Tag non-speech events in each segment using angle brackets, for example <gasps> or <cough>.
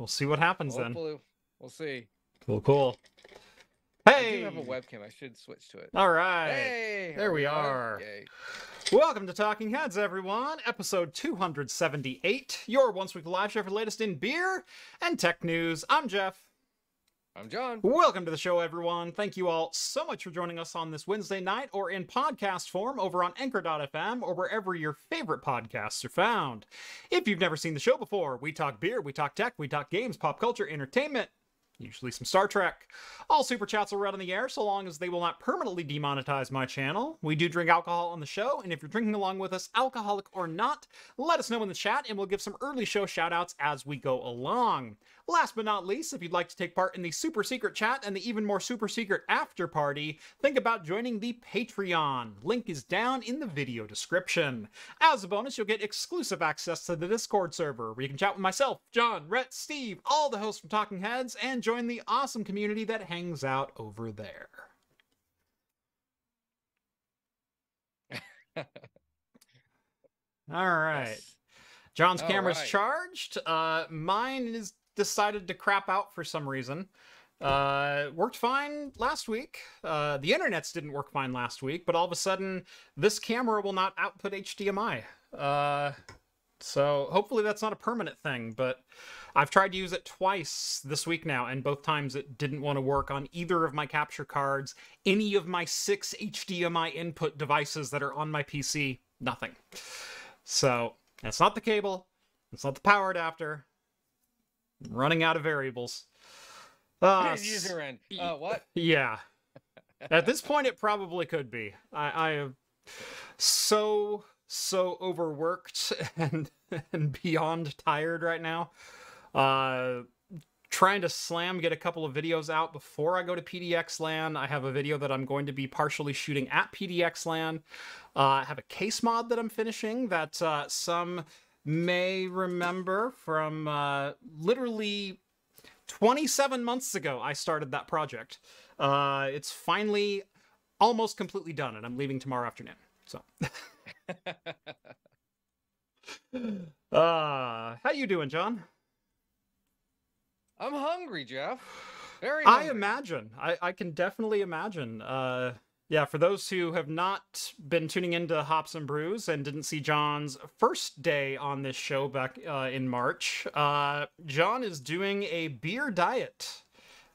we'll see what happens then. We'll see. Cool, cool. Hey! I do have a webcam. I should switch to it. all right. Hey, there we are. Yay. Welcome to Talking Heads, everyone. Episode 278. Your once weekly live show for the latest in beer and tech news. I'm Jeff. I'm Jon. Welcome to the show, everyone. Thank you all so much for joining us on this Wednesday night or in podcast form over on Anchor.fm or wherever your favorite podcasts are found. If you've never seen the show before, we talk beer, we talk tech, we talk games, pop culture, entertainment, usually some Star Trek. All super chats will run on the air so long as they will not permanently demonetize my channel. We do drink alcohol on the show, and if you're drinking along with us, alcoholic or not, let us know in the chat and we'll give some early show shoutouts as we go along. Last but not least, if you'd like to take part in the super secret chat and the even more super secret after party, think about joining the Patreon. Link is down in the video description. As a bonus, you'll get exclusive access to the Discord server where you can chat with myself, Jon, Rhett, Steve, all the hosts from Talking Heads, and join the awesome community that hangs out over there. All right. Yes. Jon's All camera's right. charged. Uh, mine is decided to crap out for some reason. Uh, worked fine last week. Uh, the internet's didn't work fine last week, but all of a sudden, this camera will not output HDMI. Uh, so hopefully that's not a permanent thing. But I've tried to use it twice this week now, and both times it didn't want to work on either of my capture cards, any of my six HDMI input devices that are on my PC. Nothing. So it's not the cable. It's not the power adapter. I'm running out of variables. <laughs> Uh, User end. Uh, what? <laughs> yeah. At this point, it probably could be. I, I am so so overworked <laughs> and and beyond tired right now. Uh, trying to slam get a couple of videos out before I go to PDX LAN. I have a video that I'm going to be partially shooting at PDX LAN. Uh, I have a case mod that I'm finishing that uh, some may remember from uh, literally 27 months ago. I started that project. Uh, it's finally almost completely done, and I'm leaving tomorrow afternoon. So, <laughs> uh, how you doing, Jon? I'm hungry, Jeff. Very. Hungry. I imagine. I, I can definitely imagine. Uh, yeah, for those who have not been tuning into Hops and Brews and didn't see Jon's first day on this show back uh, in March, uh, John is doing a beer diet.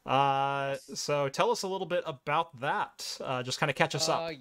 Uh, so tell us a little bit about that. Uh, just kind of catch us Uh, up.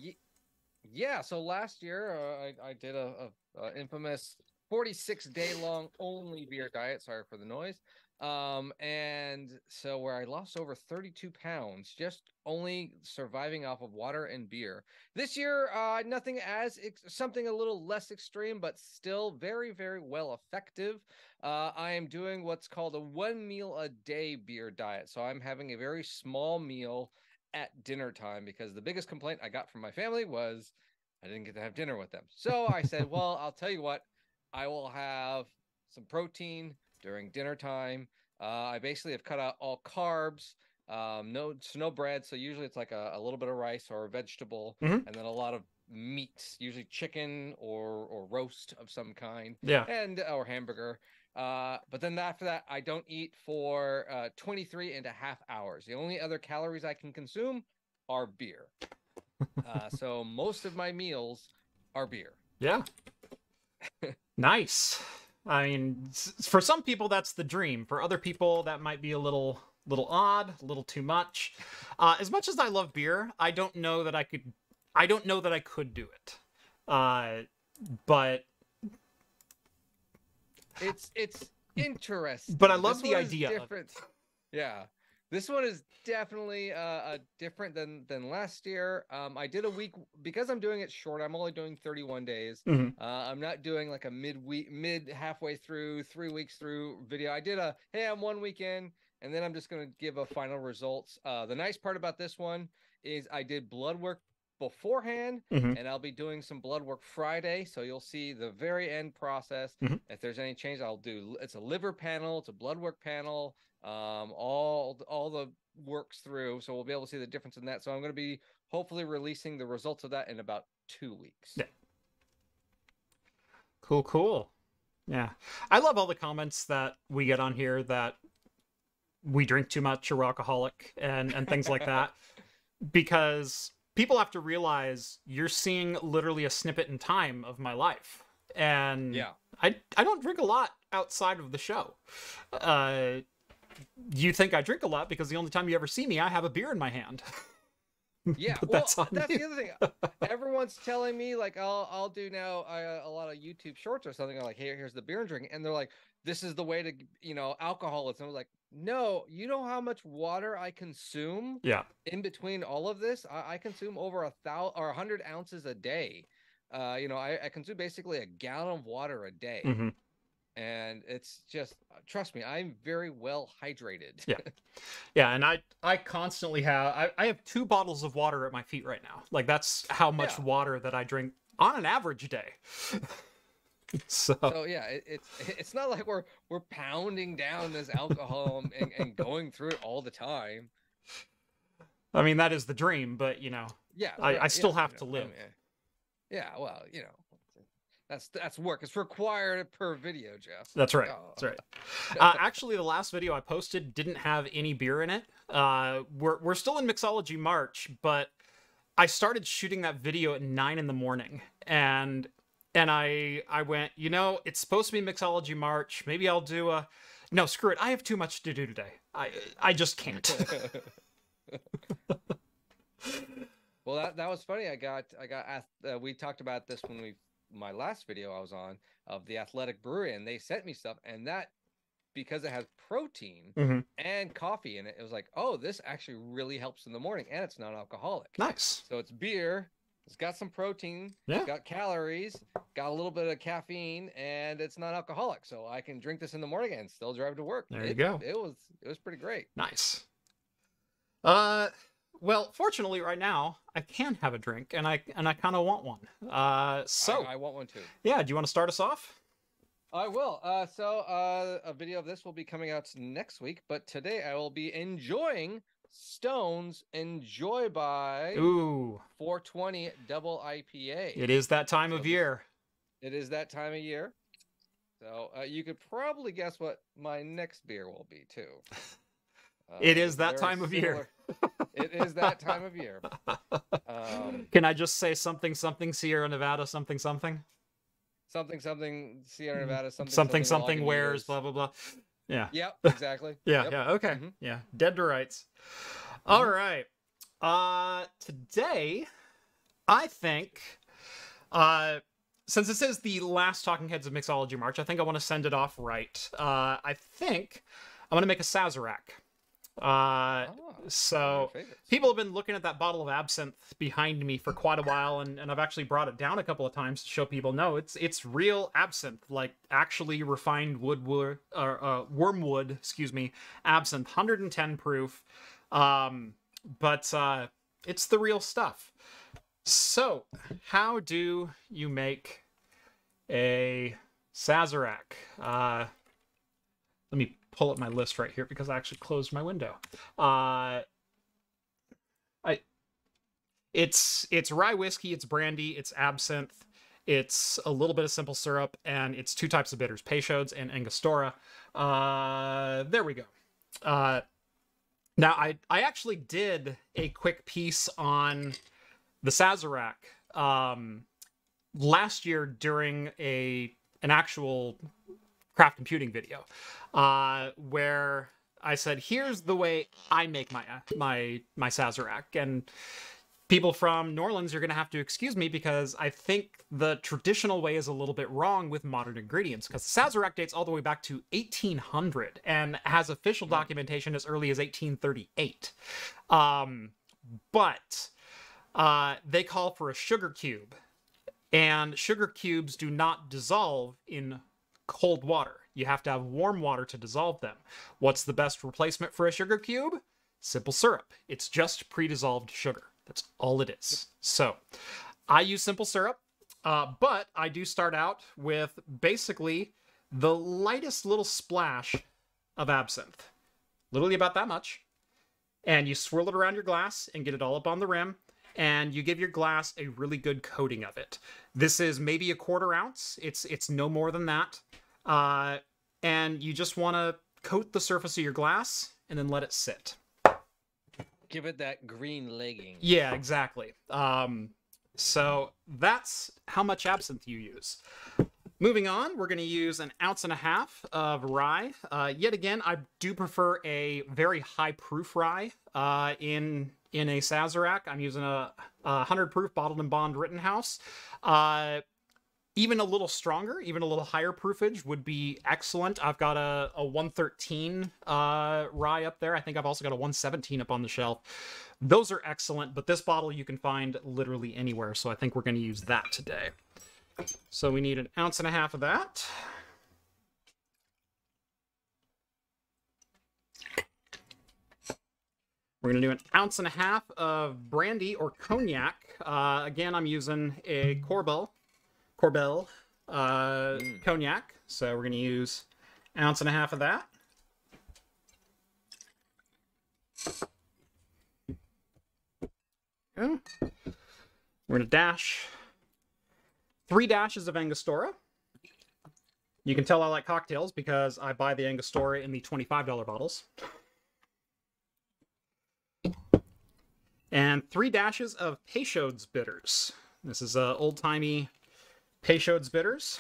yeah. So last year, uh, I, I did a, a, a infamous 46 day long only beer diet. Sorry for the noise. Um, and so where I lost over 32 pounds, just only surviving off of water and beer. This year, uh, nothing as ex- something a little less extreme, but still very, very well effective. Uh, I am doing what's called a one meal a day beer diet. So I'm having a very small meal at dinner time because the biggest complaint I got from my family was I didn't get to have dinner with them. So I said, <laughs> well, I'll tell you what, I will have some protein during dinner time. Uh, I basically have cut out all carbs, um, no, so no bread. So usually it's like a, a little bit of rice or a vegetable, Mhm. and then a lot of meats, usually chicken or or roast of some kind Yeah. and or hamburger. Uh, but then after that, I don't eat for uh, 23 and a half hours. The only other calories I can consume are beer. <laughs> Uh, so most of my meals are beer. Yeah. <laughs> nice. I mean, for some people that's the dream. For other people that might be a little little odd, a little too much. Uh, as much as I love beer, I don't know that I could I don't know that I could do it. Uh, but It's it's interesting. But I love This the idea. Different. Yeah. This one is definitely uh, uh different than than last year. Um, I did a week because I'm doing it short. I'm only doing 31 days. Mhm. Uh, I'm not doing like a mid week, mid halfway through, three weeks through video. I did a hey, I'm one weekend, and then I'm just gonna give a final results. Uh, the nice part about this one is I did blood work beforehand, Mhm. and I'll be doing some blood work Friday, so you'll see the very end process. Mhm. If there's any change, I'll do. It's a liver panel, it's a blood work panel, um, all all the works through, so we'll be able to see the difference in that. So I'm going to be hopefully releasing the results of that in about two weeks. Yeah. Cool, cool. Yeah. I love all the comments that we get on here that we drink too much or alcoholic and and things like that <laughs> because people have to realize you're seeing literally a snippet in time of my life and Yeah. I I don't drink a lot outside of the show. Uh, you think I drink a lot because the only time you ever see me, I have a beer in my hand. <laughs> Yeah, well, that's that's the other thing. <laughs> Everyone's telling me like I'll I'll do now uh, a lot of YouTube shorts or something. I'm like, here here's the beer and drink, and they're like, this is the way to you know alcoholism. I was like, no, you know how much water I consume Yeah, in between all of this? I, I consume over a thousand or a hundred ounces a day. Uh, you know, I, I consume basically a gallon of water a day, hmm and it's just trust me, I'm very well hydrated. Yeah. <laughs> yeah, and I I constantly have I, I have two bottles of water at my feet right now. Like that's how much Yeah. water that I drink on an average day. <laughs> so So yeah, it, it's <laughs> it's not like we're we're pounding down this alcohol and, and, going through it all the time. I mean that is the dream, but you know Yeah, I- I still yeah, have you to know, I live. mean, yeah, well, you know, that's that's work. It's required per video, Jeff. That's right. Oh. That's right. <laughs> Uh, actually, the last video I posted didn't have any beer in it. Uh, we're we're still in mixology March, but I started shooting that video at nine in the morning, and and I I went, you know, it's supposed to be mixology March. Maybe I'll do a. No, screw it. I have too much to do today. I I just can't. <laughs> <laughs> well, that that was funny. I got I got ath- uh, we talked about this when we my last video I was on of the Athletic Brewery, and they sent me stuff, and that because it has protein Mhm. and coffee in it, it was like, oh, this actually really helps in the morning, and it's non-alcoholic. nice. So it's beer. It's got some protein. Yeah. It's got calories. Got a little bit of caffeine, and it's not alcoholic. So I can drink this in the morning and still drive to work. There you go. It was it was pretty great. Nice. Uh, well, fortunately, right now I can have a drink, and I and I kind of want one. Uh, so I, I want one too. yeah, do you want to start us off? I will. Uh, so uh, a video of this will be coming out next week, but today I will be enjoying Stones Enjoy by Ooh, 420 Double IPA. it is that time of year. It is that time of year. So uh, you could probably guess what my next beer will be too. <laughs> Uh, it's that time of year. it is that time of year. <laughs> Um, Can I just say something, something, Sierra Nevada, something, something, something, something, Sierra Nevada, something, something, something, Lagunitas. wears, blah blah blah. Yeah, Yep, <laughs> exactly. yeah, Yep. yeah. Okay, Mhm. yeah. Dead to rights. All right. Uh, today, I think, uh, since this is the last Talking Heads of Mixology March, I think I want to send it off right. Uh, I think I'm gonna make a Sazerac. Uh, my so people have been looking at that bottle of absinthe behind me for quite a while and, and i've actually brought it down a couple of times to show people no it's it's real absinthe like actually refined wood wood or uh, wormwood excuse me absinthe 110 proof. Um but uh it's the real stuff. So how do you make a sazerac? Uh let me pull up my list right here because I actually closed my window. Uh, I, it's it's rye whiskey, it's brandy, it's absinthe, it's a little bit of simple syrup, and it's two types of bitters: Peychaud's and Angostura. Uh, there we go. Uh, now I I actually did a quick piece on the Sazerac um, last year during a an actual craft computing video uh, where I said, "Here's the way I make my my my Sazerac," and people from New Orleans, you're gonna have to excuse me because I think the traditional way is a little bit wrong with modern ingredients because the Sazerac dates all the way back to 1800 and has official documentation as early as 1838. Um, but uh, they call for a sugar cube, and sugar cubes do not dissolve in cold water. You have to have warm water to dissolve them. What's the best replacement for a sugar cube? Simple syrup. It's just pre dissolved sugar. That's all it is. So I use simple syrup, uh, but I do start out with basically the lightest little splash of absinthe. Literally about that much. And you swirl it around your glass and get it all up on the rim. And you give your glass a really good coating of it. This is maybe a quarter ounce. It's it's no more than that. Uh, and you just want to coat the surface of your glass and then let it sit. Give it that green legging. Yeah, exactly. Um, so that's how much absinthe you use. Moving on, we're going to use an ounce and a half of rye. Uh, yet again, I do prefer a very high proof rye uh, in in a Sazerac. I'm using a, a 100 proof bottled and bond Rittenhouse. Uh, even a little stronger, even a little higher proofage would be excellent. I've got a, a 113 uh, rye up there. I think I've also got a 117 up on the shelf. Those are excellent, but this bottle you can find literally anywhere, so I think we're going to use that today. So we need an ounce and a half of that. We're going to do an ounce and a half of brandy or cognac. Uh, again, I'm using a Korbel, Korbel uh, Mm. cognac. So we're going to use ounce and a half of that. We're going to dash three dashes of Angostura. You can tell I like cocktails because I buy the Angostura in the $25 bottles. And three dashes of Peychaud's bitters. This is uh, old timey Peychaud's bitters.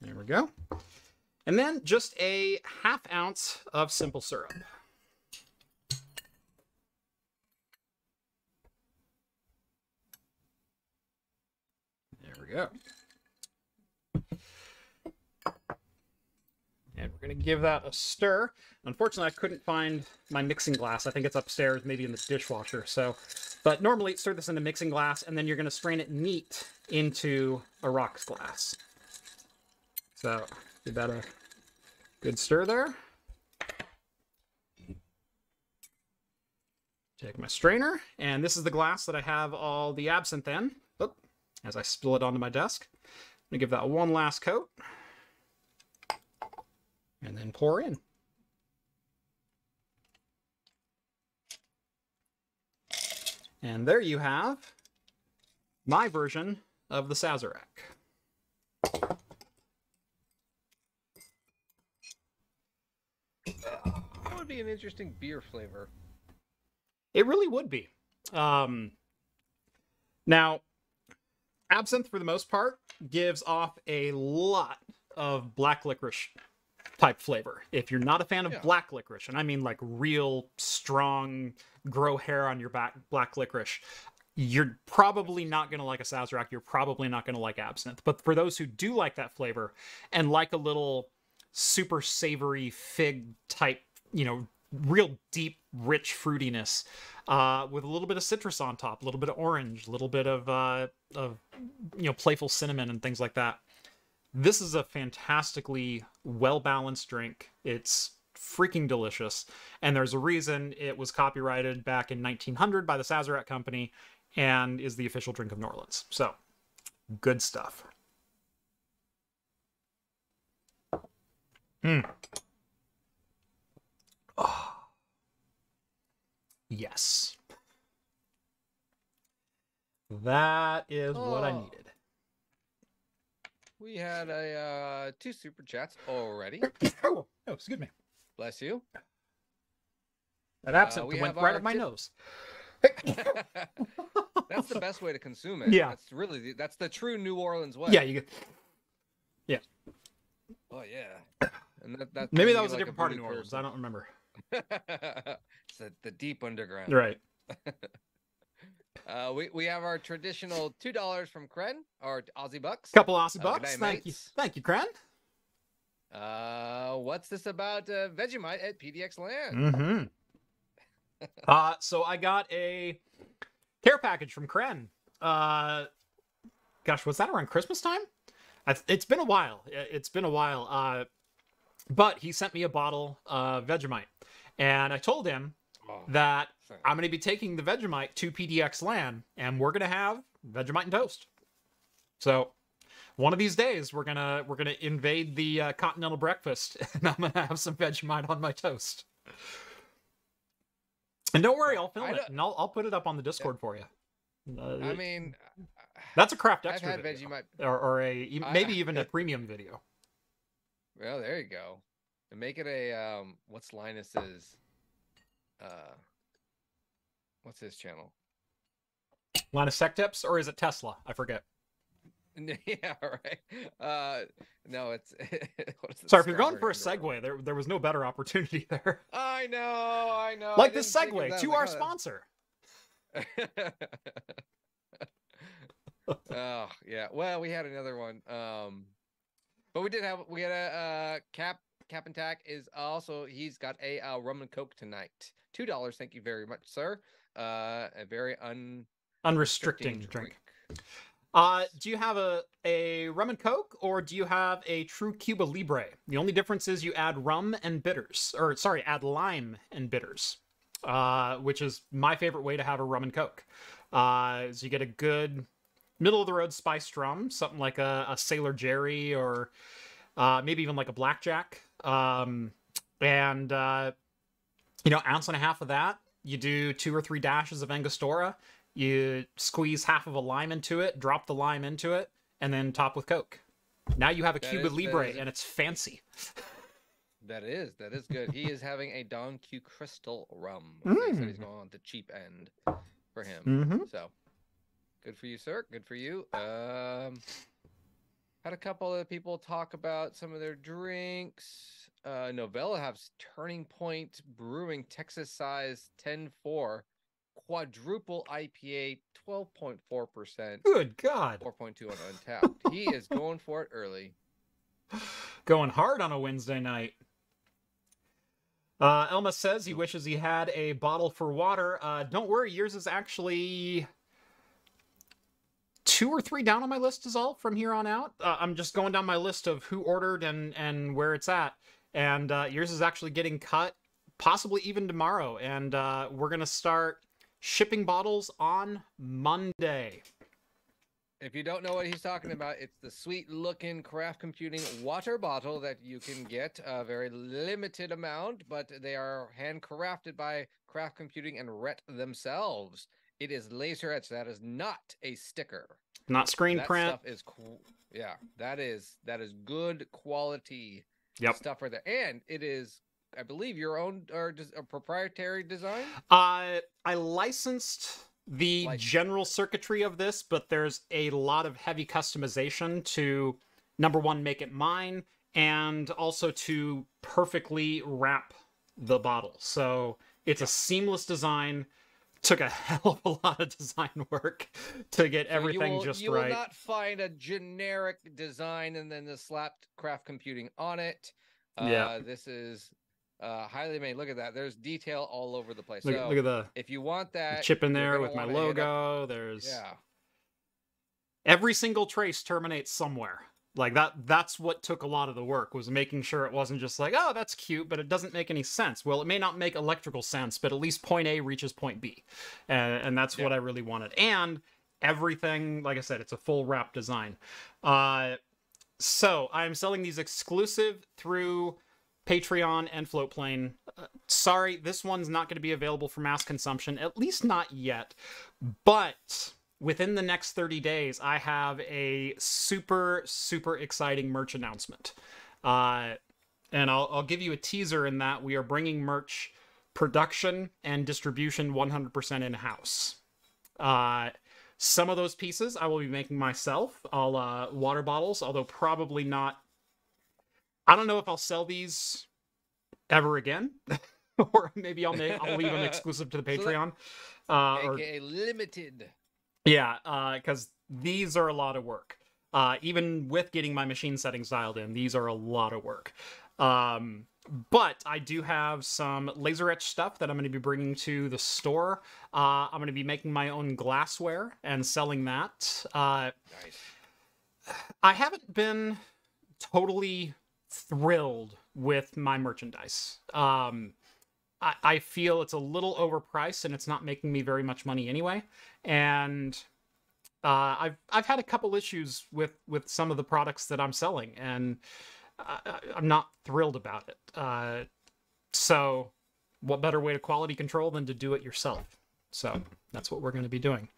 There we go. And then just a half ounce of simple syrup. There we go. And we're going to give that a stir. Unfortunately, I couldn't find my mixing glass. I think it's upstairs, maybe in the dishwasher. So, but normally stir this in a mixing glass, and then you're going to strain it neat into a rocks glass. So, give that a good stir there. Take my strainer, and this is the glass that I have all the absinthe in. Oop, as I spill it onto my desk. I'm gonna give that one last coat. And then pour in. And there you have my version of the Sazerac. That would be an interesting beer flavor. It really would be. Um, now, absinthe, for the most part, gives off a lot of black licorice type flavor. If you're not a fan of Yeah. black licorice, and I mean like real strong, grow hair on your back black licorice, you're probably not going to like a Sazerac. You're probably not going to like absinthe. But for those who do like that flavor and like a little super savory fig type, you know, real deep, rich fruitiness, uh, with a little bit of citrus on top, a little bit of orange, a little bit of uh, of you know playful cinnamon and things like that. This is a fantastically well balanced drink. It's freaking delicious, and there's a reason it was copyrighted back in 1900 by the Sazerac Company, and is the official drink of New Orleans. So, good stuff. Mm. Oh. Yes. That is what I Oh. needed. We had a uh, two super chats already. <coughs> oh, oh, excuse me. Bless you. That absinthe we went right up my tip- nose. <laughs> that's the best way to consume it. Yeah. That's really the, that's the true New Orleans way. Yeah, you. Oh yeah. And that, that Maybe that get was a like different part of New Orleans. curve. I don't remember. <laughs> it's the, the deep underground. Right. <laughs> Uh, we, we have our traditional two dollars from Kren, our Aussie bucks. Couple Aussie Uh, bucks. night, Thank you. Thank you, Kren. Uh, what's this about uh, Vegemite at PDX LAN? Mm-hmm. <laughs> uh, so I got a care package from Kren. Uh, gosh, was that around Christmas time? It's been a while. It's been a while. Uh, but he sent me a bottle of Vegemite, and I told him Oh, that sorry. I'm going to be taking the Vegemite to PDX LAN, and we're going to have Vegemite and toast. So, one of these days, we're gonna we're gonna invade the uh, continental breakfast, <laughs> and I'm gonna have some Vegemite on my toast. And don't worry, I'll film it, and I'll I'll put it up on the Discord for you. Uh, I mean, that's a craft I've extra had video, Vegemite. or, or a e- I- maybe even a premium video. Well, there you go. And make it a um. What's Linus's? Uh. What's his channel? Linus Tech Tips, or is it Tesla? I forget. <laughs> yeah, right. Uh, no, it's. <laughs> what is? Sorry, if you're going for a segue, there there was no better opportunity <laughs> there. I know, I know. I like this think of segue to Like, our oh, sponsor. oh yeah. Well, we had another one. Um, but we did have we had a uh, cap cap and tack is also he's got a uh, rum and coke tonight. Two dollars. Thank you very much, sir. Uh, a very unrestricting Unrestricting drink. Uh, do you have a, a rum and coke or do you have a true Cuba Libre? The only difference is you add rum and bitters, or sorry, add lime and bitters, uh, which is my favorite way to have a rum and coke. Uh, is you get a good middle of the road spiced rum, something like a, a Sailor Jerry or uh, maybe even like a Blackjack. Um, and, uh, you know, ounce and a half of that. You do two or three dashes of Angostura. You squeeze half of a lime into it, drop the lime into it, and then top with Coke. Now you have a That Cuba is- Libre, and it's fancy. That is that is good. He is having a Don Q Crystal rum. Said he's Mm. going on the cheap end for him. Mm-hmm. So good for you, sir. Good for you. Um, had a couple of people talk about some of their drinks. Uh, Novella has Turning Point Brewing Texas size 10-4 quadruple IPA, 12.4%, Good God. 4.2 on Untappd. he is going for it early. <sighs> Going hard on a Wednesday night. Uh, Elma says he wishes he had a bottle for water. Uh, don't worry, yours is actually two or three down on my list is all from here on out. Uh, I'm just going down my list of who ordered and and where it's at, and uh, yours is actually getting cut, possibly even tomorrow. And uh, we're gonna start shipping bottles on Monday. If you don't know what he's talking about, it's the sweet looking craft computing water bottle that you can get a very limited amount, but they are handcrafted by craft computing and Rhett themselves. It is laser etched. That is not a sticker. Not screen that print. stuff is cool. Yeah, that is that is good quality Yep. stuff right there, and it is, I believe, your own or just a proprietary design. Uh, I licensed the Like- general circuitry of this, but there's a lot of heavy customization to number one, make it mine, and also to perfectly wrap the bottle. So it's a seamless design. Took a <laughs> hell of a lot of design work to get So you everything will- just you right. will not find a generic design and then the slapped craft computing on it. Uh, Yeah. This is uh, highly made. Look at that. There's detail all over the place. Look, so look at the, if you want that, chip in there with my wanna hit up- logo. There's Yeah. every single trace terminates somewhere like that that's what took a lot of the work was making sure it wasn't just like oh that's cute but it doesn't make any sense. Well it may not make electrical sense but at least point a reaches point b and, and that's what i really wanted. And everything like i said it's a full wrap design. Uh so i'm selling these exclusive through patreon and floatplane. Uh, sorry this one's not going to be available for mass consumption at least not yet but within the next 30 days, I have a super, super exciting merch announcement. Uh, and I'll, I'll give you a teaser in that we are bringing merch production and distribution 100% in house. Uh, some of those pieces I will be making myself. I'll uh, water bottles, although probably not. I don't know if I'll sell these ever again, <laughs> or maybe I'll make I'll leave them <laughs> exclusive to the Patreon. Uh, or limited. Yeah, because these are a lot of work. Uh, even with getting my machine settings dialed in, these are a lot of work. Um, but I do have some laser etch stuff that I'm going to be bringing to the store. Uh, I'm going to be making my own glassware and selling that. Uh, Nice. I haven't been totally thrilled with my merchandise. Um, I, I feel it's a little overpriced and it's not making me very much money anyway. And uh, I've I've had a couple issues with with some of the products that I'm selling, and I, I'm not thrilled about it. Uh, so, what better way to quality control than to do it yourself? So that's what we're going to be doing.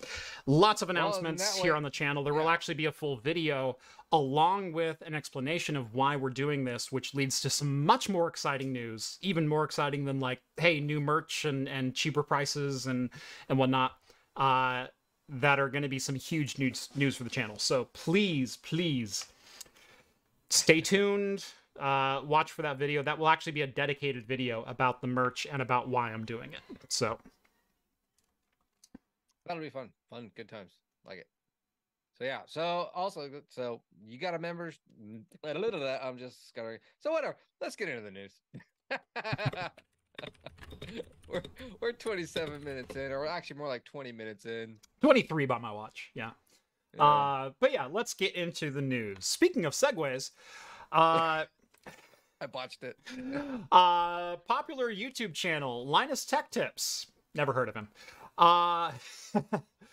Lots of Well, announcements that here way- on the channel. There will actually be a full video along with an explanation of why we're doing this, which leads to some much more exciting news, even more exciting than like, hey, new merch and, and cheaper prices and, and whatnot. Uh, that are going to be some huge news news for the channel. So please, please stay tuned. Uh, watch for that video. That will actually be a dedicated video about the merch and about why I'm doing it. So That'll be fun. Fun, good times. Like it. So yeah. So also, so you got a members. A little of that. I'm just gonna. So whatever. Let's get into the news. <laughs> we're we're 27 minutes in, or actually more like 20 minutes in. 23 by my watch. Yeah. Yeah. Uh, but yeah, let's get into the news. Speaking of segues, uh, <laughs> I botched it. <laughs> uh, popular YouTube channel Linus Tech Tips. Never heard of him. Uh,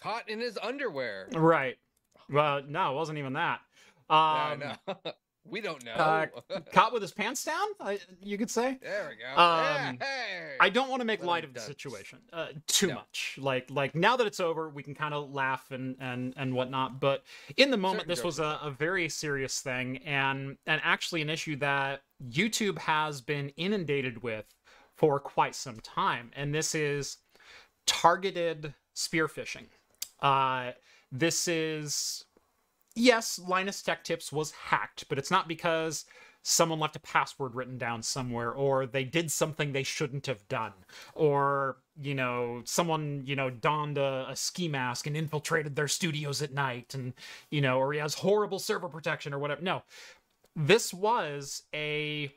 Caught in his underwear. right. Well, no, it wasn't even that. Yeah, I Um, know. <laughs> we don't know. uh, <laughs> caught with his pants down, I, you could say. there we go. yeah, um, hey. I don't want to make Let light of the situation uh, too No. much. Like like now that it's over, we can kind of laugh and and and whatnot. But in the moment, Certain this was a, a very serious thing, and and actually an issue that YouTube has been inundated with for quite some time. And this is targeted spear phishing. Uh, this is yes, Linus Tech Tips was hacked, but it's not because someone left a password written down somewhere or they did something they shouldn't have done or you know someone you know donned a, a ski mask and infiltrated their studios at night and you know or he has horrible server protection or whatever no this was a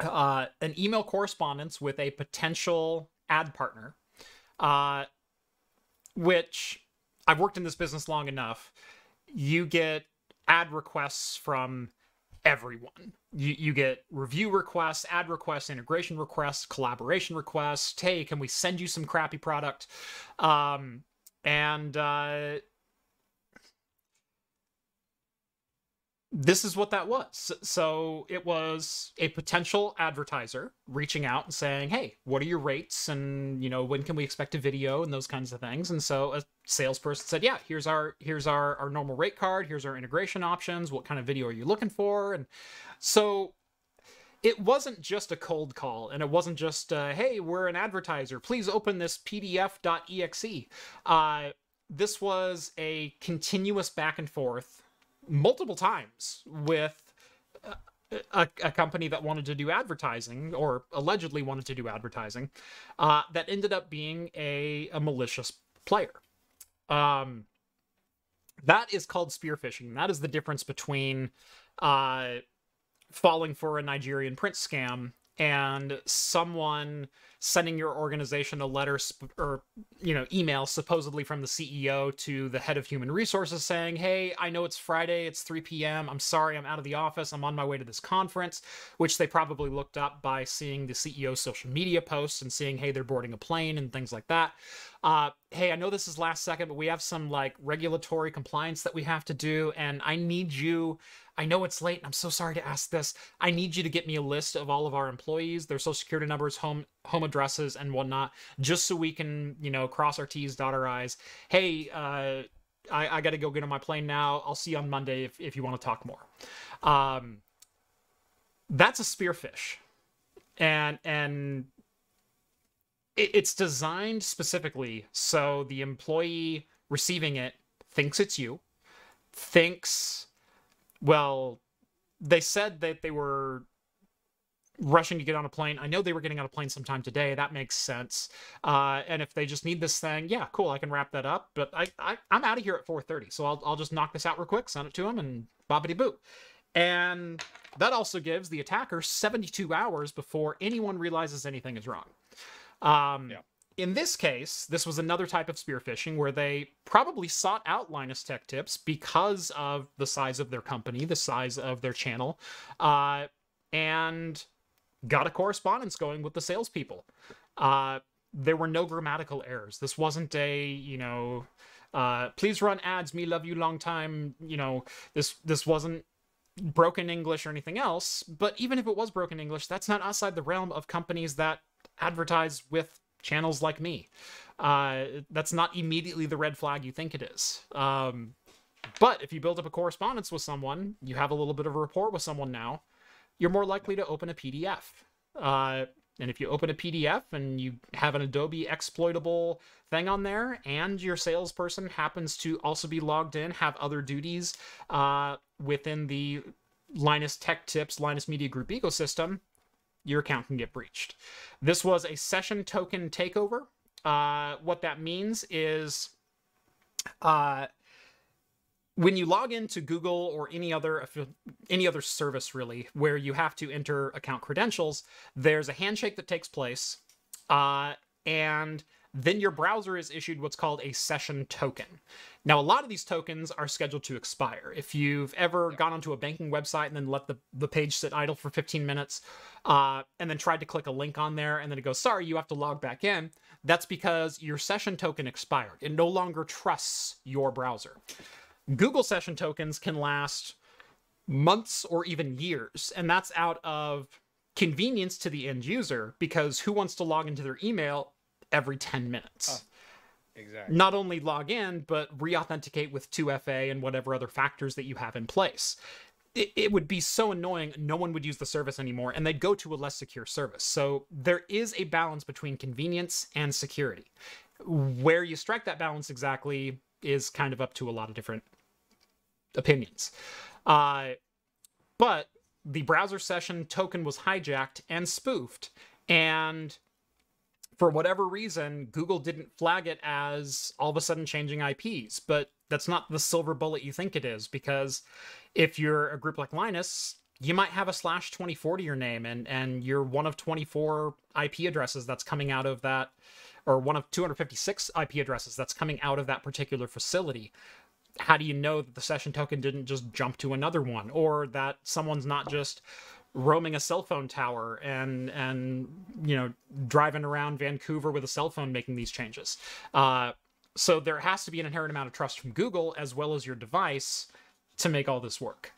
uh, an email correspondence with a potential ad partner uh, which I've worked in this business long enough. You get ad requests from everyone. You, you get review requests, ad requests, integration requests, collaboration requests. Hey, can we send you some crappy product? Um, and uh, this is what that was. So- it was a potential advertiser reaching out and saying, "Hey, what are your rates? And you know, when can we expect a video and those kinds of things?" And so a salesperson said, "Yeah, here's our here's our our normal rate card. Here's our integration options. What kind of video are you looking for?" And so it wasn't just a cold call and it wasn't just uh, hey we're an advertiser please open this pdf.exe uh, this was a continuous back and forth multiple times with a, a company that wanted to do advertising or allegedly wanted to do advertising uh, that ended up being a, a malicious player. Um, that is called spear phishing. That is the difference between uh, falling for a Nigerian print scam and someone sending your organization a letter sp- or you know email supposedly from the CEO to the head of human resources saying hey I know it's Friday it's 3 p.m. I'm sorry I'm out of the office I'm on my way to this conference which they probably looked up by seeing the CEO's social media posts and seeing hey they're boarding a plane and things like that uh, hey, I know this is last second, but we have some like regulatory compliance that we have to do, and I need you. I know it's late, and I'm so sorry to ask this. I need you to get me a list of all of our employees, their social security numbers, home home addresses, and whatnot, just so we can, you know, cross our T's, dot our I's. Hey, uh, I, I got to go get on my plane now. I'll see you on Monday if, if you want to talk more. Um, that's a spearfish, and and it- it's designed specifically so the employee receiving it thinks it's you thinks well they said that they were rushing to get on a plane. I know they were getting on a plane sometime today. That makes sense. Uh, and if they just need this thing yeah cool. I can wrap that up. But i, I i'm out of here at 4.30 so I'll, I'll just knock this out real quick send it to them and bobbity boo and that also gives the attacker 72 hours before anyone realizes anything is wrong. Um, Yeah. In this case, this was another type of spear phishing where they probably sought out Linus Tech Tips because of the size of their company, the size of their channel, uh, and got a correspondence going with the salespeople. Uh, there were no grammatical errors. This wasn't a, you know, uh, please run ads, me love you long time. You know, this this wasn't broken English or anything else. But even if it was broken English, that's not outside the realm of companies that advertise with channels like me. Uh, that's not immediately the red flag you think it is. Um, but if you build up a correspondence with someone, you have a little bit of a rapport with someone now, you're more likely to open a PDF. Uh, and if you open a PDF and you have an Adobe exploitable thing on there, and your salesperson happens to also be logged in, have other duties uh, within the Linus Tech Tips, Linus Media Group ecosystem, your account can get breached. This was a session token takeover. Uh, what that means is uh, when you log into Google or any other any other service really where you have to enter account credentials, there's a handshake that takes place, uh, and then your browser is issued what's called a session token. Now, a lot of these tokens are scheduled to expire. If you've ever gone onto a banking website and then let the, the page sit idle for 15 minutes, uh, and then tried to click a link on there, and then it goes, sorry, you have to log back in, that's because your session token expired. It no longer trusts your browser. Google session tokens can last months or even years, and that's out of convenience to the end user because who wants to log into their email every 10 minutes? Exactly. Not only log in, but re authenticate with 2FA and whatever other factors that you have in place. It, it, would be so annoying, no one would use the service anymore, and they'd go to a less secure service. So there is a balance between convenience and security. Where you strike that balance exactly is kind of up to a lot of different opinions. Uh, but the browser session token was hijacked and spoofed, and for whatever reason, Google didn't flag it as all of a sudden changing IPs. But that's not the silver bullet you think it is, because if you're a group like Linus, you might have a slash 24 to your name, and, and you're one of 24 IP addresses that's coming out of that, or one of 256 IP addresses that's coming out of that particular facility how do you know that the session token didn't just jump to another one or that someone's not just roaming a cell phone tower and and you know driving around Vancouver with a cell phone making these changes uh, so there has to be an inherent amount of trust from Google as well as your device to make all this work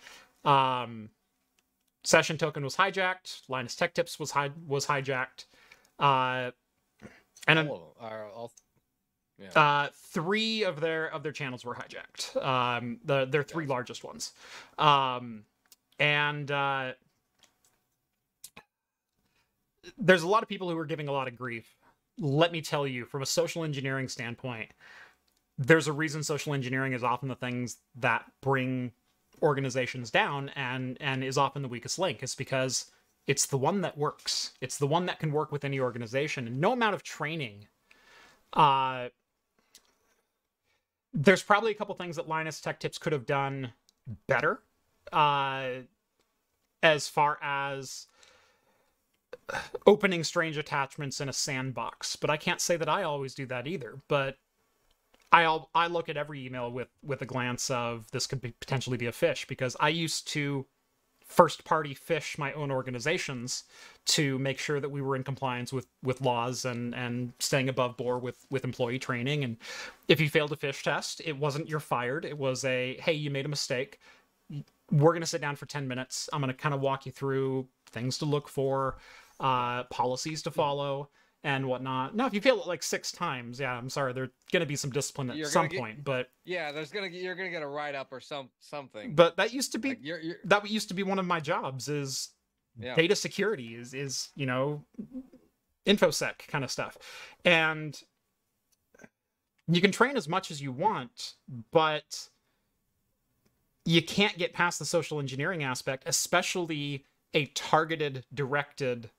um, session token was hijacked Linus Tech Tips was hi- was hijacked uh, and all, all yeah. Uh, three of their of their channels were hijacked. Um, the their three yes. largest ones, um, and uh, there's a lot of people who are giving a lot of grief. Let me tell you, from a social engineering standpoint, there's a reason social engineering is often the things that bring organizations down and and is often the weakest link. It's because it's the one that works. It's the one that can work with any organization. And no amount of training uh, there's probably a couple things that Linus Tech Tips could have done better uh, as far as opening strange attachments in a sandbox. But I can't say that I always do that either. But I I look at every email with with a glance of this could be, potentially be a fish because I used to first party fish my own organizations to make sure that we were in compliance with with laws and and staying above board with with employee training and if you failed a fish test it wasn't you're fired it was a hey you made a mistake we're going to sit down for 10 minutes i'm going to kind of walk you through things to look for uh, policies to follow and whatnot. Now, if you fail it like six times, yeah, I'm sorry, there's gonna be some discipline at you're some get, point. But yeah, there's gonna you're gonna get a write up or some something. But that used to be like you're, you're... that used to be one of my jobs is yeah. data security is is you know infosec kind of stuff, and you can train as much as you want, but you can't get past the social engineering aspect, especially a targeted, directed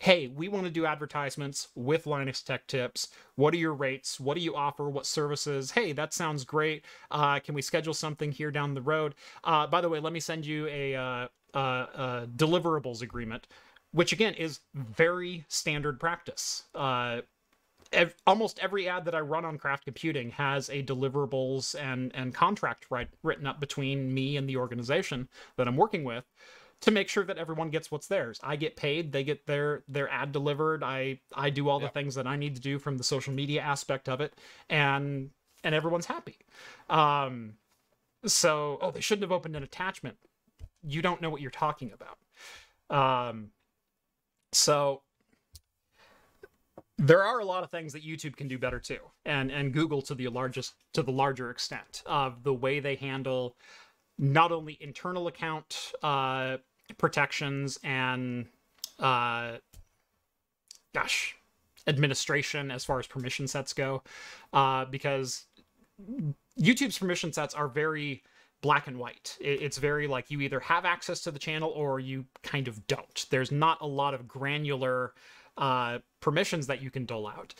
hey, we want to do advertisements with Linus Tech Tips. What are your rates? What do you offer? What services? Hey, that sounds great. Uh, can we schedule something here down the road? Uh, by the way, let me send you a, uh, deliverables agreement, which again is very standard practice. Uh, ev- almost every ad that I run on Craft Computing has a deliverables and and contract right, written up between me and the organization that I'm working with to make sure that everyone gets what's theirs. I get paid, they get their their ad delivered. I I do all yep. the things that I need to do from the social media aspect of it and and everyone's happy. Um so oh they shouldn't have opened an attachment. You don't know what you're talking about. Um so there are a lot of things that YouTube can do better too, and and Google to the largest to the larger extent of the way they handle not only internal account uh, protections and uh, gosh administration as far as permission sets go, uh, because YouTube's permission sets are very black and white. It's very like you either have access to the channel or you kind of don't. There's not a lot of granular uh, permissions that you can dole out.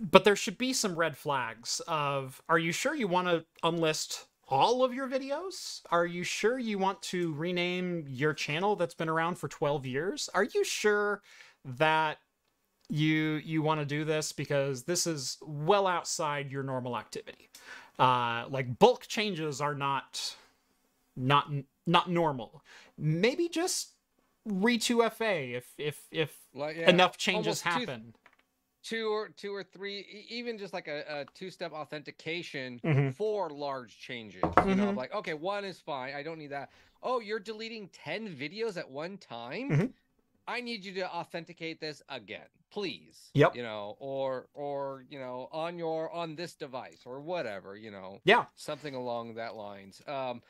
But there should be some red flags of are you sure you want to unlist all of your videos? Are you sure you want to rename your channel that's been around for 12 years? Are you sure that you you want to do this because this is well outside your normal activity? Uh, like bulk changes are not not not normal. Maybe just re2FA if if if like, yeah, enough changes happen. Two, or two or three, even just like a, a two-step authentication mm-hmm. for large changes. Mm-hmm. You know, mm-hmm. like okay, one is fine. I don't need that. Oh, you're deleting ten videos at one time. Mm-hmm. I need you to authenticate this again, please. Yep. You know, or or you know, on your on this device or whatever. You know. Yeah. Something along that lines. Um,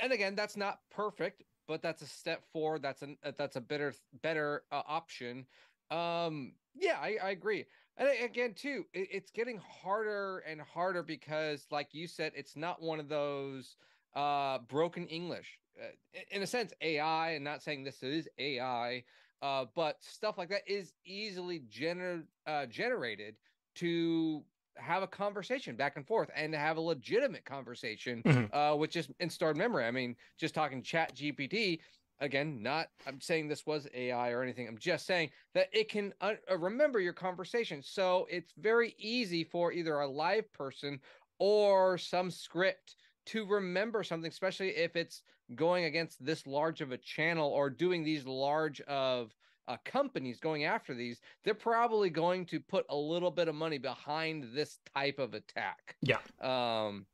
and again, that's not perfect, but that's a step forward. That's an that's a better better uh, option. Um, yeah, I, I agree. And again, too, it, it's getting harder and harder because, like you said, it's not one of those uh, broken English. Uh, in a sense, AI, and not saying this is AI, uh, but stuff like that is easily gener- uh, generated to have a conversation back and forth and to have a legitimate conversation mm-hmm. uh, with just in stored memory. I mean, just talking ChatGPT, again, not I'm saying this was AI or anything. I'm just saying that it can uh, uh, remember your conversation. So it's very easy for either a live person or some script to remember something, especially if it's going against this large of a channel or doing these large of uh, companies going after these, they're probably going to put a little bit of money behind this type of attack. Yeah. Um,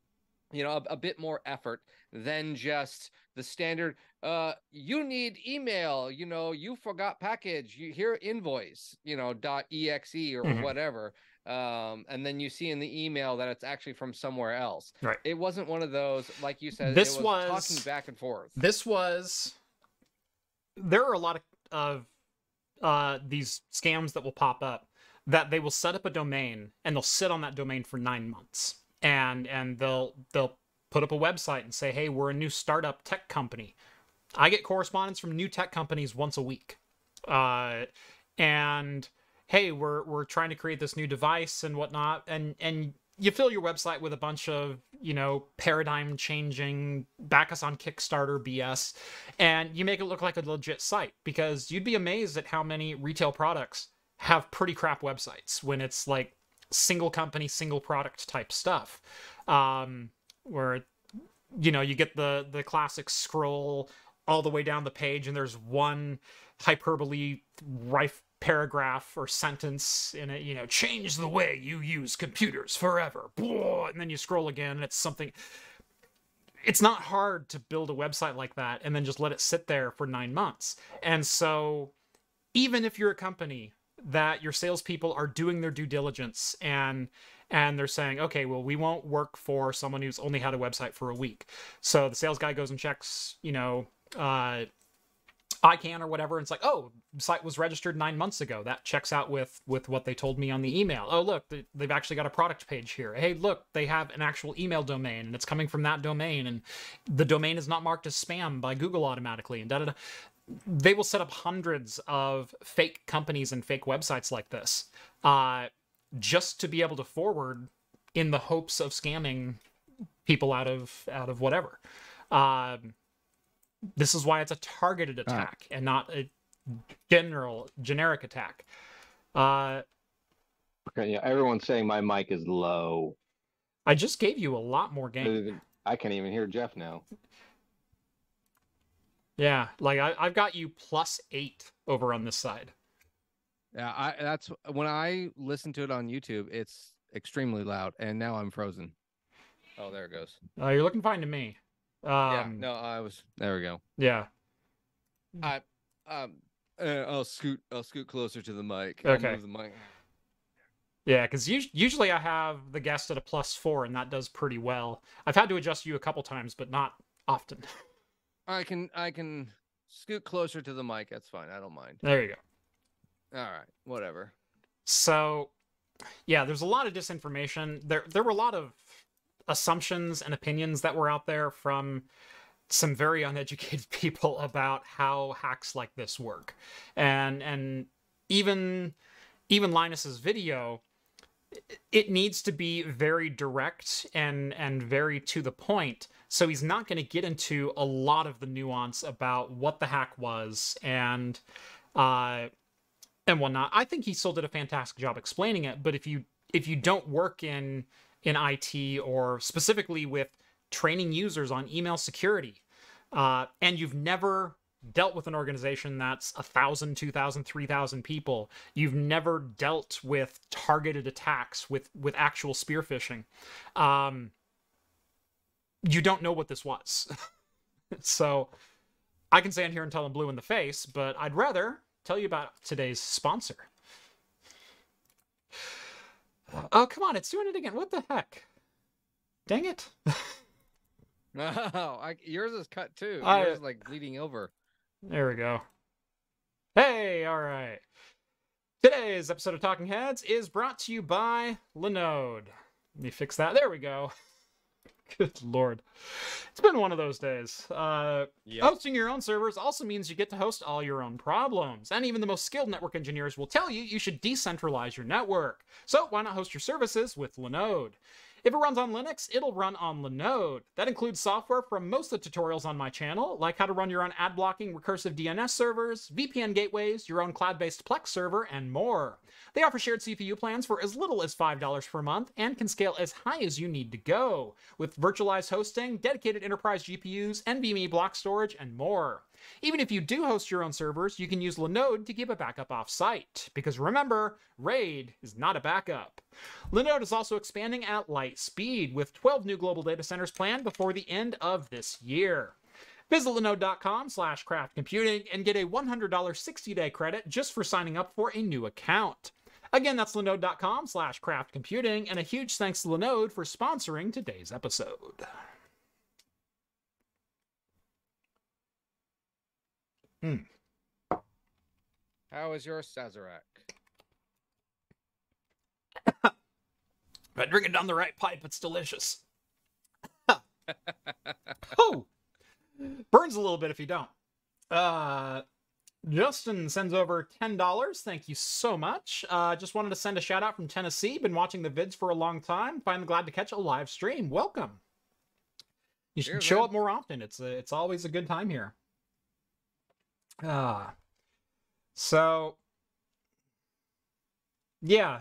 you know, a, a bit more effort than just the standard. Uh, you need email. You know, you forgot package. You hear invoice. You know, dot exe or mm-hmm. whatever. Um, and then you see in the email that it's actually from somewhere else. Right. It wasn't one of those, like you said. This was, was talking back and forth. This was. There are a lot of, of uh, these scams that will pop up that they will set up a domain and they'll sit on that domain for nine months and and they'll they'll put up a website and say hey we're a new startup tech company i get correspondence from new tech companies once a week. Uh, and hey we're we're trying to create this new device and whatnot. And and you fill your website with a bunch of you know paradigm changing back us on kickstarter bs and you make it look like a legit site because you'd be amazed at how many retail products have pretty crap websites when it's like single company single product type stuff. Um where you know you get the the classic scroll all the way down the page and there's one hyperbole rife paragraph or sentence in it, you know, change the way you use computers forever. And then you scroll again and it's something. It's not hard to build a website like that and then just let it sit there for nine months. And so, even if you're a company that your salespeople are doing their due diligence and and they're saying, okay, well, we won't work for someone who's only had a website for a week. So the sales guy goes and checks, you know, uh, ICANN or whatever. And it's like, oh, site was registered nine months ago. That checks out with with what they told me on the email. Oh, look, they, they've actually got a product page here. Hey, look, they have an actual email domain, and it's coming from that domain, and the domain is not marked as spam by Google automatically, and da da da. They will set up hundreds of fake companies and fake websites like this, uh, just to be able to forward in the hopes of scamming people out of out of whatever. Um, this is why it's a targeted attack right. and not a general generic attack. Uh, okay, yeah, everyone's saying my mic is low. I just gave you a lot more gain. I can't even hear Jeff now. Yeah, like I, I've got you plus eight over on this side. Yeah, I that's when I listen to it on YouTube, it's extremely loud, and now I'm frozen. Oh, there it goes. Uh, you're looking fine to me. Um, yeah, no, I was. There we go. Yeah. I um, uh, I'll scoot. I'll scoot closer to the mic. Okay. the mic. Yeah, because usually I have the guest at a plus four, and that does pretty well. I've had to adjust you a couple times, but not often. I can I can scoot closer to the mic. That's fine. I don't mind. There you go. All right, whatever. So, yeah, there's a lot of disinformation. There there were a lot of assumptions and opinions that were out there from some very uneducated <laughs> people about how hacks like this work. And and even even Linus's video it needs to be very direct and and very to the point so he's not going to get into a lot of the nuance about what the hack was and uh and whatnot i think he still did a fantastic job explaining it but if you if you don't work in in it or specifically with training users on email security uh, and you've never dealt with an organization that's a thousand, two thousand, three thousand people. You've never dealt with targeted attacks with with actual spear phishing. Um, you don't know what this was. <laughs> so I can stand here and tell them blue in the face, but I'd rather tell you about today's sponsor. Oh, come on, it's doing it again. What the heck? Dang it. No, <laughs> oh, I, yours is cut too. I, yours is like bleeding over. There we go. Hey, all right. Today's episode of Talking Heads is brought to you by Linode. Let me fix that. There we go. <laughs> <laughs> Good lord. It's been one of those days. Uh, yep. Hosting your own servers also means you get to host all your own problems. And even the most skilled network engineers will tell you you should decentralize your network. So why not host your services with Linode? If it runs on Linux, it'll run on Linode. That includes software from most of the tutorials on my channel, like how to run your own ad blocking recursive DNS servers, VPN gateways, your own cloud-based Plex server, and more. They offer shared CPU plans for as little as $5 per month and can scale as high as you need to go, with virtualized hosting, dedicated enterprise GPUs, NVMe block storage, and more. Even if you do host your own servers, you can use Linode to keep a backup off-site, because remember, RAID is not a backup. Linode is also expanding at light speed, with 12 new global data centers planned before the end of this year. Visit linode.com slash craftcomputing and get a $100 60-day credit just for signing up for a new account. Again, that's linode.com slash craftcomputing, and a huge thanks to Linode for sponsoring today's episode. Hmm. How is your Sazerac? I drink it down the right pipe, it's delicious. <laughs> oh, burns a little bit if you don't. Uh, Justin sends over $10. Thank you so much. Uh, just wanted to send a shout out from Tennessee. Been watching the vids for a long time. Finally glad to catch a live stream. Welcome. You should Cheers, show man. up more often. It's a, it's always a good time here. Ah. So, yeah.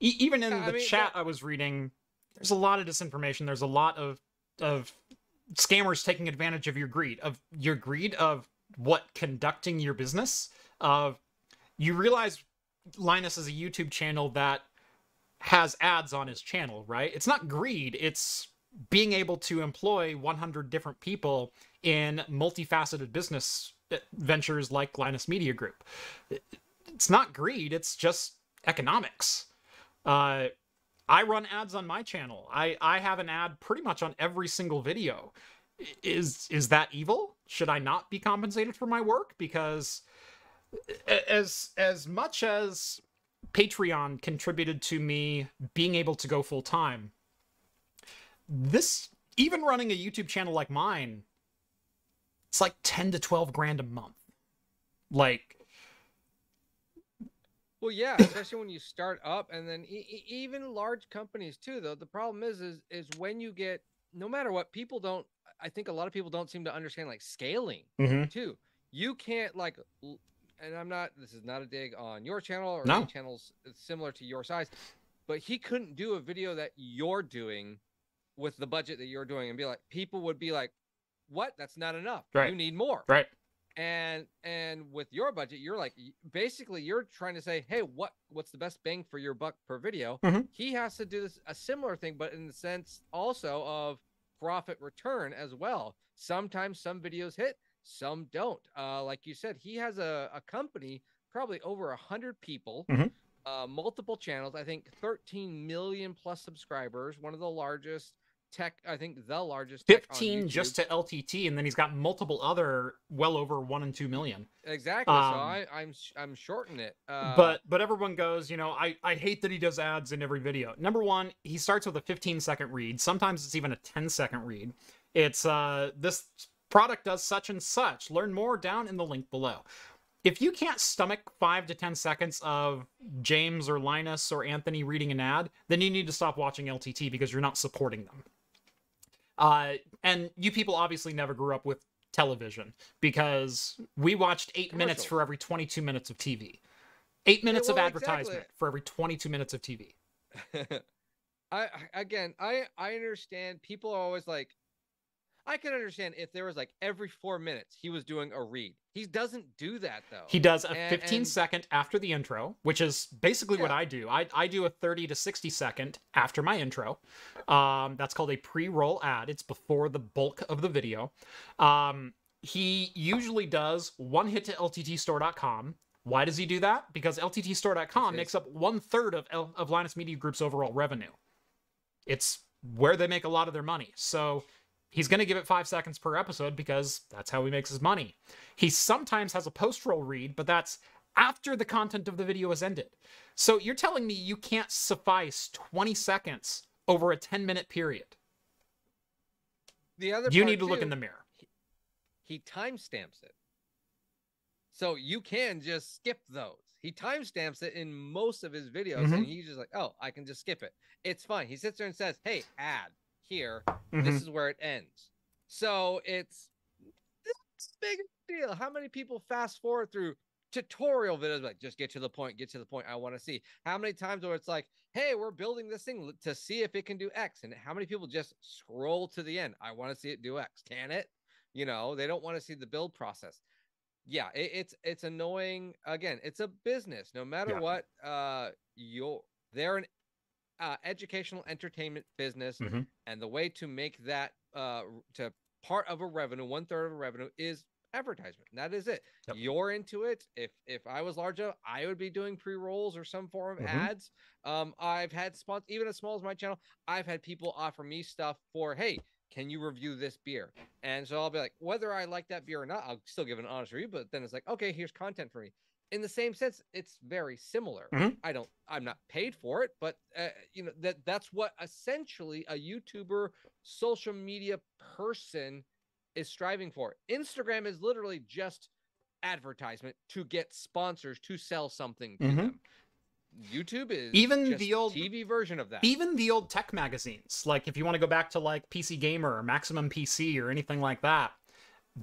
E- even in the mean, chat I was reading, there's a lot of disinformation. There's a lot of of scammers taking advantage of your greed, of your greed of what conducting your business. Of you realize Linus is a YouTube channel that has ads on his channel, right? It's not greed. It's being able to employ 100 different people in multifaceted business eh, ventures like Linus Media Group. It's not greed, it's just economics. Uh, I run ads on my channel. I, I have an ad pretty much on every single video. Is is that evil? Should I not be compensated for my work? Because as as much as Patreon contributed to me being able to go full time, this even running a YouTube channel like mine it's like 10 to 12 grand a month. Like well, yeah, especially when you start up, and then e- even large companies too. Though the problem is, is is when you get no matter what, people don't. I think a lot of people don't seem to understand like scaling mm-hmm. too. You can't like, and I'm not. This is not a dig on your channel or no. any channels similar to your size, but he couldn't do a video that you're doing with the budget that you're doing and be like, people would be like, what? That's not enough. Right. You need more. Right. And and with your budget, you're like basically you're trying to say, hey, what what's the best bang for your buck per video? Mm-hmm. He has to do this a similar thing, but in the sense also of profit return as well. Sometimes some videos hit, some don't. Uh, like you said, he has a, a company, probably over a hundred people, mm-hmm. uh, multiple channels. I think 13 million plus subscribers. One of the largest tech. I think the largest. tech 15 just to LTT, and then he's got multiple other well over one and two million. exactly. so um, I, I'm I'm shorting it. Uh, but but everyone goes, you know, I I hate that he does ads in every video. Number one, he starts with a 15 second read. Sometimes it's even a 10 second read. It's uh this product does such and such. Learn more down in the link below. If you can't stomach five to 10 seconds of James or Linus or Anthony reading an ad, then you need to stop watching LTT because you're not supporting them. Uh, and you people obviously never grew up with television because we watched eight minutes for every 22 minutes of TV. Eight minutes of well, advertisement exactly. for every 22 minutes of TV. <laughs> I- again, I I understand. People are always like, I can understand if there was like every four minutes he was doing a read. He doesn't do that though. He does a And- 15 and- second after the intro, which is basically what I do. I, I do a 30 to 60 second after my intro. Um, that's called a pre roll ad. It's before the bulk of the video. Um, he usually does one hit to LTTstore.com. Why does he do that? Because LTTstore.com makes up one third of, L- of Linus Media Group's overall revenue. It's where they make a lot of their money. So he's going to give it five seconds per episode because that's how he makes his money. He sometimes has a post roll read, but that's after the content of the video has ended. So you're telling me you can't suffice 20 seconds over a 10 minute period. the other You need to look in the mirror. he timestamps it. So you can just skip those. He timestamps it in most of his videos, Mhm. and he's just like, "Oh, I can just skip it. It's fine." He sits there and says, "Hey, ad here. Mhm. This is where it ends." So it's a big deal. How many people fast forward through tutorial videos like just get to the point, get to the point I want to see? How many times where it's like, "Hey, we're building this thing to see if it can do X," and how many people just scroll to the end? I want to see it do X. Can it? You know, they don't want to see the build process yeah it, it's it's annoying again it's a business no matter Yeah. what uh you're they're an uh, educational entertainment business Mhm. and the way to make that uh to part of a revenue one third of a revenue is advertisement that is it Yep. you're into it if if i was large enough i would be doing pre-rolls or some form of Mhm. ads um i've had spons even as small as my channel i've had people offer me stuff for hey can you review this beer and so I'll be like, whether I like that beer or not, I'll still give an honest review. But then it's like, okay, here's content for me. In the same sense, it's very similar. Mhm. I don't, I'm not paid for it, but uh, you know that that's what essentially a YouTuber, social media person is striving for. Instagram is literally just advertisement to get sponsors to sell something to Mhm. them. YouTube is Even just the old- TV version of that. Even the old tech magazines, like if you want to go back to like PC Gamer or Maximum PC or anything like that,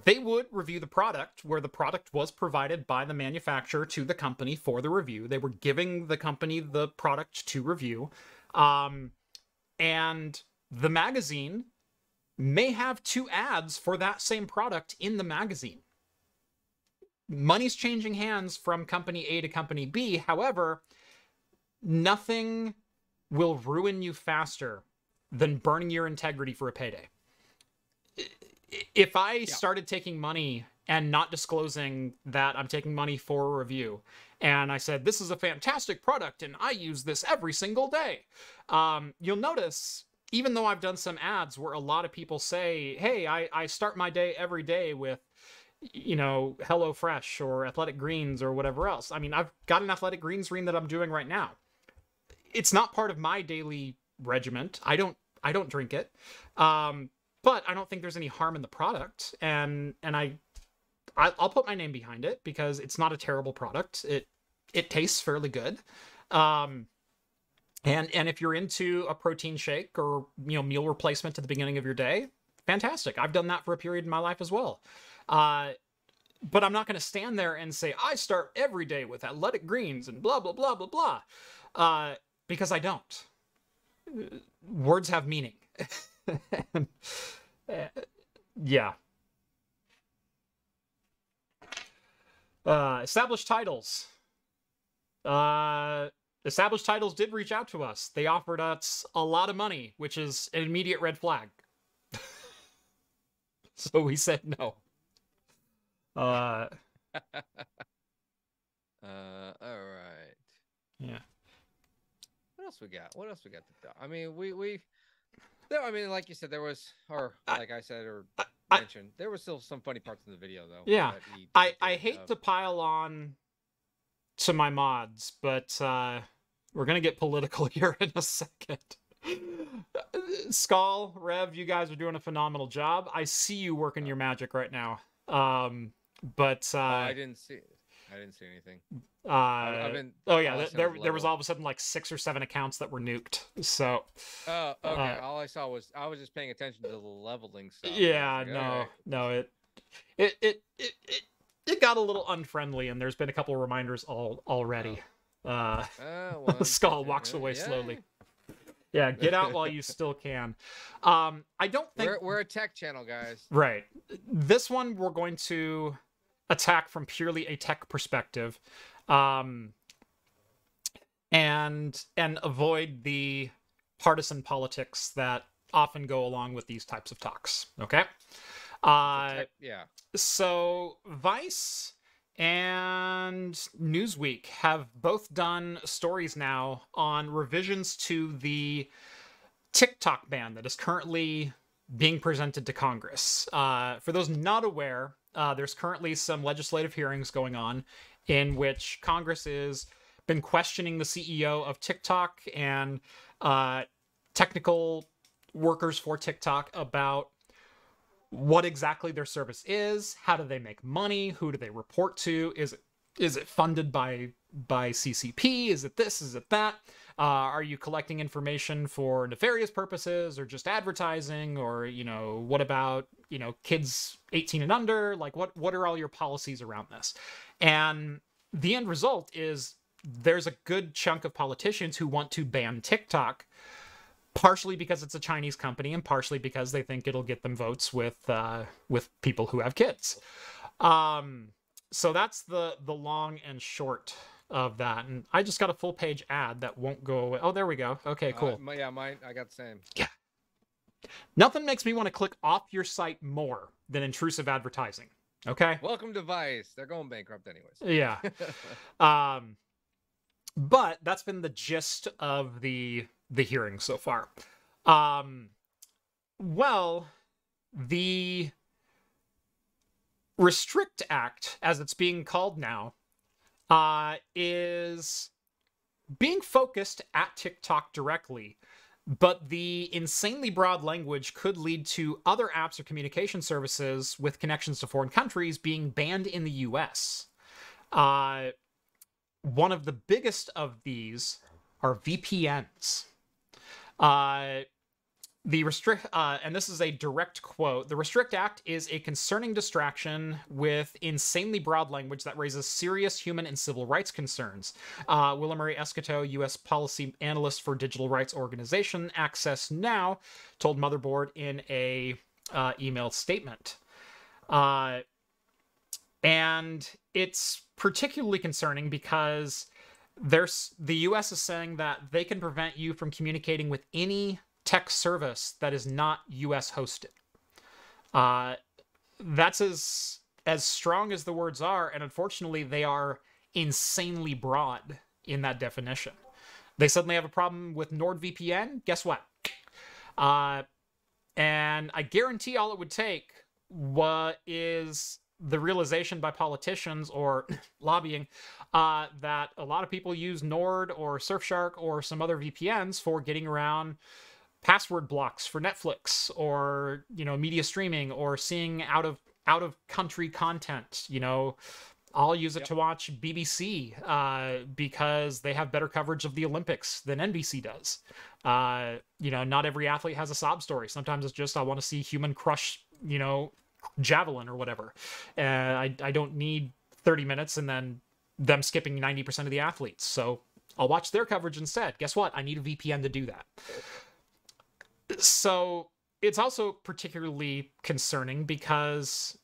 they would review the product where the product was provided by the manufacturer to the company for the review. They were giving the company the product to review. Um, and the magazine may have two ads for that same product in the magazine. Money's changing hands from company A to company B. However, nothing will ruin you faster than burning your integrity for a payday. If I started taking money and not disclosing that I'm taking money for a review, and I said, This is a fantastic product and I use this every single day, um, you'll notice, even though I've done some ads where a lot of people say, Hey, I, I start my day every day with you know, Hello Fresh or Athletic Greens or whatever else. I mean, I've got an Athletic Greens ream that I'm doing right now. It's not part of my daily regiment. I don't I don't drink it. Um, but I don't think there's any harm in the product and and I I- I'll put my name behind it because it's not a terrible product. It it tastes fairly good. Um, and and if you're into a protein shake or you know meal replacement at the beginning of your day, fantastic. I've done that for a period in my life as well. Uh, but I'm not going to stand there and say I start every day with athletic greens and blah blah blah blah blah, uh, because I don't. Uh, Words have meaning. <laughs> And, <laughs> uh, yeah. Uh, established titles. Uh, established titles did reach out to us. They offered us a lot of money, which is an immediate red flag. <laughs> so we said no. Uh, <laughs> uh, all right. yeah. What else we got? What else we got to talk? I mean, we we. There, I mean, like you said, there was, or like I said, or I- mentioned, there were still some funny parts in the video, though. Yeah, he- I, he I hate uh, to pile on to my mods, but uh, we're gonna get political <laughs> here in a second. <laughs> Skull, Rev, you guys are doing a phenomenal job. I see you working your magic right now. Um, but uh, oh, I didn't see. I didn't see anything. uh, been. oh yeah, all I th- saw there was there was all of a sudden like six or seven accounts that were nuked. So Oh, okay. uh, all I saw was I was just paying attention to the leveling stuff. Yeah, like, no, "Alright." no, it it it it it, it got a little unfriendly, and there's been a couple of reminders all already. Uh, Uh, <laughs> well, Skull walks away yeah. slowly. Yeah, get out while you still can. Um, I don't think We're we're a tech channel, guys. right. This one we're going to attack from purely a tech perspective, um, and and avoid the partisan politics that often go along with these types of talks. Okay. Uh, yeah. so Vice and Newsweek have both done stories now on revisions to the TikTok ban that is currently being presented to Congress. Uh, for those not aware, uh, there's currently some legislative hearings going on in which Congress has been questioning the CEO of TikTok and uh, technical workers for TikTok about what exactly their service is, how do they make money, who do they report to, is it is it funded by by CCP, is it this, is it that? Uh, are you collecting information for nefarious purposes or just advertising or you know what about you know kids 18 and under like what what are all your policies around this and the end result is there's a good chunk of politicians who want to ban TikTok partially because it's a Chinese company and partially because they think it'll get them votes with uh, with people who have kids. Um, so that's the the long and short of that. And I just got a full page ad that won't go away. Oh, there we go. Okay, Uh, cool. my, yeah, mine. I got the same. Nothing makes me want to click off your site more than intrusive advertising. Okay. Welcome to Vice. They're going bankrupt anyways. Yeah. <laughs> Um, but that's been the gist of the the hearing so far. Um, well, the Restrict Act, as it's being called now, uh, is being focused at TikTok directly, but the insanely broad language could lead to other apps or communication services with connections to foreign countries being banned in the US. Uh, one of the biggest of these are VPNs. Uh, the restrict, uh, and this is a direct quote. The Restrict Act is a concerning distraction with insanely broad language that raises serious human and civil rights concerns. Uh, Murray Escoto, U.S. policy analyst for digital rights organization Access Now, told Motherboard in a uh, email statement. Uh, and it's particularly concerning because there's the US is saying that they can prevent you from communicating with any tech service that is not US hosted. Uh, that's as as strong as the words are, and unfortunately, they are insanely broad in that definition. They suddenly have a problem with NordVPN. Guess what? Uh, and I guarantee all it would take what is the realization by politicians or <coughs> lobbying uh, that a lot of people use Nord or Surfshark or some other VPNs for getting around password blocks for Netflix or you know media streaming or seeing out of out of country content. You know, I'll use it Yep. to watch BBC uh, because they have better coverage of the Olympics than NBC does. Uh, you know, not every athlete has a sob story. Sometimes it's just I want to see human crush. You know, javelin or whatever. Uh, I I don't need 30 minutes and then them skipping 90% of the athletes. So I'll watch their coverage instead. Guess what? I need a VPN to do that. So it's also particularly concerning because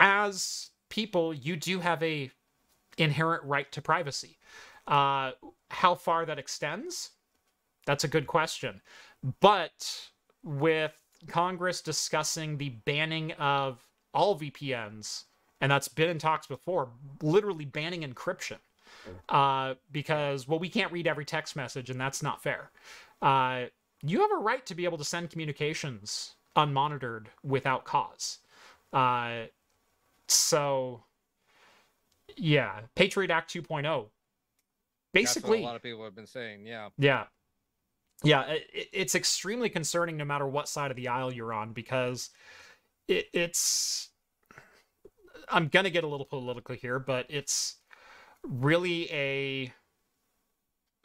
as people, you do have a inherent right to privacy. Uh, how far that extends? That's a good question. But with Congress discussing the banning of all VPNs, and that's been in talks before, literally banning encryption. uh, because well we can't read every text message and that's not fair. Uh, you have a right to be able to send communications unmonitored without cause. Uh, so yeah, Patriot Act 2.0. Basically, a lot of people have been saying. Yeah. yeah. Yeah, it, it's extremely concerning no matter what side of the aisle you're on because it, it's. I'm going to get a little political here, but it's really a.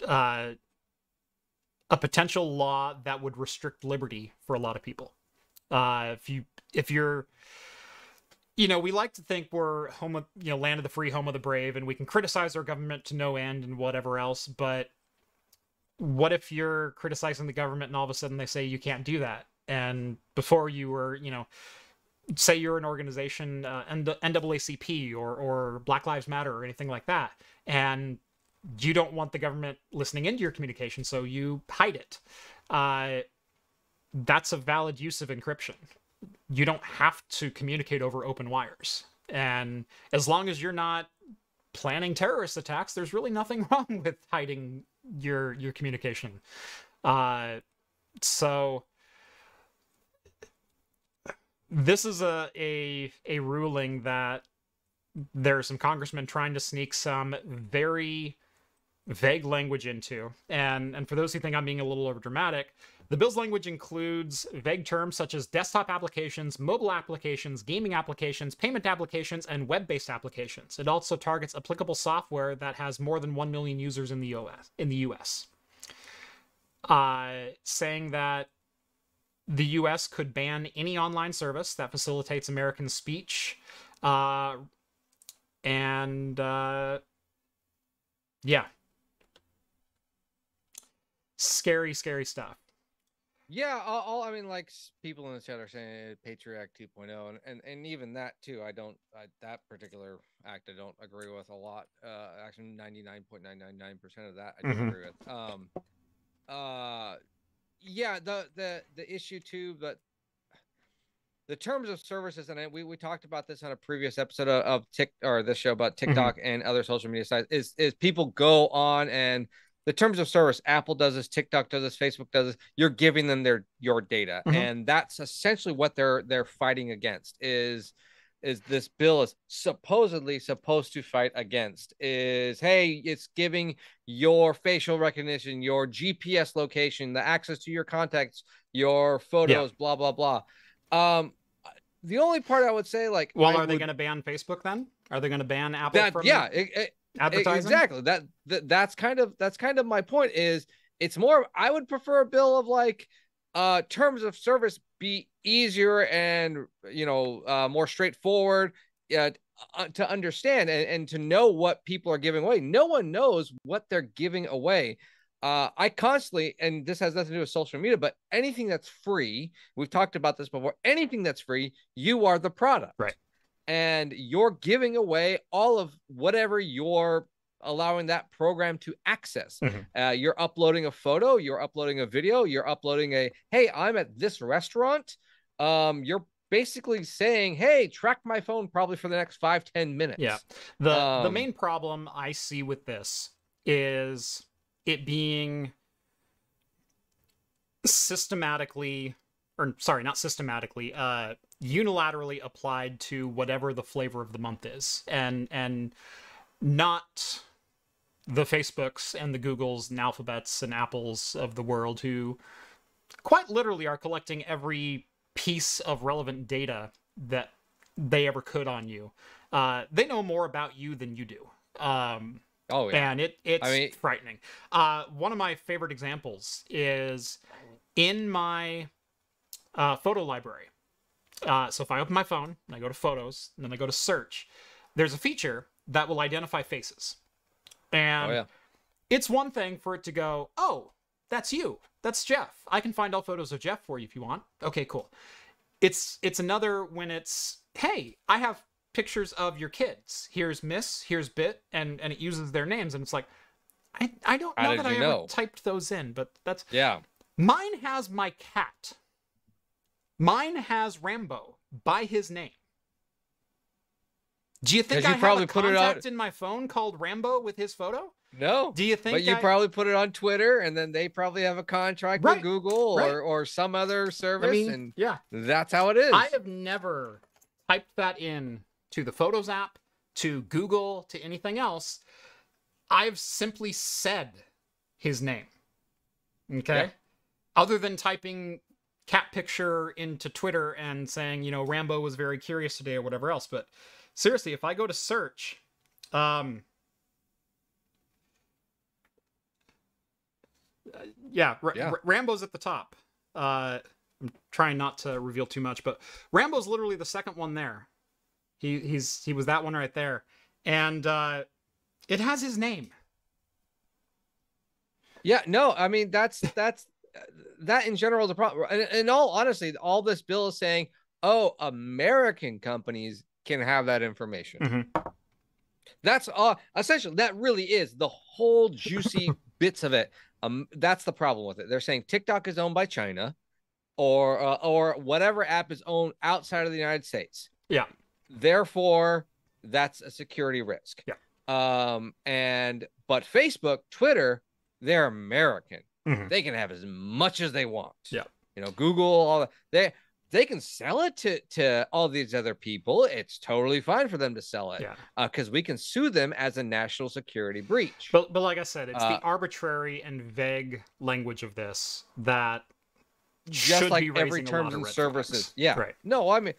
Uh, a potential law that would restrict liberty for a lot of people. Uh, if you if you're you know, we like to think we're home of, you know, land of the free, home of the brave, and we can criticize our government to no end and whatever else. But what if you're criticizing the government and all of a sudden they say you can't do that? And before you were, you know, say you're an organization, uh, NAACP or or Black Lives Matter or anything like that, and you don't want the government listening into your communication, so you hide it. Uh, that's a valid use of encryption you don't have to communicate over open wires. And as long as you're not planning terrorist attacks, there's really nothing <laughs> wrong with hiding your your communication. Uh, so this is a a a ruling that there are some congressmen trying to sneak some very vague language into. And and for those who think I'm being a little over dramatic, the bill's language includes vague terms such as desktop applications, mobile applications, gaming applications, payment applications, and web-based applications. It also targets applicable software that has more than 1 million users in the US. In the US. Uh, saying that the US could ban any online service that facilitates American speech. Uh, and uh, yeah. Scary, scary stuff. Yeah, all, all I mean, like people in the chat are saying Patriot Act 2.0, and, and and even that too. I don't I, that particular act I don't agree with a lot. Uh, actually, 99.999 percent of that I don't Mhm. agree with. Um, uh, yeah, the the the issue too, but the terms of services, and I- we we talked about this on a previous episode of, of Tik or this show about TikTok and other social media sites. Is is people go on and the terms of service apple does this tiktok does this facebook does this you're giving them their your data Mhm. and that's essentially what they're they're fighting against is is this bill is supposedly supposed to fight against is hey it's giving your facial recognition your gps location the access to your contacts your photos blah blah blah um the only part i would say like Well, I are they going to ban Facebook then? Are they going to ban Apple that from yeah it- it- advertising? Exactly. That, that that's kind of that's kind of my point. Is it's more. I would prefer a bill of like uh terms of service be easier and you know uh, more straightforward. Uh, uh, to understand and, and to know what people are giving away. No one knows what they're giving away. Uh, I constantly, and this has nothing to do with social media, but anything that's free, we've talked about this before. Anything that's free, you are the product, Right. And you're giving away all of whatever you're allowing that program to access. Mhm. Uh, you're uploading a photo, you're uploading a video, you're uploading a hey, I'm at this restaurant. Um, you're basically saying, hey, track my phone probably for the next five, ten minutes. Yeah. The the Um, main problem I see with this is it being systematically or sorry, not systematically, uh unilaterally applied to whatever the flavor of the month is. And and not the Facebooks and the Googles and Alphabets and Apples of the world who quite literally are collecting every piece of relevant data that they ever could on you. Uh, they know more about you than you do. Um, Oh yeah. and it it's I mean- frightening. Uh, one of my favorite examples is in my uh, photo library. Uh, so if I open my phone and I go to photos and then I go to search, there's a feature that will identify faces. And oh yeah. it's one thing for it to go, oh, that's you. That's Jeff. I can find all photos of Jeff for you if you want. Okay, cool. It's it's another when it's, hey, I have pictures of your kids. Here's Miss, here's Bit, and and it uses their names, and it's like, I I don't know that I you ever typed those in, but that's Yeah. mine has my cat. Mine has Rambo by his name. Do you think I you probably a put it on- in my phone called Rambo with his photo? No. Do you think But you I- probably put it on Twitter, and then they probably have a contract Right, with Google right. or or some other service, I mean, and yeah. that's how it is. I have never typed that in to the Photos app, to Google, to anything else. I've simply said his name. Okay? Yeah. Other than typing cat picture into Twitter and saying, you know, Rambo was very curious today or whatever else. But seriously, if I go to search, um, uh, yeah, Ra- Yeah. Ra- Rambo's at the top. Uh, I'm trying not to reveal too much, but Rambo's literally the second one there. He he's he was that one right there, and uh, it has his name. Yeah, no, I mean that's that's that in general is a problem. And in all honesty, all this bill is saying, oh, American companies can have that information. Mhm. That's uh essentially that really is the whole juicy <laughs> bits of it. Um, that's the problem with it. They're saying TikTok is owned by China, or uh, or whatever app is owned outside of the United States. Yeah. Therefore, that's a security risk. Yeah. Um, and but Facebook, Twitter, they're American. Mhm. They can have as much as they want. Yeah. You know, Google, all that. They they can sell it to to all these other people. It's totally fine for them to sell it. Yeah. Because we can sue them as a national security breach. But but like I said, it's Uh, the arbitrary and vague language of this that just should like be every terms and services. flags. Yeah. Right. No, I mean,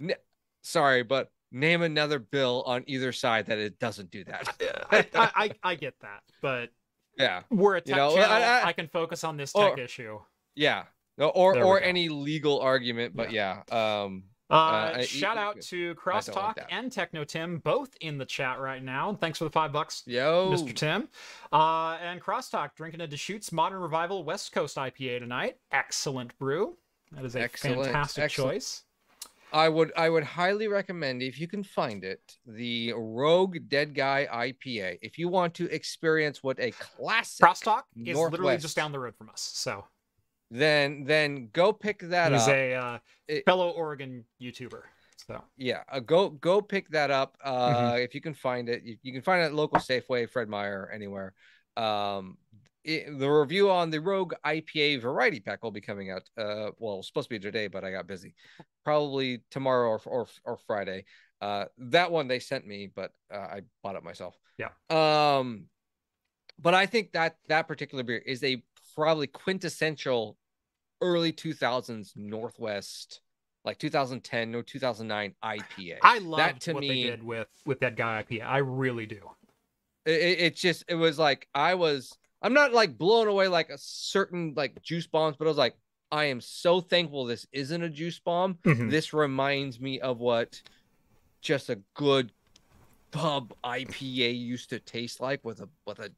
n- sorry, but name another bill on either side that it doesn't do that. <laughs> I, I, I I get that, but yeah. we're a tech You know, channel. I- I, I- can focus on this Or- tech issue. Yeah. No, or or go. any legal argument, but yeah. Um Uh, I- shout y- out to Crosstalk that. and Techno Tim, both in the chat right now. And thanks for the five bucks, yo Mr. Tim. Uh, and Crosstalk drinking a Deschutes Modern Revival West Coast IPA tonight. Excellent brew. That is a Excellent, fantastic excellent. choice. I would I would highly recommend if you can find it, the Rogue Dead Guy IPA. If you want to experience what a classic Crosstalk is literally just down the road from us. So then then go pick that he's up. a uh, It- fellow Oregon YouTuber. So yeah, uh, go go pick that up. Uh Mm-hmm. if you can find it. You, you can find it at local Safeway, Fred Meyer, anywhere. Um it- the review on the Rogue IPA variety pack will be coming out. Uh, well, it was supposed to be today, but I got busy. Probably tomorrow or or, or Friday. Uh, that one they sent me, but uh, I bought it myself. Yeah. Um, but I think that that particular beer is a probably quintessential early 2000s Northwest, like 2010 or 2009 IPA. I loved to what they me- did with with that guy IPA. I really do. it, it it just it was like I was I'm not like blown away like a certain like juice bombs, but I was like, I am so thankful this isn't a juice bomb. Mhm. This reminds me of what just a good pub IPA used to taste like with a with a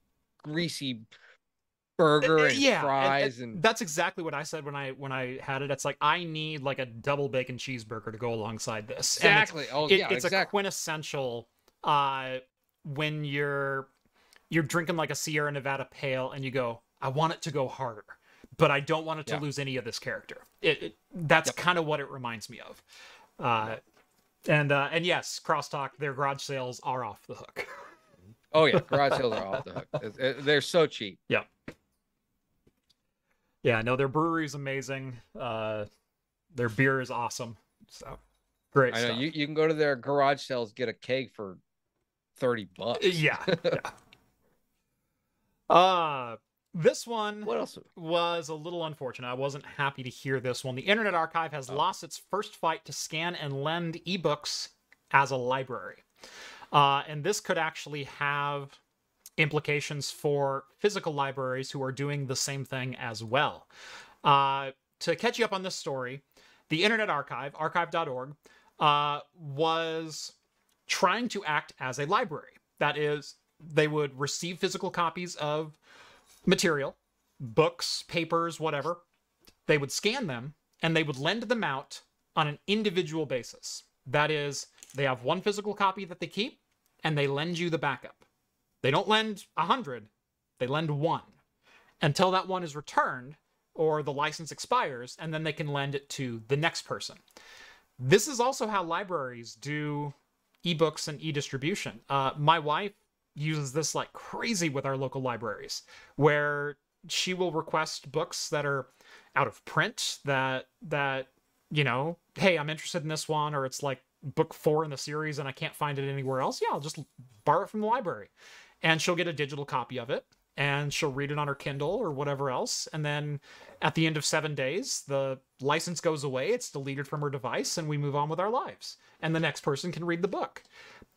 greasy burger and Uh, yeah, fries and and, that's exactly what I said when I when I had it. It's like I need like a double bacon cheeseburger to go alongside this. And exactly. Oh it- yeah, it's a quintessential uh when you're you're drinking like a Sierra Nevada pale and you go, I want it to go harder, but I don't want it to Yeah. lose any of this character. It, it that's Yep. kind of what it reminds me of. Uh and uh and yes, crosstalk, their garage sales are off the hook. Oh yeah, <laughs> garage sales are off the hook. It- it- they're so cheap. yeah, Yeah. no, their brewery is amazing. Uh their beer is awesome. So great I know stuff. you, you can go to their garage sales, get a keg for thirty bucks. yeah. yeah. <laughs> Uh this one What else? was a little unfortunate. I wasn't happy to hear this one. The Internet Archive has Oh. lost its first fight to scan and lend ebooks as a library. Uh, and this could actually have implications for physical libraries who are doing the same thing as well. Uh, to catch you up on this story, the Internet Archive, archive.org, uh, was trying to act as a library. That is, they would receive physical copies of material, books, papers, whatever. They would scan them and they would lend them out on an individual basis. That is, they have one physical copy that they keep and they lend you the backup. They don't lend a hundred, they lend one until that one is returned or the license expires, and then they can lend it to the next person. This is also how libraries do ebooks and e-distribution. Uh, my wife uses this like crazy with our local libraries, where she will request books that are out of print that that you know, hey, I'm interested in this one, or it's like book four in the series and I can't find it anywhere else. Yeah, I'll just borrow it from the library, and she'll get a digital copy of it and she'll read it on her Kindle or whatever else. And then at the end of seven days, the license goes away, it's deleted from her device, and we move on with our lives. And the next person can read the book.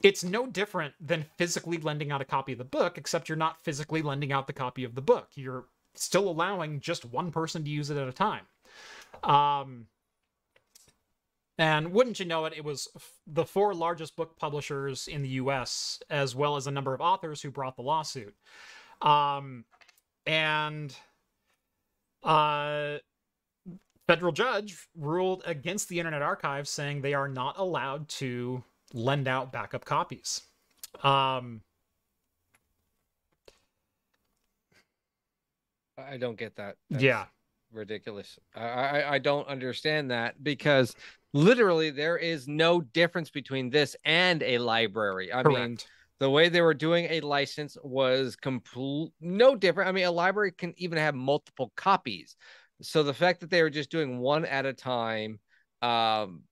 It's no different than physically lending out a copy of the book, except you're not physically lending out the copy of the book. You're still allowing just one person to use it at a time. Um, and wouldn't you know it, it was the four largest book publishers in the US, as well as a number of authors who brought the lawsuit. Um, and uh, federal judge ruled against the Internet Archive, saying they are not allowed to lend out backup copies. Um, I don't get that. That's yeah, ridiculous. I, I I don't understand that because literally there is no difference between this and a library. I correct. mean the way they were doing a license was complete no different. I mean, a library can even have multiple copies. So the fact that they were just doing one at a time, um,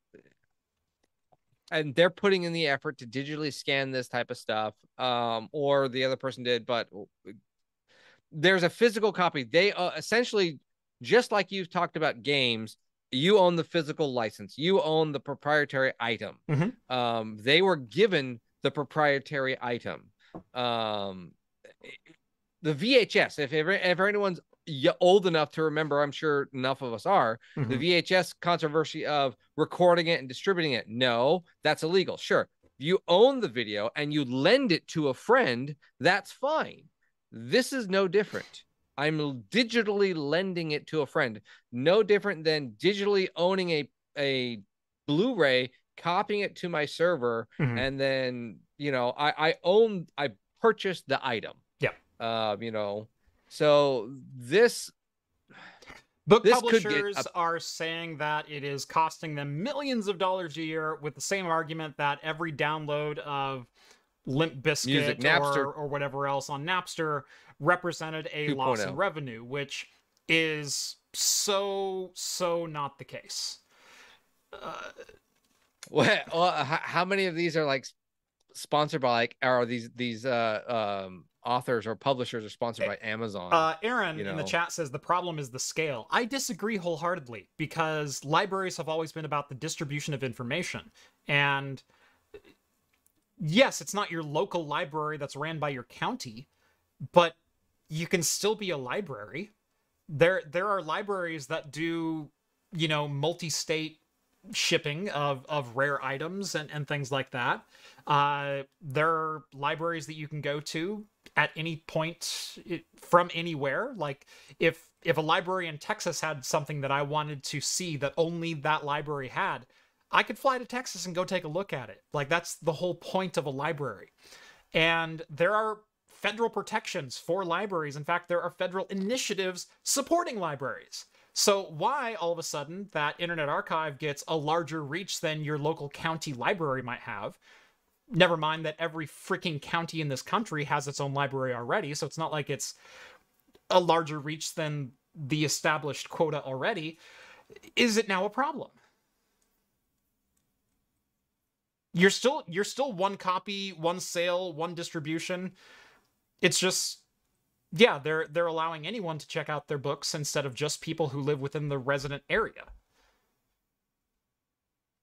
and they're putting in the effort to digitally scan this type of stuff, um, or the other person did, but there's a physical copy. They uh, essentially, just like you've talked about games, you own the physical license, you own the proprietary item. Mhm. Um, they were given the proprietary item. Um, the VHS, if ever, if anyone's old enough to remember, I'm sure enough of us are, the Mhm. VHS controversy of recording it and distributing it. No, that's illegal. Sure. You own the video and you lend it to a friend, that's fine. This is no different. I'm digitally lending it to a friend. No different than digitally owning a a Blu-ray, copying it to my server, Mhm. and then you know I I own I purchased the item. Yeah. Um, you know, so this Book This publishers up- are saying that it is costing them millions of dollars a year with the same argument that every download of Limp Bizkit Music, or, or whatever else on Napster represented a loss in revenue, which is so, so not the case. Uh, <laughs> Well, well, how many of these are like sponsored by like are these these uh um authors or publishers are sponsored by Amazon? Uh, Aaron you in the chat says the problem is the scale. I disagree wholeheartedly because libraries have always been about the distribution of information. And yes, it's not your local library that's ran by your county, but you can still be a library. There there are libraries that do, you know, multi-state shipping of of rare items and, and things like that. Uh, there are libraries that you can go to at any point from anywhere. Like if if a library in Texas had something that I wanted to see that only that library had, I could fly to Texas and go take a look at it. Like that's the whole point of a library. And there are federal protections for libraries. In fact, there are federal initiatives supporting libraries. So why all of a sudden that Internet Archive gets a larger reach than your local county library might have? Never mind that every freaking county in this country has its own library already, so it's not like it's a larger reach than the established quota already. Is it now a problem? You're still you're still one copy, one sale, one distribution. It's just yeah, they're they're allowing anyone to check out their books instead of just people who live within the resident area.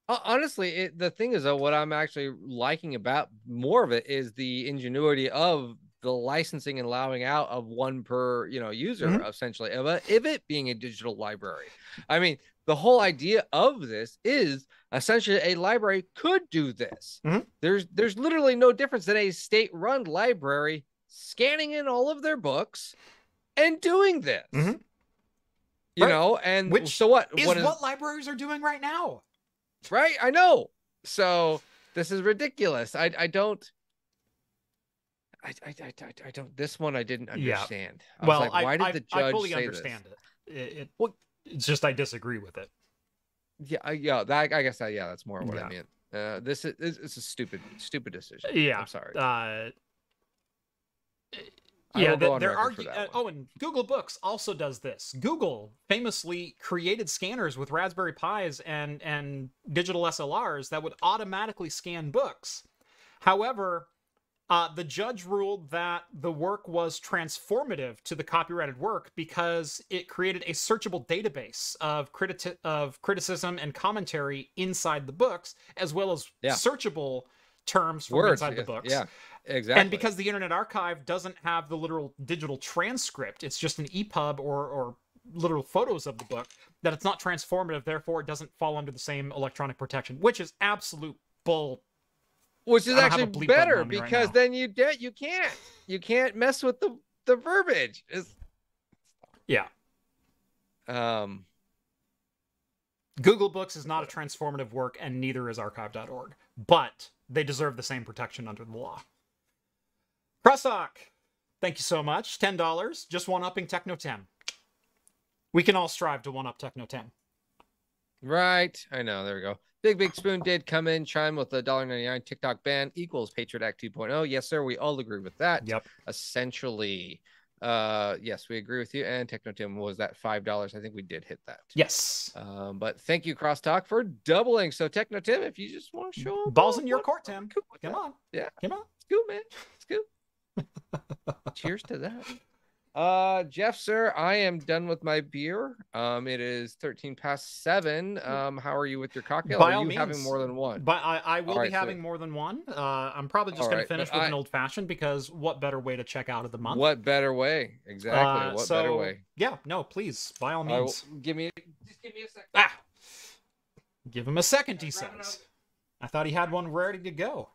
Honestly, it, the thing is, though, what I'm actually liking about more of it is the ingenuity of the licensing and allowing out of one per you know user Mhm. essentially of, a, of it being a digital library. I mean, the whole idea of this is essentially a library could do this. Mhm. There's there's literally no difference than a state-run library scanning in all of their books and doing this. Mhm. You Right. know, and Which so what? Is what what, is libraries are doing right now. right? I know. So this is ridiculous. I I don't. I, I, I, I- I don't. This one I didn't Yeah. understand. I well, like, why I, did I, the I judge fully say understand it. It, it- Well- It's just I disagree with it. Yeah, I- yeah. That I guess that yeah, that's more what Yeah. I mean. Uh, this is it's a stupid, stupid decision. Yeah. I'm sorry. Uh, I yeah, the- there are. uh, oh, and Google Books also does this. Google famously created scanners with Raspberry Pis and and digital SLRs that would automatically scan books. However, uh, the judge ruled that the work was transformative to the copyrighted work because it created a searchable database of criti- of criticism and commentary inside the books, as well as Yeah. searchable terms from Words inside the books. Yeah, exactly. And because the Internet Archive doesn't have the literal digital transcript, it's just an EPUB or or literal photos of the book, that it's not transformative, therefore it doesn't fall under the same electronic protection, which is absolute bull. which is I don't have a actually better me right because then you de- you can't you can't mess with the the verbiage. It's, Yeah. um, Google Books is not a transformative work, and neither is archive.org, but they deserve the same protection under the law. Crosstalk, thank you so much. $10, just one upping Techno Tim. We can all strive to one up Techno Tim. right. I know. There we go. Big Big Spoon did come in, chime with the $1.99 TikTok ban equals Patriot Act 2.0. Yes, sir. We all agree with that. Yep. Essentially, uh, yes, we agree with you. And Techno Tim was that five dollars. I think we did hit that. Yes. Um, but thank you, Crosstalk, for doubling. So Techno Tim, if you just want to show up, Balls in your court, Tim. cool Come on. Yeah. Come on. It's cool, man. It's cool. <laughs> Cheers to that. Uh, Jeff, sir, I am done with my beer. Um, it is 13 past seven. Um, how are you with your cocktail? By are all means, having more than one? But I, I will All right, be so- having more than one. Uh, I'm probably just All going right, to finish but with an old fashioned because what better way to check out of the month? What better way? Exactly. Uh, what so, better way? Yeah, no, please, by all I will- means. give me just give me a second. Ah! Give him a second, he says. I thought he had one ready to go.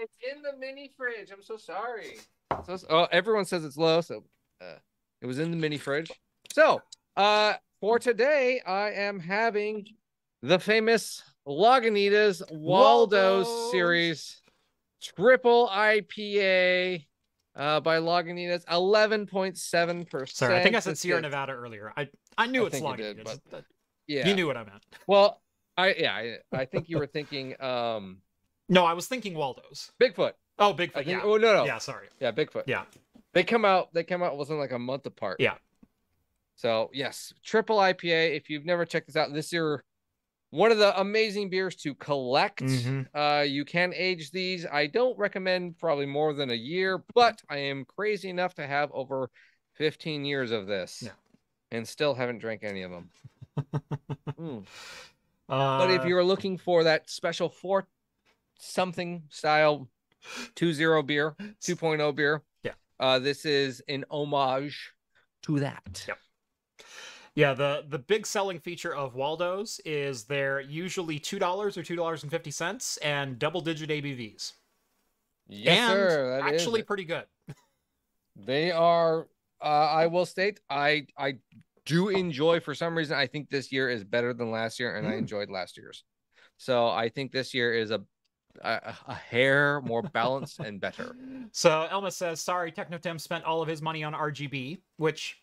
It's in the mini fridge. I'm so sorry. So, oh, everyone says it's low, so uh, it was in the mini fridge. So, uh, for today, I am having the famous Lagunitas Waldo's Waldo's. series triple IPA uh, by Lagunitas, 11.7%. Sorry, I think I said Sierra is- Nevada earlier. I I knew I it's think you did, but- uh, Yeah. You knew what I meant. Well, I yeah, I, I think you were thinking um No, I was thinking Waldo's. Bigfoot. Oh, Bigfoot. think, Yeah. Oh no, no. Yeah, sorry. Yeah, Bigfoot. Yeah. They come out, they come out within like a month apart. Yeah. So yes, triple IPA. If you've never checked this out, this is one of the amazing beers to collect. Mhm. Uh, you can age these. I don't recommend probably more than a year, but I am crazy enough to have over 15 years of this. Yeah. And still haven't drank any of them. <laughs> Mm. Uh, But if you're looking for that special four something style 2.0 beer, <gasps> 2.0 beer, Yeah. uh, this is an homage to that. Yep. Yeah, the the big selling feature of Waldo's is they're usually two dollars or two dollars and fifty cents and double digit ABVs. Yes, and sir. that is actually pretty good. they are. Uh, I will state, I I do enjoy. For some reason, I think this year is better than last year, and I Mm. enjoyed last year's. So I think this year is a a, a hair more balanced and better. <laughs> So Elma says, "Sorry, Techno Tim spent all of his money on RGB, which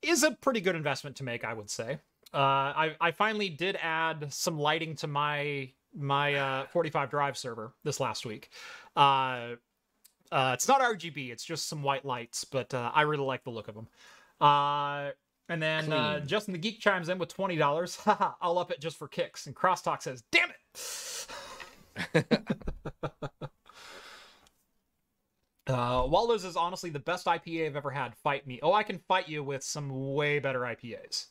is a pretty good investment to make, I would say. Uh, I I finally did add some lighting to my my uh, 45 drive server this last week. Uh, uh, it's not RGB; it's just some white lights, but uh, I really like the look of them. Uh, and then uh, Justin the Geek chimes in with twenty dollars. <laughs> Haha, I'll up it just for kicks. And Crosstalk says, "Damn it." <laughs> Uh, Waldo's is honestly the best IPA I've ever had. Fight me. Oh, I can fight you with some way better IPAs.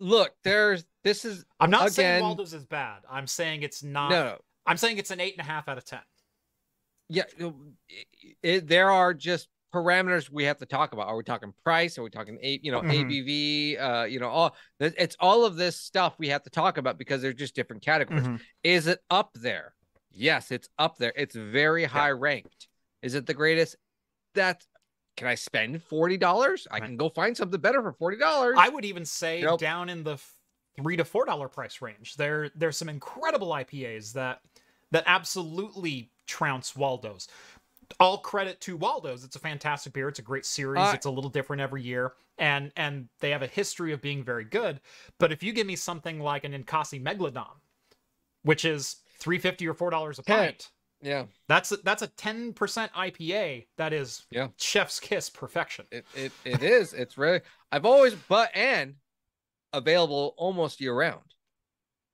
Look, there's this is I'm not saying Waldo's is bad. I'm saying it's not. no, no. I'm saying it's an eight and a half out of ten. Yeah, it, it, there are just parameters we have to talk about. Are we talking price? Are we talking a you know Mhm. ABV? Uh, you know, all it's all of this stuff we have to talk about because they're just different categories. Mm-hmm. Is it up there? Yes, it's up there. It's very high ranked. Is it the greatest? That can I spend forty dollars? I Right. can go find something better for forty dollars. I would even say Nope. down in the three to four dollar price range. There, there's some incredible IPAs that that absolutely trounce Waldo's. All credit to Waldo's. It's a fantastic beer. It's a great series. I- it's a little different every year, and and they have a history of being very good. But if you give me something like an Ninkasi Megalodon, which is three fifty or four dollars a pint. Yeah, That's a, that's a ten percent IPA. That is Yeah. chef's kiss perfection. it it, it is. It's really. I've always but and available almost year round.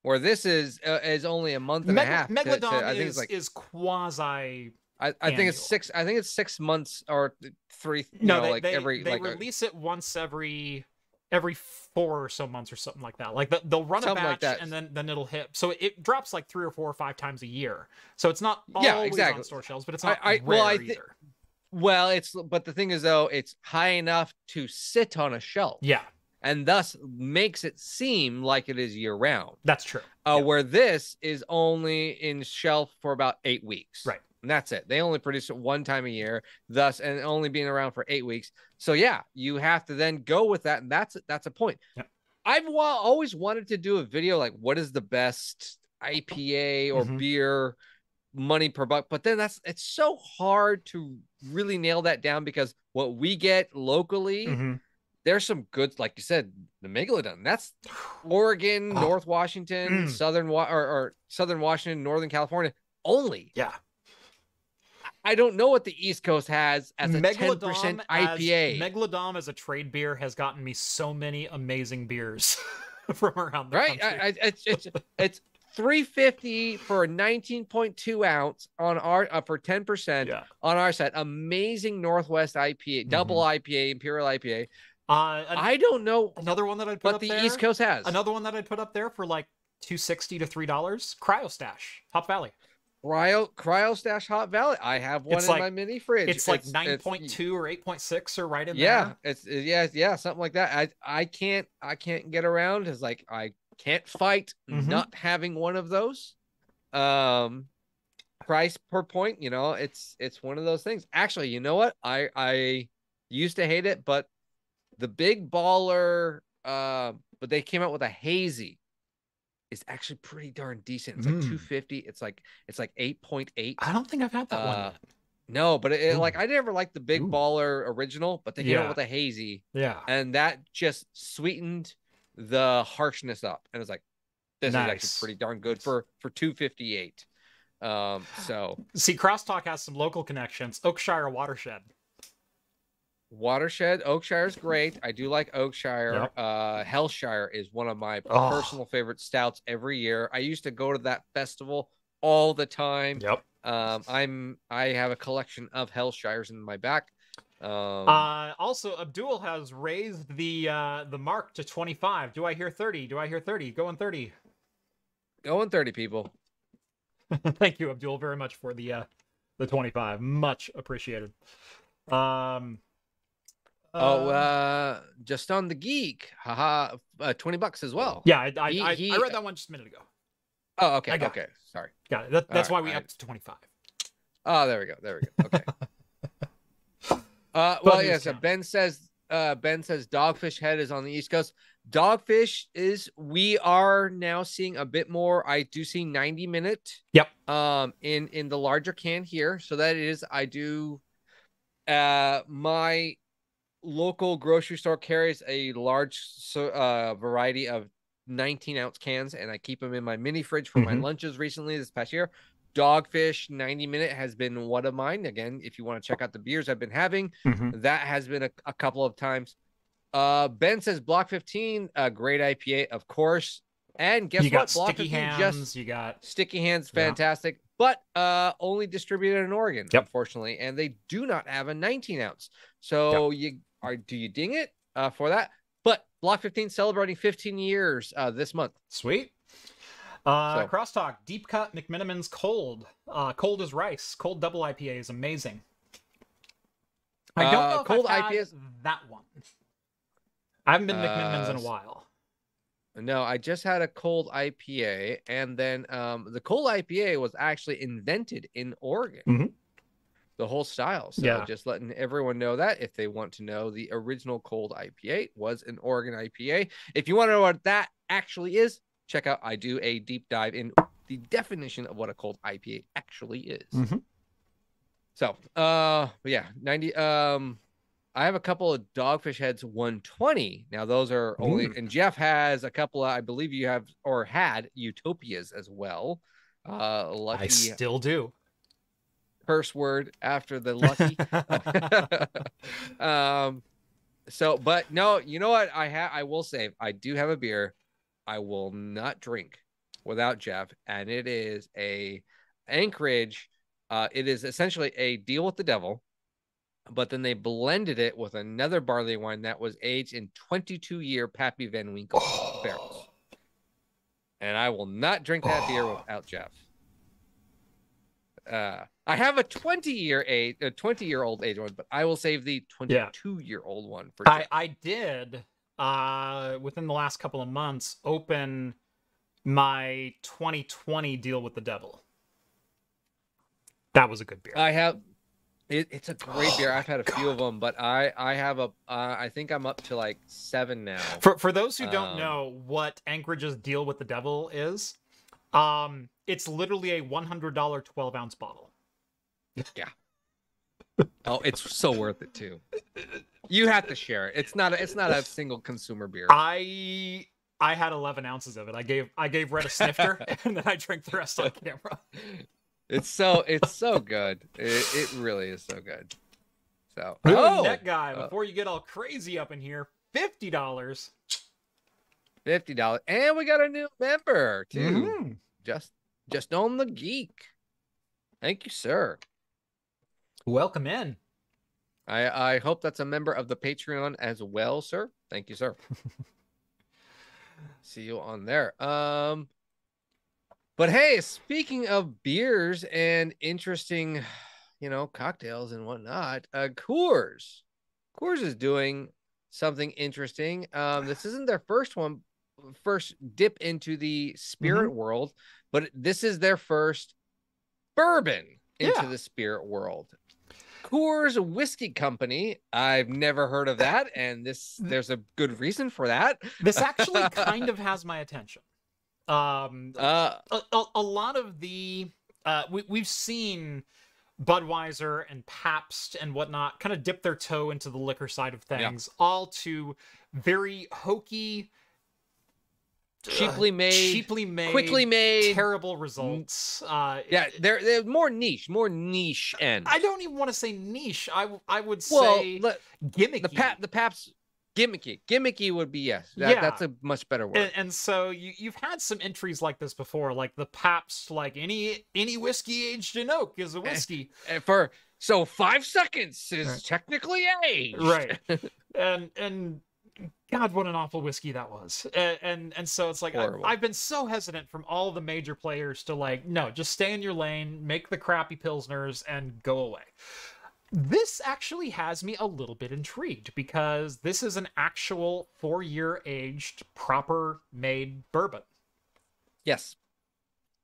Where this is uh, is only a month and Meg- a half. to- to- Megalodon I think is it's like is quasi. I, I think it's six. I think it's six months or three. You No, know, they like they, every they like a- release it once every every four or so months or something like that. Like the, they'll run a batch like that. and then then it'll hit. So it drops like three or four or five times a year. So it's not Yeah, exactly. on store shelves, but it's not I- rare well, I thi- either. Well, it's but the thing is though, it's high enough to sit on a shelf, Yeah, and thus makes it seem like it is year round. that's true. Uh, Yeah. Where this is only in shelf for about eight weeks, Right. And that's it. They only produce it one time a year, thus and only being around for eight weeks. So yeah, you have to then go with that, and that's that's a point. Yep. I've wa- always wanted to do a video like what is the best IPA or Mhm. beer money per buck, but then that's it's so hard to really nail that down because what we get locally, Mhm. there's some good, like you said, the megalodon. That's <sighs> Oregon, Oh. North Washington, Mm. Southern Wa- or, or Southern Washington, Northern California only. Yeah, I don't know what the East Coast has as a Megalodon percent as- IPA. Megalodon as a trade beer has gotten me so many amazing beers <laughs> from around the right? country. I, it's it's <laughs> it's three fifty for a nineteen point two ounce on our uh, for ten percent yeah. on our side. Amazing Northwest IPA, double IPA, Imperial IPA. Uh, an- I don't know another one that I'd put what up the there. East Coast has. Another one that I'd put up there for like two sixty to three dollars. Cryostash, Hop Valley. Cryo Cryo Stash Hop Valley. I have one It's in like- my mini fridge. It's like It's- nine it's- point two or eight point six or right in yeah there. Yeah, it's yeah yeah something like that i i can't i can't get around is like i can't fight Mhm. not having one of those um price per point you know it's it's one of those things actually you know what i i used to hate it but the big baller uh but they came out with a hazy is actually pretty darn decent it's like Mm. 250 it's like it's like 8.8 I don't think I've had that one. Uh, Yet. no but it, it- like I never liked the big Ooh. baller original, but they came Yeah. out with a hazy, Yeah. and that just sweetened the harshness up. And it's like, this is actually pretty darn good for for two fifty eight. Um, <sighs> so See, Crosstalk has some local connections. Oakshire Watershed. Watershed, Oakshire's great. I do like Oakshire. Yep. Uh, Hellshire is one of my Oh. personal favorite stouts every year. I used to go to that festival all the time. Yep. Um, I'm I have a collection of Hellshires in my back. Um, Uh, also, Abdul has raised the uh, the mark to 25. Do I hear 30? Do I hear 30? Going 30. going 30 people. <laughs> Thank you, Abdul, very much for the uh, the 25. Much appreciated. Um. Oh, uh, uh, Justin the Geek, haha, uh, 20 bucks as well. yeah, I, I, he- I, he- I read that one just a minute ago. Oh, okay. I got it. Okay. Sorry. Got it. That, that's All why right, we upped to 25. Oh, there we go. There we go. Okay. <laughs> uh, well, yes. count. Ben says. Uh, Ben says Dogfish Head is on the East Coast. Dogfish is. We are now seeing a bit more. I do see 90 minute. Yep. Um, in in the larger can here, so that is I do. Uh, my local grocery store carries a large uh variety of 19 ounce cans, and I keep them in my mini fridge for my Mhm. lunches recently this past year. Dogfish 90 minute has been one of mine. Again, if you want to check out the beers I've been having, Mhm. that has been a, a couple of times. Uh, Ben says Block 15, a great IPA, of course. And guess you what? Block sticky 15 hands. just You got sticky hands, Yeah. fantastic, but uh, only distributed in Oregon, Yep. unfortunately, and they do not have a 19 ounce. So you are do you ding it uh, for that? But Block 15 celebrating 15 years uh, this month. sweet. Uh, So- Crosstalk, deep cut McMenamins cold. Uh, cold as rice. Cold double IPA is amazing. I don't Uh, know if cold I've IPAs that one. I haven't been to McMenamins in a Uh, while. No, I just had a cold IPA, and then um, the cold IPA was actually invented in Oregon. Mhm. The whole style. So Yeah. just letting everyone know that if they want to know, the original cold IPA was an Oregon IPA. If you want to know what that actually is, check out. I do a deep dive in the definition of what a cold IPA actually is. Mhm. So, uh, yeah, ninety. Um, I have a couple of Dogfish Heads 120. Now those are only, Ooh. and Jeff has a couple. Of, I believe you have or had Utopias as well. Uh, lucky I still do. Curse word after the lucky. <laughs> <laughs> um, so, but no, you know what? I have. I will say, I do have a beer. I will not drink without Jeff, and it is a Anchorage. Uh, it is essentially a deal with the devil, but then they blended it with another barley wine that was aged in 22 year Pappy Van Winkle <sighs> barrels. And I will not drink that beer <sighs> without Jeff. Uh, I have a 20 year age, a 20 year old age one, but I will save the 22 year old one for I I did uh within the last couple of months open my 2020 deal with the devil. That was a good beer. I have. It, it's a great Oh beer. I've had a few of them, but I I have a. Uh, I think I'm up to like seven now. For for those who don't Um, know what Anchorage's deal with the devil is, um, it's literally a one hundred dollar twelve ounce bottle. Oh, it's so worth it too. You have to share it. It's not. A, it's not a single consumer beer. I I had eleven ounces of it. I gave I gave Red a snifter, <laughs> and then I drank the rest on camera. It's so. It's so good. It, it really is so good. So. Ooh, Oh, net guy, uh, before you get all crazy up in here, fifty dollars. fifty dollars, and we got a new member too. Mm-hmm. Just, Justin the Geek. Thank you, sir. Welcome in. I I hope that's a member of the Patreon as well, sir. Thank you, sir. <laughs> See you on there. Um but hey, speaking of beers and interesting, you know, cocktails and whatnot, uh Coors. Coors is doing something interesting. Um, this isn't their first one, first dip into the spirit world, but this is their first bourbon into Yeah. the spirit world. Coors Whiskey Company. I've never heard of that, and this there's a good reason for that. This actually <laughs> kind of has my attention. Um, Uh, a, a, a lot of the uh, we we've seen Budweiser and Pabst and whatnot kind of dip their toe into the liquor side of Yeah. things, all to very hokey, cheaply uh, made, cheaply made, quickly made. terrible results. Uh, yeah, they're they're more niche, more niche end. I don't even want to say niche. I I would well, say le- gimmicky. the pap the Pabst gimmicky, gimmicky would be yes. That, Yeah. that's a much better word. and, and so you you've had some entries like this before, like the Pabst like any any whiskey aged in oak is a eh, whiskey, And for so five seconds is Right. technically aged. right? <laughs> and and God, what an awful whiskey that was. And and, and so it's like I. I've been so hesitant from all the major players to like, no, just stay in your lane, make the crappy pilsners, and go away. This actually has me a little bit intrigued because this is an actual four year aged, proper made bourbon. Yes.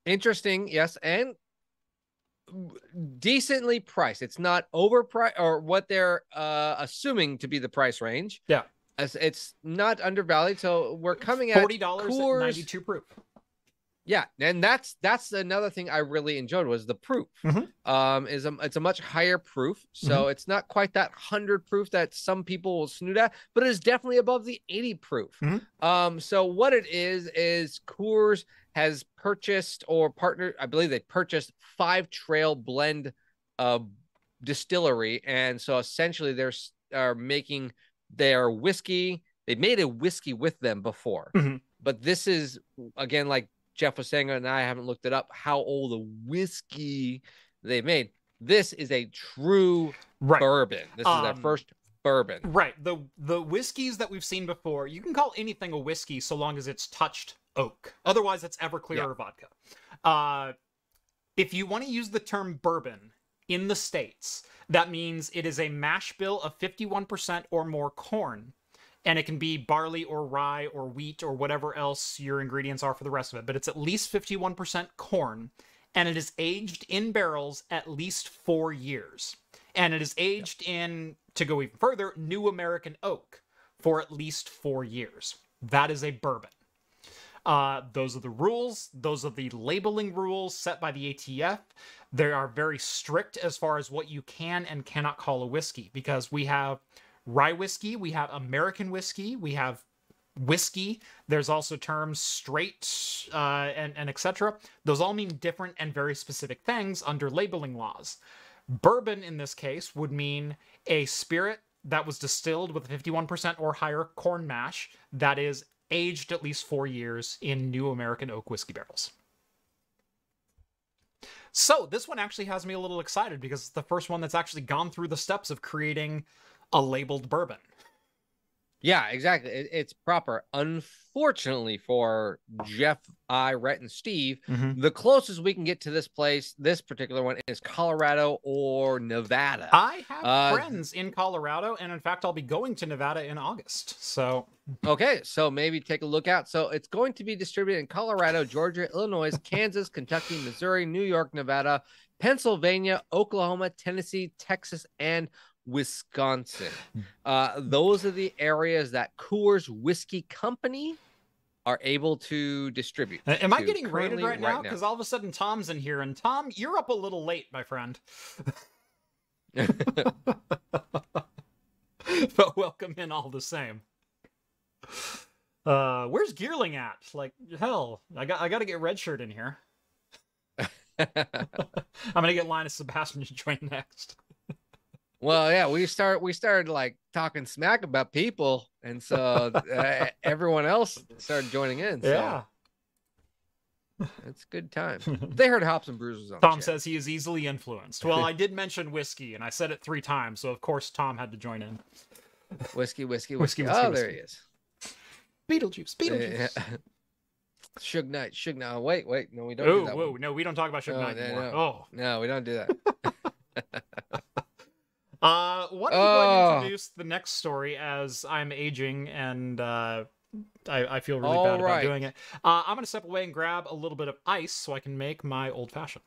Interesting. Yes, and decently priced. It's not overpriced or what they're uh, assuming to be the price range. Yeah. It's not undervalued. So we're coming at Forty dollars at ninety two proof. Yeah, and that's that's another thing I really enjoyed was the proof. Mhm. Um, is a, it's a much higher proof, so it's not quite that hundred proof that some people will snoot at, but it is definitely above the eighty proof. Mhm. Um, so what it is is Coors has purchased or partnered, I believe they purchased Five Trail Blend, uh, distillery, and so essentially they're are making their whiskey. They made a whiskey with them before, Mhm. but this is again like Jeff was saying, and I haven't looked it up how old the whiskey they made. This is a true Right. bourbon. This is their Um, first bourbon. Right. The the whiskeys that we've seen before, you can call anything a whiskey so long as it's touched oak. Otherwise, it's Everclear Yeah. or vodka. Uh, if you want to use the term bourbon in the states, that means it is a mash bill of fifty-one percent or more corn, and it can be barley or rye or wheat or whatever else your ingredients are for the rest of it. But it's at least fifty-one percent corn, and it is aged in barrels at least four years. And it is aged in to go even further new american oak for at least four years. That is a bourbon uh, those are the rules those are the labeling rules set by the atf they are very strict as far as what you can and cannot call a whiskey because we have rye whiskey we have american whiskey we have whiskey. There's also terms straight uh, and, and etc. Those all mean different and very specific things under labeling laws. Bourbon, in this case, would mean a spirit that was distilled with 51% or higher corn mash that is aged at least four years in new American oak whiskey barrels. So this one actually has me a little excited because it's the first one that's actually gone through the steps of creating a labeled bourbon. Yeah, exactly. It, it's proper. Unfortunately for Jeff, I, Rhett, and Steve, Mm-hmm. the closest we can get to this place, this particular one, is Colorado or Nevada. I have Uh, friends in Colorado, and in fact, I'll be going to Nevada in August. So Okay, so maybe take a look out. So it's going to be distributed in Colorado, Georgia, Illinois, Kansas, Kentucky, Missouri, New York, Nevada, Pennsylvania, Oklahoma, Tennessee, Texas, and Wisconsin. Uh, those are the areas that Coors Whiskey Company are able to distribute. Am I getting rated right now? Because all of a sudden Tom's in here, and Tom, you're up a little late, my friend. <laughs> but welcome in all the same. Uh, where's Gearling at? Like hell, I got I got to get Redshirt in here. <laughs> <laughs> I'm gonna get Linus Sebastian to join next. Well, yeah, we start we started like talking smack about people, and so uh, <laughs> everyone else started joining in. So Yeah. it's good time. <laughs> They heard hops and bruises on. Tom chat. says he is easily influenced. Well, I did mention whiskey, and I said it three times, so of course Tom had to join in. whiskey, whiskey, Whiskey, whiskey. whiskey, oh, there whiskey. he is. Beetlejuice, Beetlejuice. Yeah. <laughs> Suge Knight, Suge Knight. Oh, wait, wait, no, we don't Oh, do whoa, one. no, we don't talk about Suge Oh, Knight no, anymore. no. Oh, No, we don't do that. Uh, why don't you go ahead and Oh. introduce the next story as I'm aging and uh, I, I feel really All bad about doing it. Uh, I'm going to step away and grab a little bit of ice so I can make my old fashioned.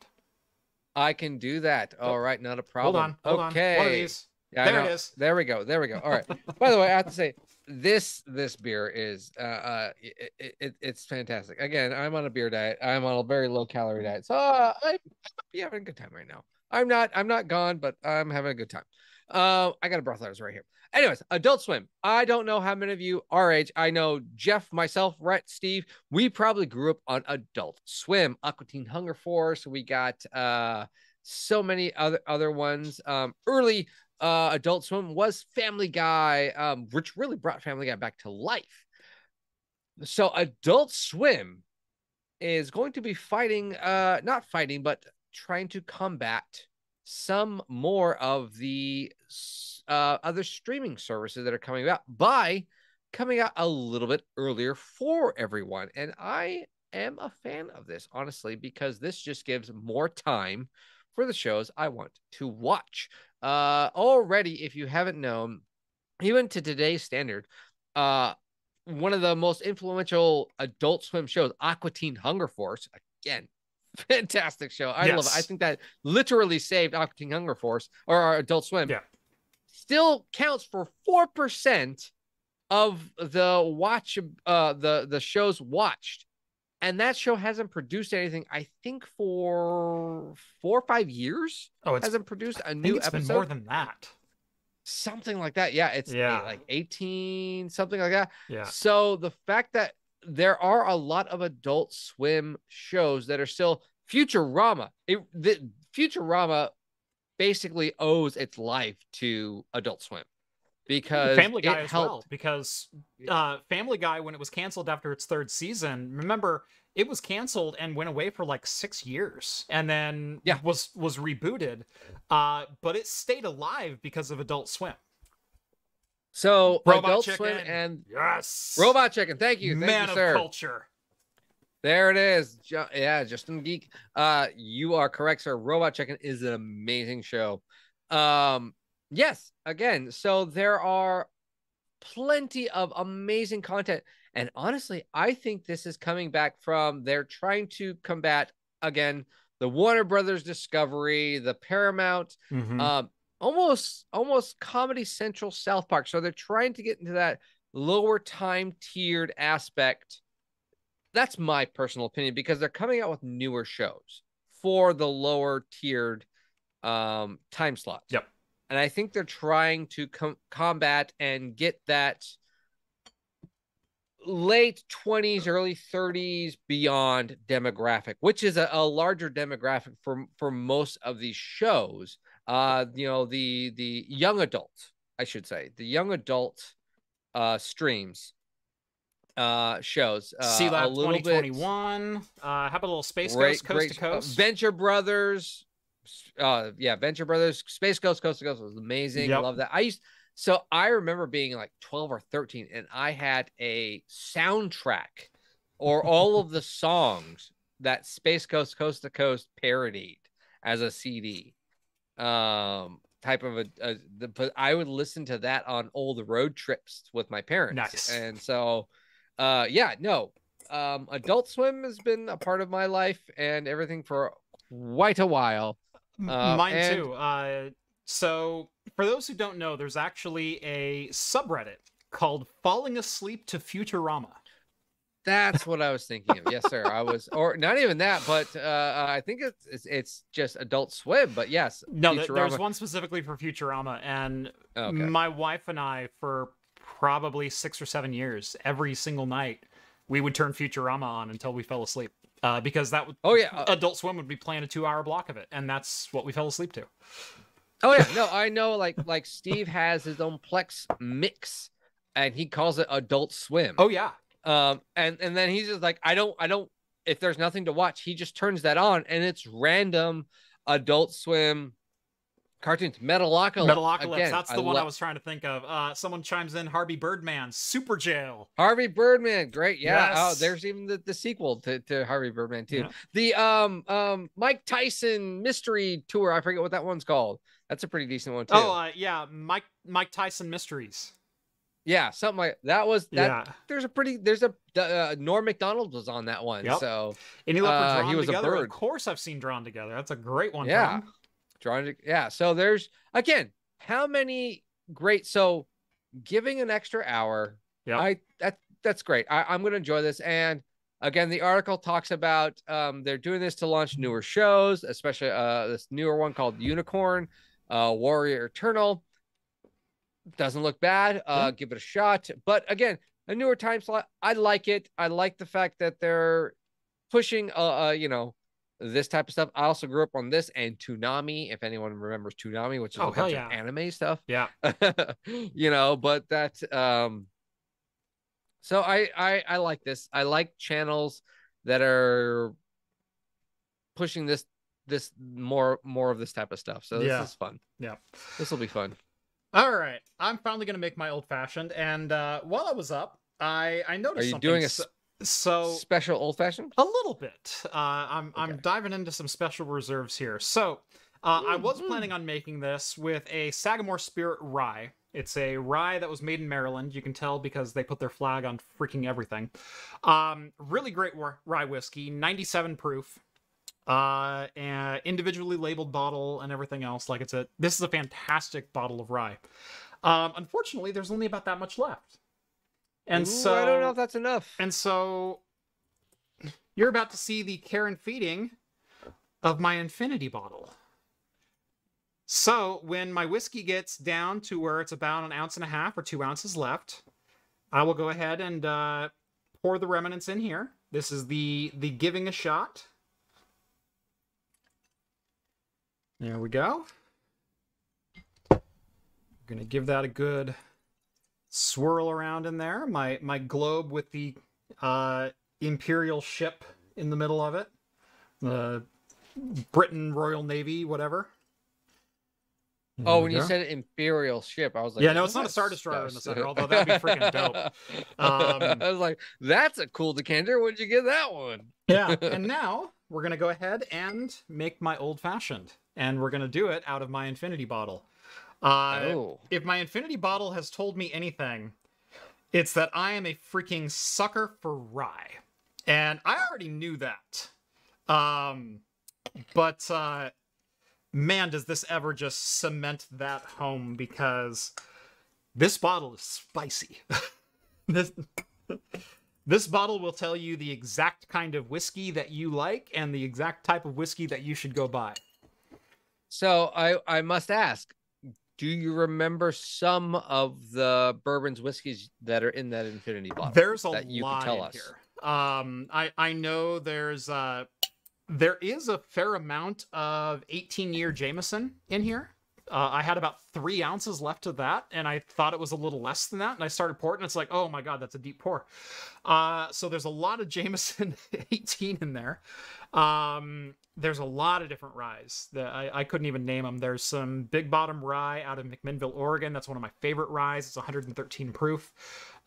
I can do that. All right, not a problem. Hold on, hold okay. on. One of these. Yeah, There it is. There we go. There we go. All right. By the way, I have to say <laughs> this this beer is uh, uh it, it, it- it's fantastic. Again, I'm on a beer diet. I'm on a very low calorie diet, so uh, I, I might be having a good time right now. I'm not I'm not gone, but I'm having a good time. Uh, I got a breathalyzer right here. Anyways, Adult Swim. I don't know how many of you our age. I know Jeff, myself, Rhett, Steve. We probably grew up on Adult Swim, Aqua Teen Hunger Force. We got uh so many other other ones. Um, early uh, Adult Swim was Family Guy, um, which really brought Family Guy back to life. So Adult Swim is going to be fighting, uh, not fighting, but trying to combat some more of the uh, other streaming services that are coming out by coming out a little bit earlier for everyone. And I am a fan of this, honestly, because this just gives more time for the shows I want to watch. Uh, already, if you haven't known, even to today's standard, uh, one of the most influential Adult Swim shows, Aqua Teen Hunger Force, again, fantastic show. I love it. I think that literally saved Teen Hunger Force or our Adult Swim. Yeah. Still counts for four percent of the watch uh the the shows watched and that show hasn't produced anything i think for four or five years Oh, it hasn't produced a new it's episode been more than that. something like that yeah it's Yeah. like 18 something like that Yeah. so the fact that there are a lot of adult swim shows that are still futurama it the futurama basically owes its life to adult swim because Family Guy as helped well, because uh, Family Guy, when it was canceled after its third season, remember it was canceled and went away for like six years, and then Yeah. was was rebooted. Uh, but it stayed alive because of Adult Swim. So Robot Adult Chicken. Swim and Yes, Robot Chicken. Thank you, thank man you, of sir. culture. There it is. Ju- yeah, Justin Geek. Uh, you are correct, sir. Robot Chicken is an amazing show. Um, yes, again, so there are plenty of amazing content, and honestly, I think this is coming back from they're trying to combat again the Warner Brothers Discovery, the Paramount Mhm. um almost almost comedy central south park. So they're trying to get into that lower time tiered aspect. That's my personal opinion because they're coming out with newer shows for the lower tiered um time slots. Yep. and i think they're trying to com- combat and get that late 20s early 30s beyond demographic which is a, a, larger demographic for for most of these shows uh you know the the young adult i should say the young adult uh streams uh shows uh, Sealab 2021 bit, uh how about a little space great, ghost coast great, to coast uh, venture brothers uh yeah venture brothers space ghost coast to coast was amazing yep. love that i used so I remember being like 12 or 13 and I had a soundtrack or all of the <laughs> songs that Space Ghost Coast to Coast parodied as a CD. Um type of a, a the, but I would listen to that on all the road trips with my parents. Nice. And so uh yeah, no. Um Adult Swim has been a part of my life and everything for quite a while. Uh, Mine and... too. Uh so for those who don't know, there's actually a subreddit called Falling Asleep to Futurama. That's what I was thinking of. Yes, sir. I was, or not even that, but uh, I think it's, it's, it's just Adult Swim. But yes, no, Futurama. there's one specifically for Futurama, and okay. my wife and I, for probably six or seven years, every single night, we would turn Futurama on until we fell asleep. Uh, because that would, oh yeah, Adult Swim would be playing a two-hour block of it, and that's what we fell asleep to. Oh yeah, no, I know. Like like Steve has his own Plex mix, and he calls it Adult Swim. Oh yeah. Um, and and then he's just like, I don't, I don't. If there's nothing to watch, he just turns that on, and it's random Adult Swim cartoons. Metalocalypse. Metalocalypse. Again, That's the I one lo- I was trying to think of. Uh, someone chimes in. Harvey Birdman. Super Jail. Harvey Birdman. Great. Yeah. Oh, yes. Oh, there's even the, the sequel to, to Harvey Birdman too. Yeah. The um um Mike Tyson mystery tour. I forget what that one's called. That's a pretty decent one too. Oh uh, yeah, Mike Mike Tyson Mysteries. Yeah, something like that was that. Yeah. There's a pretty there's a uh, Norm Macdonald was on that one. Yep. So and he, uh, he was together. a bird. Of course, I've seen Drawn Together. That's a great one. Yeah, Tom. Drawn to, yeah. So there's again how many great so giving an extra hour. Yeah, I that that's great. I, I'm gonna enjoy this and again the article talks about um, they're doing this to launch newer shows especially uh, this newer one called unicorn uh, Warrior Eternal doesn't look bad. Uh, Give it a shot. But again, a newer time slot. I like it. I like the fact that they're pushing, uh, uh, you know, this type of stuff. I also grew up on this and Toonami. If anyone remembers Toonami, which is oh, a bunch yeah. of anime stuff. Yeah. <laughs> you know, but that um so I, I I like this. I like channels that are pushing this this more more of this type of stuff. So this yeah. is fun. Yeah. This will be fun. All right. I'm finally gonna make my old fashioned. And uh while I was up, I I noticed Are you something. doing a so, so special old fashioned? A little bit. Uh I'm okay. I'm diving into some special reserves here. So uh, I was planning on making this with a Sagamore Spirit rye. It's a rye that was made in Maryland. You can tell because they put their flag on freaking everything. Um, really great rye whiskey, 97 proof uh, and individually labeled bottle and everything else. Like it's a this is a fantastic bottle of rye. Um, unfortunately, there's only about that much left, and Ooh, so I don't know if that's enough. And so you're about to see the care and feeding of my infinity bottle. So when my whiskey gets down to where it's about an ounce and a half or two ounces left, I will go ahead and uh, pour the remnants in here. This is the the giving a shot. There we go. I'm gonna give that a good swirl around in there. My my globe with the uh, imperial ship in the middle of it, the Britain Royal Navy, whatever. There oh, when go. you said imperial ship, I was like, "Yeah, no, it's not a star destroyer in the center." Although that'd be freaking dope. <laughs> Um, I was like, "That's a cool decanter. Where'd you get that one?" yeah, <laughs> and now we're gonna go ahead and make my old fashioned and we're going to do it out of my infinity bottle. Uh, oh. If my infinity bottle has told me anything, it's that I am a freaking sucker for rye. And I already knew that. Um, but uh, man, does this ever just cement that home because this bottle is spicy. <laughs> this. This bottle will tell you the exact kind of whiskey that you like and the exact type of whiskey that you should go buy. So I I must ask, do you remember some of the bourbons whiskeys that are in that infinity bottle? There's a that you can lot tell in us? here. Um, I I know there's uh there is a fair amount of 18 year Jameson in here. Uh, I had about three ounces left of that, and I thought it was a little less than that. And I started pouring, and it's like, oh my god, that's a deep pour. Uh, so there's a lot of Jameson <laughs> 18 in there. Um, there's a lot of different ryes that I, I couldn't even name them. There's some Big Bottom Rye out of McMinnville, Oregon. That's one of my favorite ryes. It's 113 proof.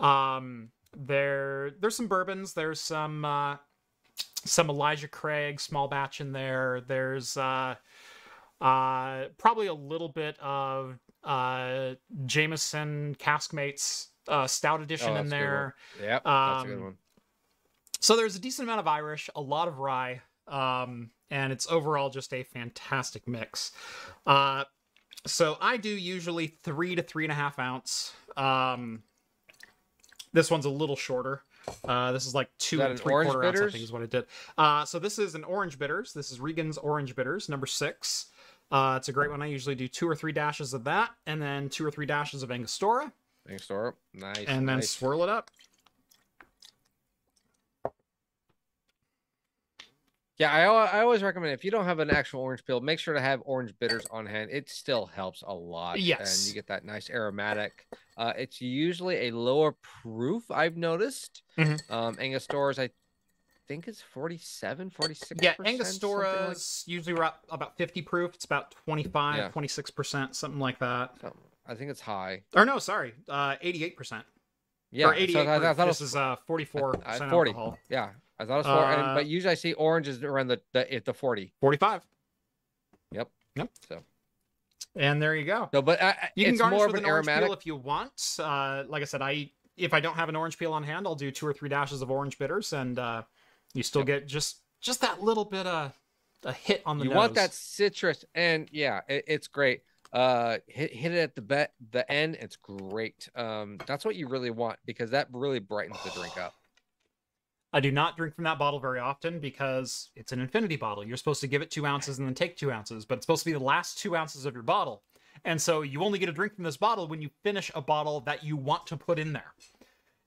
Um, there, there's some bourbons. There's some uh, some Elijah Craig small batch in there. There's uh, uh, probably a little bit of uh, Jameson Caskmates uh, Stout Edition Oh, in that's a good one. there. Yep, that's a good Um, one. So there's a decent amount of Irish, a lot of rye, um, and it's overall just a fantastic mix. Uh, so I do usually three to three and a half ounce. Um, this one's a little shorter. Uh, this is like two that and an three quarter ounce, I bitters? think is what I did. Uh, so this is an orange bitters. This is Regan's Orange Bitters, number six. Uh, it's a great one. I usually do two or three dashes of that, and then two or three dashes of Angostura, Angostura, Nice. and then nice. swirl it up. Yeah, I, I always recommend if you don't have an actual orange peel, make sure to have orange bitters on hand. It still helps a lot. Yes. And you get that nice aromatic. Uh, it's usually a lower proof, I've noticed. Mhm. Um, I think it's 47, 46. Yeah, Angostura's usually ra- about 50 proof. It's about 25, Yeah. 26%, something like that. I think it's high. Or no, sorry, uh, 88%. Yeah, or 88 so I, I thought it this was, is uh, 44% uh, 40. alcohol. Yeah, I thought it was four. and, Uh, but usually I see orange is around the, the, at the 40. 45. Yep. Yep. So, And there you go. no, but uh, You can garnish more with of an an orange peel if you want. Uh, like I said, I if I don't have an orange peel on hand, I'll do two or three dashes of orange bitters, and uh, you still Yep. get just just that little bit of a hit on the you nose. want that citrus and yeah it, it's great uh hit, hit it at the bet the end it's great um that's what you really want because that really brightens the drink up I do not drink from that bottle very often because it's an infinity bottle. You're supposed to give it two ounces and then take two ounces, but it's supposed to be the last two ounces of your bottle. And so you only get a drink from this bottle when you finish a bottle that you want to put in there.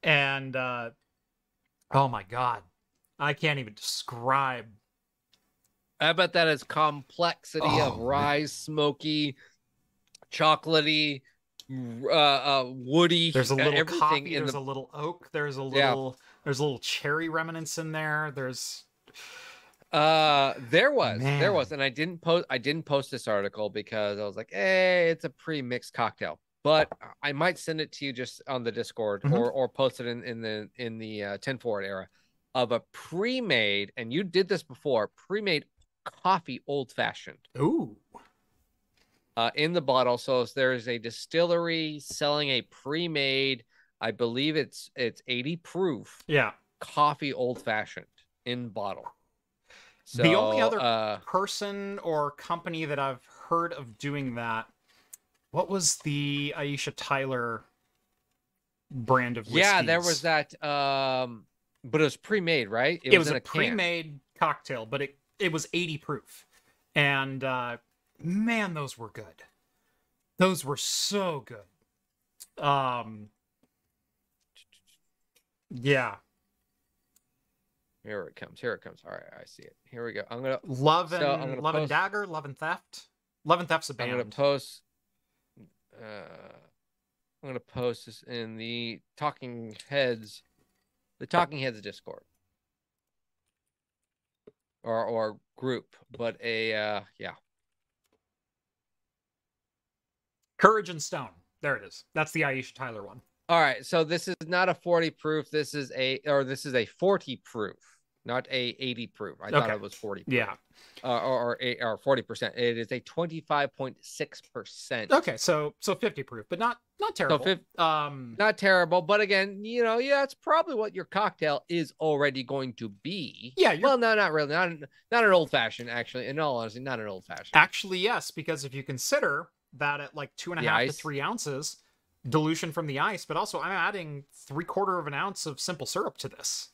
And uh, oh my god, I can't even describe. i bet that is complexity of Oh, man. rye smoky chocolatey uh, uh woody There's a uh, little everything coffee. There's the a little oak. There's a Yeah. There's a little cherry remnants in there. There's Uh, there was, there was, and I didn't post, I didn't post this article because I was like, hey, it's a pre-mixed cocktail, but I might send it to you just on the Discord Mhm. or or post it in in the in the uh, 10 forward era of a pre-made, and you did this before, pre-made coffee old fashioned ooh. uh, in the bottle. So there is a distillery selling a pre-made, I believe it's it's 80 proof Yeah. coffee old fashioned in bottle. So, The only other uh, person or company that I've heard of doing that. What was the Aisha Tyler brand of whiskey? Yeah, there was that. Um, but it was pre-made, right? It, was, in a, can. pre-made cocktail, but it it was 80 proof, and uh, man, those were good. Those were so good. Um, yeah, Here it comes. Here it comes. All right, I see it. Here we go. I'm gonna. Love and So, gonna Love and Dagger, Love and Theft. Love and Theft's a I'm gonna post. Uh, I'm gonna post this in the Talking Heads, the Talking Heads Discord, or or group, but a uh, yeah. Courage and Stone. There it is. That's the Aisha Tyler one. All right, so this is not a 40 proof. This is a or this is a 40 proof, not a 80 proof. I thought it was 40. Proof. Yeah. uh, or or, or 40%. It is a 25.6%. Okay, so so 50 proof, but not not terrible. fif- um, Not terrible, but again, you know, yeah, it's probably what your cocktail is already going to be. yeah, Well, no, not really. Not not an old fashioned, actually. In all honesty, not an old fashioned. Actually, yes, because if you consider that at like two and a half to three ounces dilution from the ice, but also I'm adding three quarter of an ounce of simple syrup to this.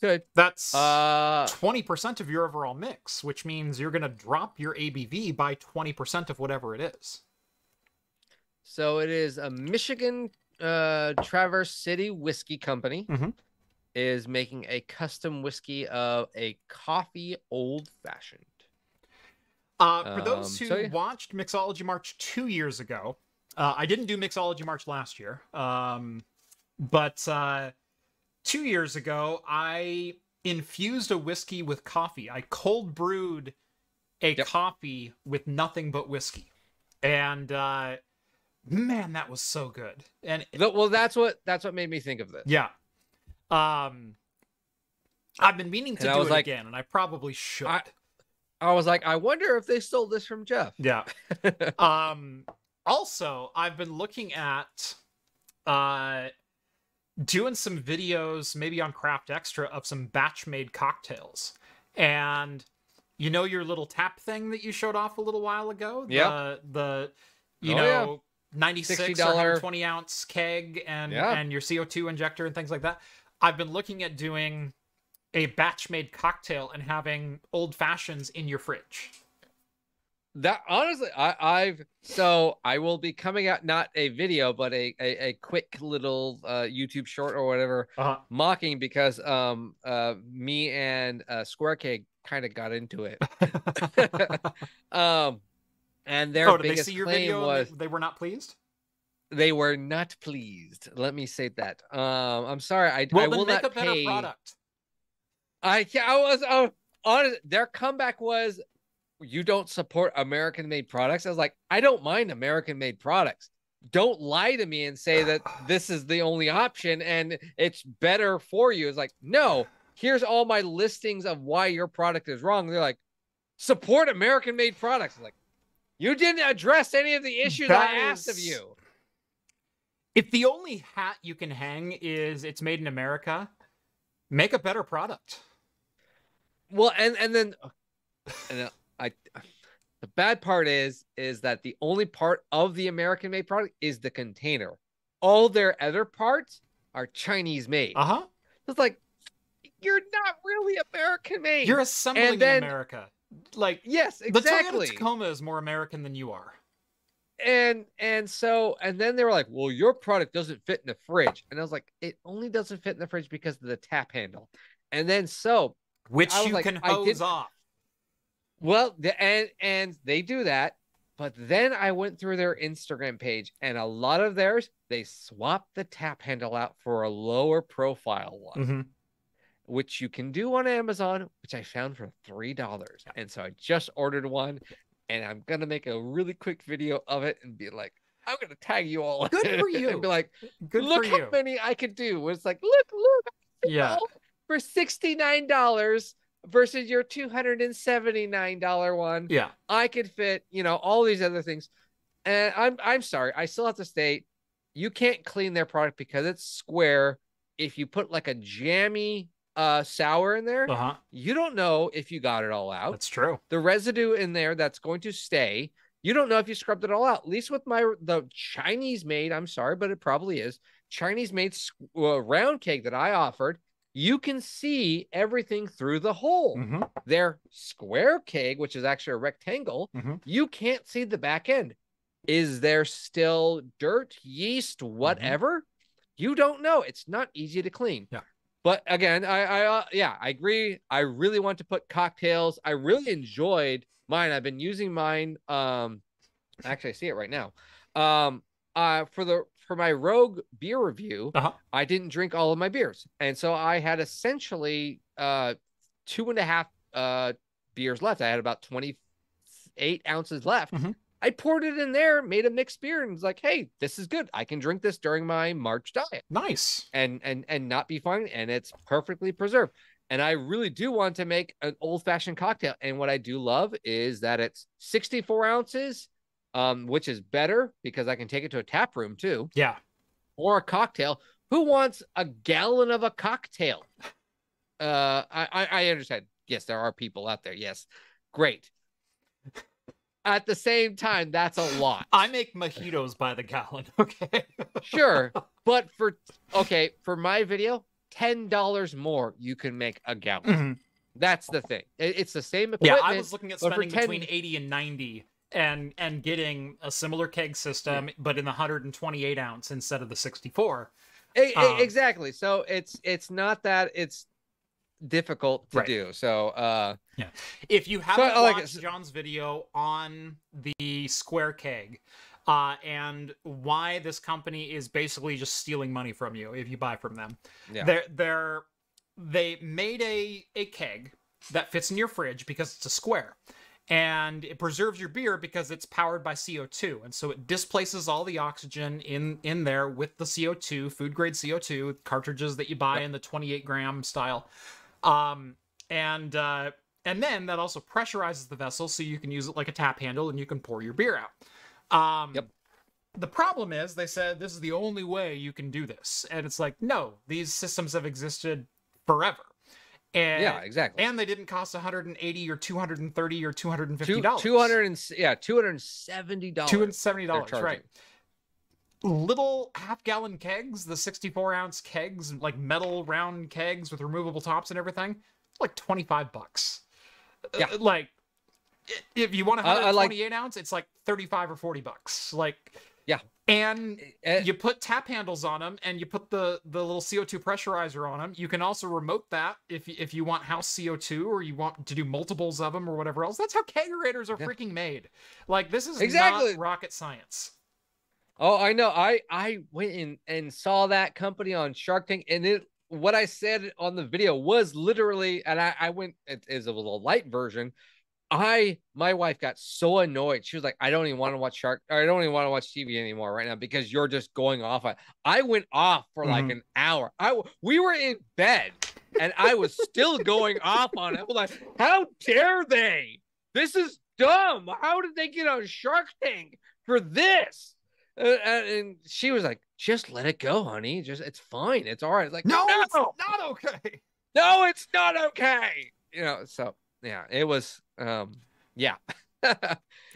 Good. That's Uh, twenty percent of your overall mix, which means you're gonna drop your ABV by twenty percent of whatever it is. So it is a Michigan uh, Traverse City Whiskey Company Mhm. is making a custom whiskey of a coffee old fashioned. Uh, for those Um, who so yeah. watched Mixology March two years ago, uh, I didn't do Mixology March last year, um, but uh, two years ago, I infused a whiskey with coffee. I cold brewed a Yep. coffee with nothing but whiskey, and uh, man, that was so good. And Well, that's what that's what made me think of this. yeah, um, I've been meaning to And do it like, again, and I probably should. I- I was like, I wonder if they stole this from Jeff. yeah. <laughs> um also i've been looking at uh doing some videos maybe on craft extra of some batch made cocktails and you know your little tap thing that you showed off a little while ago Yeah. the the you Oh, yeah. know 96 or $60 120 ounce keg and Yeah. and your co2 injector and things like that i've been looking at doing a batch made cocktail and having old fashions in your fridge That honestly, I, I've so I will be coming out not a video, but a a, a quick little uh, YouTube short or whatever uh-huh mocking because um uh me and uh Square Keg kind of got into it. <laughs> um, and their oh, did they biggest see your claim video was they, they were not pleased? they were not pleased. Let me say that. Um, I'm sorry, I, Well, I will make not a better pay. product. I yeah, I was oh, honest. Their comeback was, "You don't support American-made products." I was like, "I don't mind American-made products. Don't lie to me and say that <sighs> this is the only option and it's better for you." It's like, no. Here's all my listings of why your product is wrong. They're like, support American-made products. I'm like, you didn't address any of the issues That I asked of you. If the only hat you can hang is it's made in America, make a better product. Well, and and then <laughs> and I the bad part is is that the only part of the American made product is the container. All their other parts are Chinese made. Uh huh. It's like you're not really American made. You're assembling then- in America. Like yes, exactly. the Toyota. Tacoma is more American than you are. and and so and then they were like, "Well, your product doesn't fit in the fridge," and I was like, "It only doesn't fit in the fridge because of the tap handle." And then so Which you like, can hose off. Well, the, and and they do that, but then I went through their Instagram page, and a lot of theirs they swap the tap handle out for a lower profile one, Mhm. which you can do on Amazon, which I found for three dollars. And so I just ordered one, and I'm gonna make a really quick video of it and be like, I'm gonna tag you all. Good for you. <laughs> And be like, Good look how you. many I could do. It's like, look, look, Yeah. for sixty nine dollars versus your two hundred and seventy nine dollar one. Yeah. I could fit, you know, all these other things. And I'm I'm sorry, I still have to state you can't clean their product because it's square. If you put like a jammy uh sour in there, Uh huh. you don't know if you got it all out. That's true. The residue in there that's going to stay. You don't know if you scrubbed it all out. At least with my the Chinese made, I'm sorry, but it probably is Chinese made uh, round cake that I offered. You can see everything through the hole hmm their square keg, which is actually a rectangle, Mhm. you can't see the back end. Is there still dirt, yeast, whatever? You don't know. It's not easy to clean. Yeah. But again, I, I, uh, yeah, I agree. I really want to put cocktails. I really enjoyed mine. I've been using mine. Um, actually, I see it right now. Um, uh, for the for my Rogue beer review, Uh-huh. I didn't drink all of my beers, and so I had essentially uh two and a half uh beers left. I had about 28 ounces left. Mhm. I poured it in there, made a mixed beer, and was like, hey, this is good. I can drink this during my March diet Nice. and and and not be fine. And it's perfectly preserved. And I really do want to make an old-fashioned cocktail. And what I do love is that it's 64 ounces, um, which is better because I can take it to a tap room too Yeah. or a cocktail. Who wants a gallon of a cocktail? Uh, I, I, understand. Yes, there are people out there. Yes, great. At the same time, that's a lot. I make mojitos by the gallon. <laughs> Okay. Sure, <laughs> but for okay, for my video, ten dollars more, you can make a gallon. Mhm. That's the thing. It's the same equipment. Yeah. I was looking at spending 10 between 80 and 90 and and getting a similar keg system, but in the 128 ounce instead of the 64. E- e- Um, exactly. So it's it's not that it's difficult to Right. do. So uh yeah. If you haven't I like watched Jon's video on the square keg, uh, and why this company is basically just stealing money from you if you buy from them, Yeah. they're they're they made a a keg that fits in your fridge because it's a square. And it preserves your beer because it's powered by CO2, and so it displaces all the oxygen in in there with the CO2, food grade CO2 cartridges that you buy in the 28 gram style. Um, and uh, and then that also pressurizes the vessel so you can use it like a tap handle and you can pour your beer out. Um, Yep. The problem is they said this is the only way you can do this, and it's like no, these systems have existed forever. And, yeah, exactly. and they didn't cost 180 or 230 or 250 dollars. 200 and yeah, 270 dollars. Two hundred seventy dollars, charging. right? Little half gallon kegs, the sixty-four ounce kegs, like metal round kegs with removable tops and everything, like twenty-five bucks. Uh, Yeah. like if you want a I- I hundred like- ounce, it's like thirty-five or forty bucks. Like, Yeah. And Eh, you put tap handles on them and you put the the little CO2 pressurizer on them. You can also remote that if you, if you want house CO2 or you want to do multiples of them or whatever else. That's how kegerators are Yeah. freaking made. Like this is Exactly. not rocket science. Oh, I know. I I went in and saw that company on Shark Tank, and it what I said on the video was literally, and I I went it is a little light version. I my wife got so annoyed. She was like, "I don't even want to watch Shark. I don't even want to watch TV anymore right now because you're just going off." on-" I went off for like Mhm. an hour. I we were in bed, and I was still going off on it. I'm like, "How dare they? This is dumb. How did they get on Shark Tank for this?" Uh, and and she was like, "Just let it go, honey. Just it's fine. It's all right." It's like, No, no, it's not okay. no, it's not okay. You know, so yeah, it was um yeah. <laughs> it,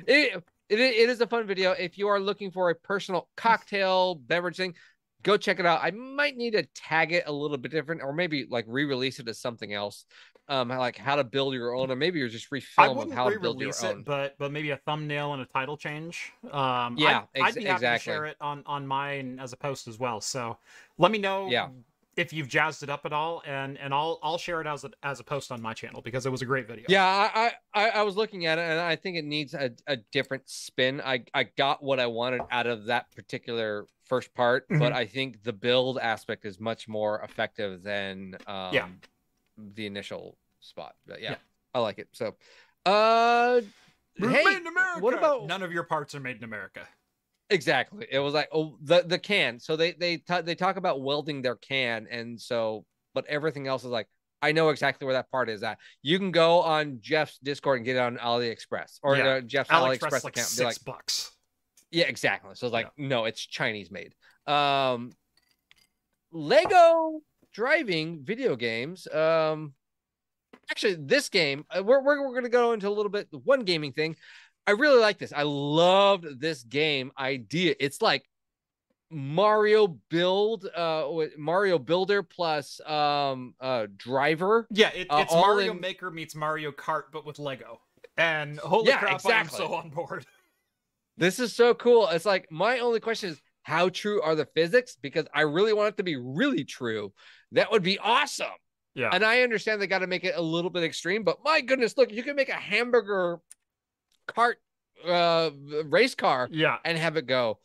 it it is a fun video. If you are looking for a personal cocktail beverage thing, go check it out. I might need to tag it a little bit different or maybe like re-release it as something else. Um like how to build your own or maybe you're just refilm of how to build your own. it, but but maybe a thumbnail and a title change. Um, Yeah, I'd, I'd be happy to share it on on mine as a post as well. So let me know. Yeah. If you've jazzed it up at all, and and I'll I'll share it as a as a post on my channel because it was a great video. Yeah, I, I I was looking at it and I think it needs a, a different spin. I I got what I wanted out of that particular first part, but Mhm. I think the build aspect is much more effective than um Yeah. the initial spot. But yeah, Yeah. I like it. So uh Made hey, what about none of your parts are made in America? Exactly. It was like oh the the can. So they they ta- they talk about welding their can and so but everything else is like I know exactly where that part is at. You can go on Jeff's Discord and get it on AliExpress or Yeah. uh, Jeff's AliExpress AliExpress is like account. six Be like, bucks. yeah, exactly. So it's like, no, it's Chinese made. Um, Lego driving video games. Um, actually, this game, uh, we're, we're, we're going to go into a little bit one gaming thing. I really like this. I loved this game idea. It's like Mario build, uh, with Mario Builder plus um, uh, driver. Yeah, it, Uh, it's all Mario in- Maker meets Mario Kart, but with Lego. And holy Yeah, crap, exactly. I'm so on board. <laughs> This is so cool. It's like my only question is how true are the physics? Because I really want it to be really true. That would be awesome. Yeah. And I understand they got to make it a little bit extreme, but my goodness, look, you can make a hamburger cart uh race car Yeah. and have it go.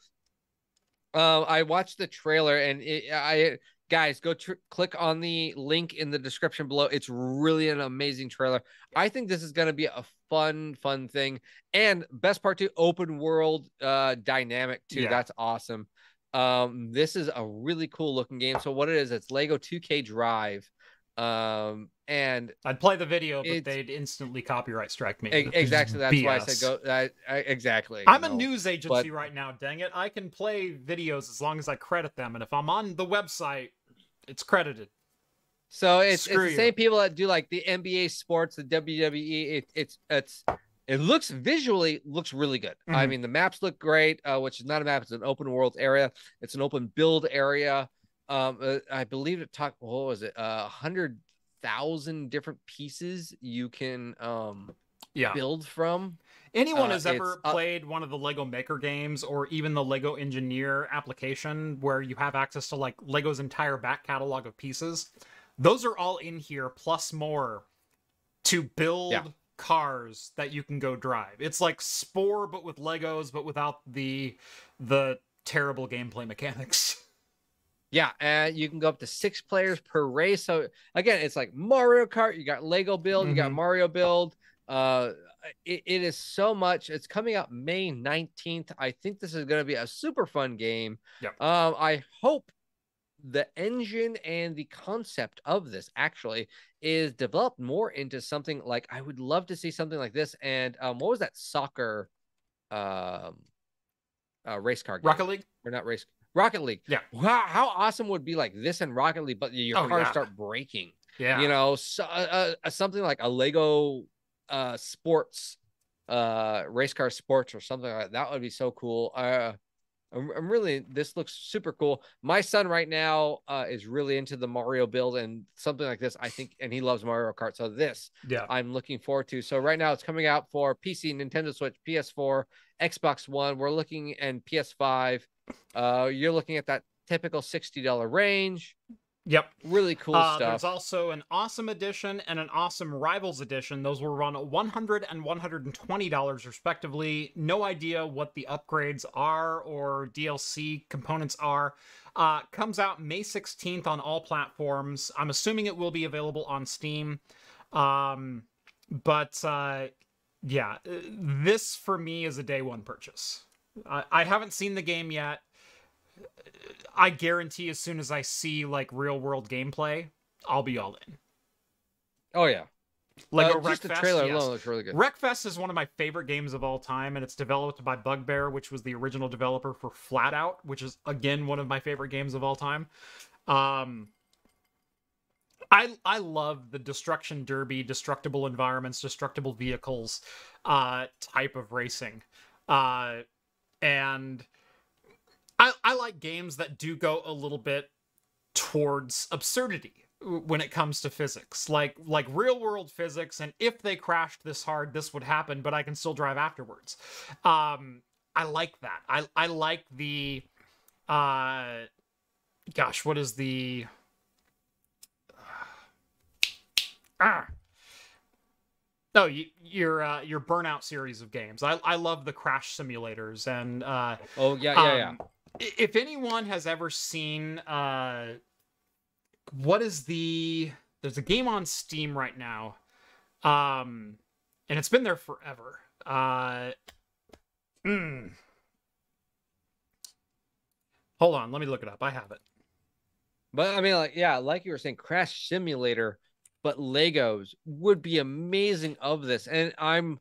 Um, I watched the trailer and it, I guys go tr- click on the link in the description below. It's really an amazing trailer. I think this is going to be a fun, fun thing. And best part too, open world uh dynamic too. Yeah. That's awesome. Um, this is a really cool looking game. So what it is, it's Lego 2K Drive. Um, and I'd play the video, but they'd instantly copyright strike me. exactly that's why I said go. I, I, exactly. I'm a know. news agency right now, dang it. I can play videos as long as I credit them. And if I'm on the website, it's credited. So it's, it's the you. same people that do like the NBA sports, the WWE. It, it's it's it looks visually looks really good. I Mhm. mean, the maps look great, uh, which is not a map; it's an open world area. It's an open build area. Um, uh, I believe it talked. What was it? A hundred thousand different pieces you can um Yeah. build from. Anyone Uh, has ever uh, played one of the Lego Maker games or even the Lego Engineer application where you have access to like Lego's entire back catalog of pieces? Those are all in here plus more to build Yeah. cars that you can go drive. It's like Spore but with Legos but without the the terrible gameplay mechanics. <laughs> Yeah, and you can go up to six players per race. So again, it's like Mario Kart. You got Lego Build. You got Mhm. Mario Build. Uh, it, it is so much. It's coming out May nineteenth. I think this is going to be a super fun game. Yep. Um, I hope the engine and the concept of this actually is developed more into something like I would love to see something like this. And um, what was that soccer, um, uh, race car game? Rocket League? or not race Rocket League. Yeah. How, how awesome would be like this in Rocket League, but your Oh, cars yeah. start breaking. Yeah. You know, so, uh, uh, something like a Lego uh sports uh race car sports or something like that. That would be so cool. Uh I'm, I'm really this looks super cool. My son right now uh is really into the Mario build and something like this. I think and he loves Mario Kart. So this yeah. I'm looking forward to. So right now it's coming out for PC, Nintendo Switch, PS4, Xbox One. We're looking and PS5. Uh, you're looking at that typical sixty dollar range. Yep. Really cool Uh, stuff. There's also an awesome edition and an awesome rivals edition. Those will run $100 and 120 dollars respectively. No idea what the upgrades are or DLC components are. Uh, comes out May 16th on all platforms. I'm assuming it will be available on Steam. Um, but uh, yeah, uh, this for me is a day one purchase. I, I haven't seen the game yet. I guarantee as soon as I see like real world gameplay, I'll be all in. oh yeah, Lego uh, just the trailer yes. alone looks really good. Wreckfest is one of my favorite games of all time, and it's developed by Bugbear, which was the original developer for Flatout, which is again one of my favorite games of all time. Um, I I love the destruction derby, destructible environments, destructible vehicles, uh, type of racing, uh, and I I like games that do go a little bit towards absurdity when it comes to physics. Like like real world physics and if they crashed this hard this would happen but i can still drive afterwards. Um i like that. I i like the uh gosh what is the ah no you, your uh, your burnout series of games i i love the crash simulators and uh Oh yeah, yeah, yeah. um, i- If anyone has ever seen, uh, what is the? There's a game on Steam right now, um, and it's been there forever. Uh, mm. Hold on, let me look it up. I have it. But I mean, like, yeah, like you were saying, Crash Simulator, but Legos would be amazing of this. And I'm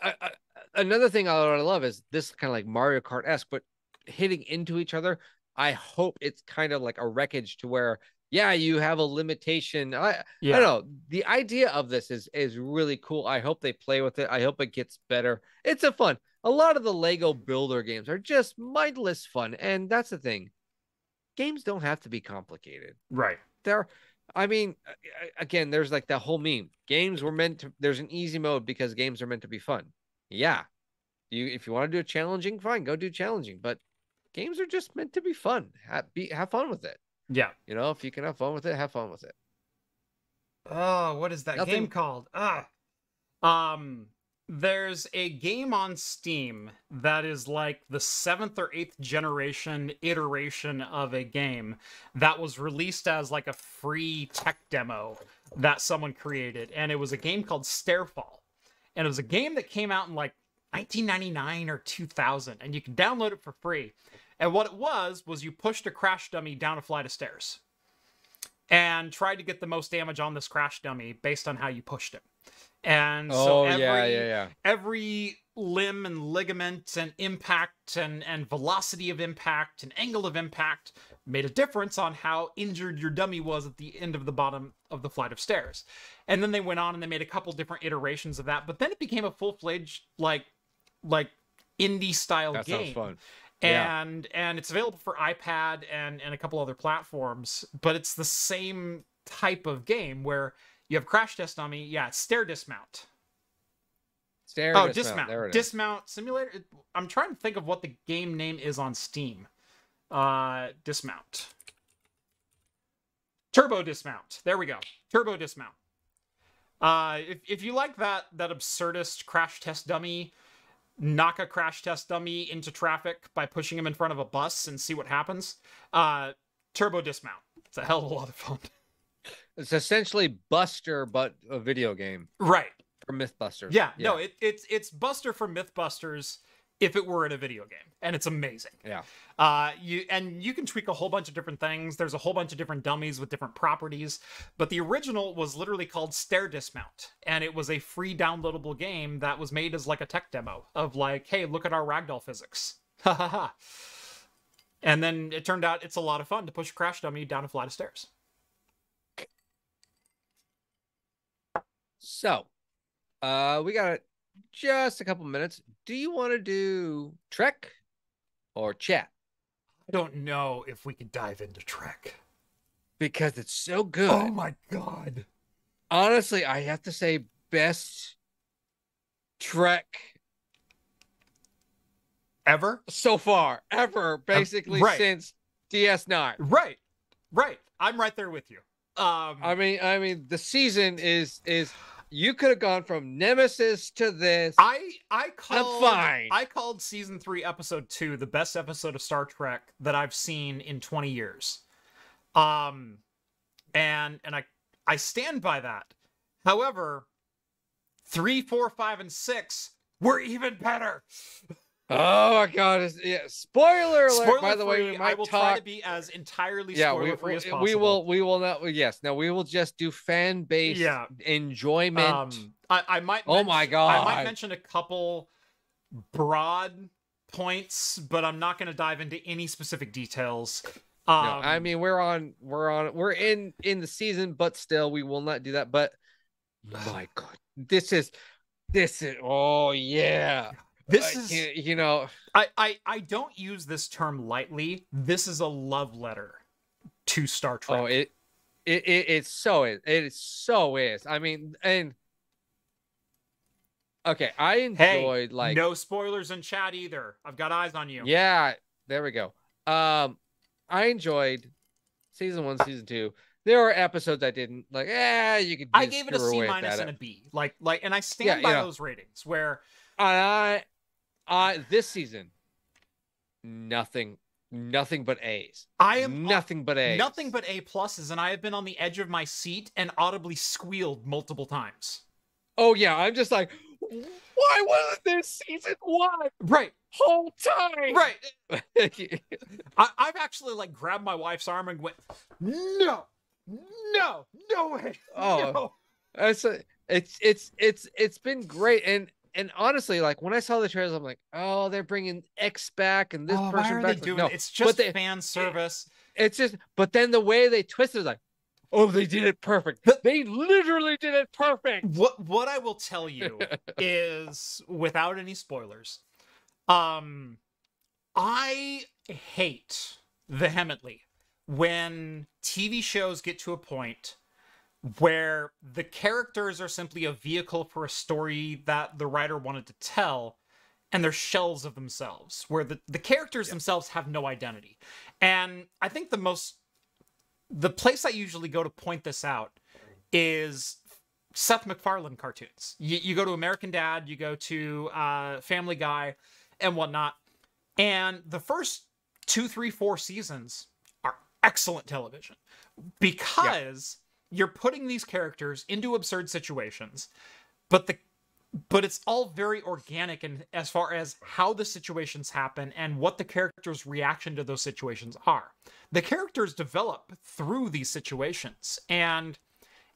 I, I, another thing I, love is this kind of like Mario Kart esque, but hitting into each other. I hope it's kind of like a wreckage to where, yeah, you have a limitation. I, Yeah, I don't know. The idea of this is is really cool. I hope they play with it. I hope it gets better. It's a fun. A lot of the Lego Builder games are just mindless fun, and that's the thing. Games don't have to be complicated. right. There, I mean, a- a- again, there's like that whole meme. Games were meant to. There's an easy mode because games are meant to be fun. Yeah, you if you want to do it challenging, fine, go do challenging. But games are just meant to be fun. Have, be, have fun with it. Yeah. You know, if you can have fun with it, have fun with it. Oh, what is that game called? Ah. Um there's a game on Steam that is like the seventh or eighth generation iteration of a game that was released as like a free tech demo that someone created. And it was a game called Stairfall. And it was a game that came out in like 1999 or 2000, and you can download it for free. And what it was, was you pushed a crash dummy down a flight of stairs and tried to get the most damage on this crash dummy based on how you pushed it. And so oh every, yeah, yeah, yeah. every limb and ligament and impact and, and velocity of impact and angle of impact made a difference on how injured your dummy was at the end of the bottom of the flight of stairs. And then they went on and they made a couple different iterations of that, but then it became a full-fledged like like indie style That game sounds fun. Yeah. and and it's available for ipad and and a couple other platforms but it's the same type of game where you have crash test dummy yeah it's stair dismount Stair oh, dismount. dismount. There it is. Dismount simulator. I'm trying to think of what the game name is on Steam. Uh, dismount. Turbo dismount. There we go. Turbo dismount. Uh, if if you like that that absurdist crash test dummy, knock a crash test dummy into traffic by pushing him in front of a bus and see what happens. Uh, turbo dismount. It's a hell of a lot of fun. It's essentially Buster, but a video game Right. for MythBusters. Yeah, no, it, it's it's Buster from MythBusters if it were in a video game, and it's amazing. Yeah. Uh, you and you can tweak a whole bunch of different things. There's a whole bunch of different dummies with different properties, but the original was literally called Stair Dismount, and it was a free downloadable game that was made as like a tech demo of like, hey, look at our ragdoll physics. <laughs> Ha ha ha. And then it turned out it's a lot of fun to push a crash dummy down a flight of stairs. So, uh, we got just a couple minutes. Do you want to do Trek or chat? I don't know if we can dive into Trek. Because it's so good. Oh my god. Honestly, I have to say, best Trek Ever? so far, ever, basically right. since DS9. Right. Right. I'm right there with you. Um I mean, I mean, the season is is you could have gone from Nemesis to this. I I called fine. I called season 3 episode 2 the best episode of Star Trek that I've seen in 20 years. Um and and I I stand by that. However, three, four, five, and 6 were even better. <laughs> Oh my god! Yeah. Spoiler alert! Spoiler by the way, we might I will talk. try to be as entirely yeah, spoiler we, free as possible. we will. We will not. Yes, no, we will just do fan based Yeah. enjoyment. Um, I, I might. Oh my god! I might mention a couple broad points, but I'm not going to dive into any specific details. Um, no, I mean we're on. We're on. We're in in the season, but still, we will not do that. But my god, this is this is. Oh yeah, this is. you know. I, I I don't use this term lightly. This is a love letter to Star Trek. Oh, it, it, it, it so is. It is so is. I mean, and okay, I hey, enjoyed like no spoilers in chat either. I've got eyes on you. yeah. There we go. Um, I enjoyed season one, season two. There are episodes I didn't like. Eh, you could. I gave it a C minus and a B. Like like, and I stand Yeah, by yeah. those ratings. Where I, I this season, nothing, nothing but A's. I am nothing but A's. nothing but A pluses, and I have been on the edge of my seat and audibly squealed multiple times. Oh yeah, I'm just like, why wasn't this season one Right, whole time? right. <laughs> I, I've actually like grabbed my wife's arm and went, no, no, no way. Oh, no." It's a, it's it's it's it's been great and and honestly like when I saw the trailers I'm like oh they're bringing X back and this Oh, person why are back they Like, doing no it? It's but just they- fan service. it's just but then the way they twisted it, like oh they did it perfect they literally did it perfect What what I will tell <laughs> you is, without any spoilers, um, I hate vehemently when TV shows get to a point where the characters are simply a vehicle for a story that the writer wanted to tell and they're shells of themselves where the, the characters themselves have no identity. And i think the most the place i usually go to point this out is seth macfarlane cartoons. You, you go to american dad you go to uh, family guy and whatnot. And the first two three four seasons are excellent television because you're putting these characters into absurd situations but the but it's all very organic and as far as how the situations happen and what the characters reaction to those situations are. The characters develop through these situations and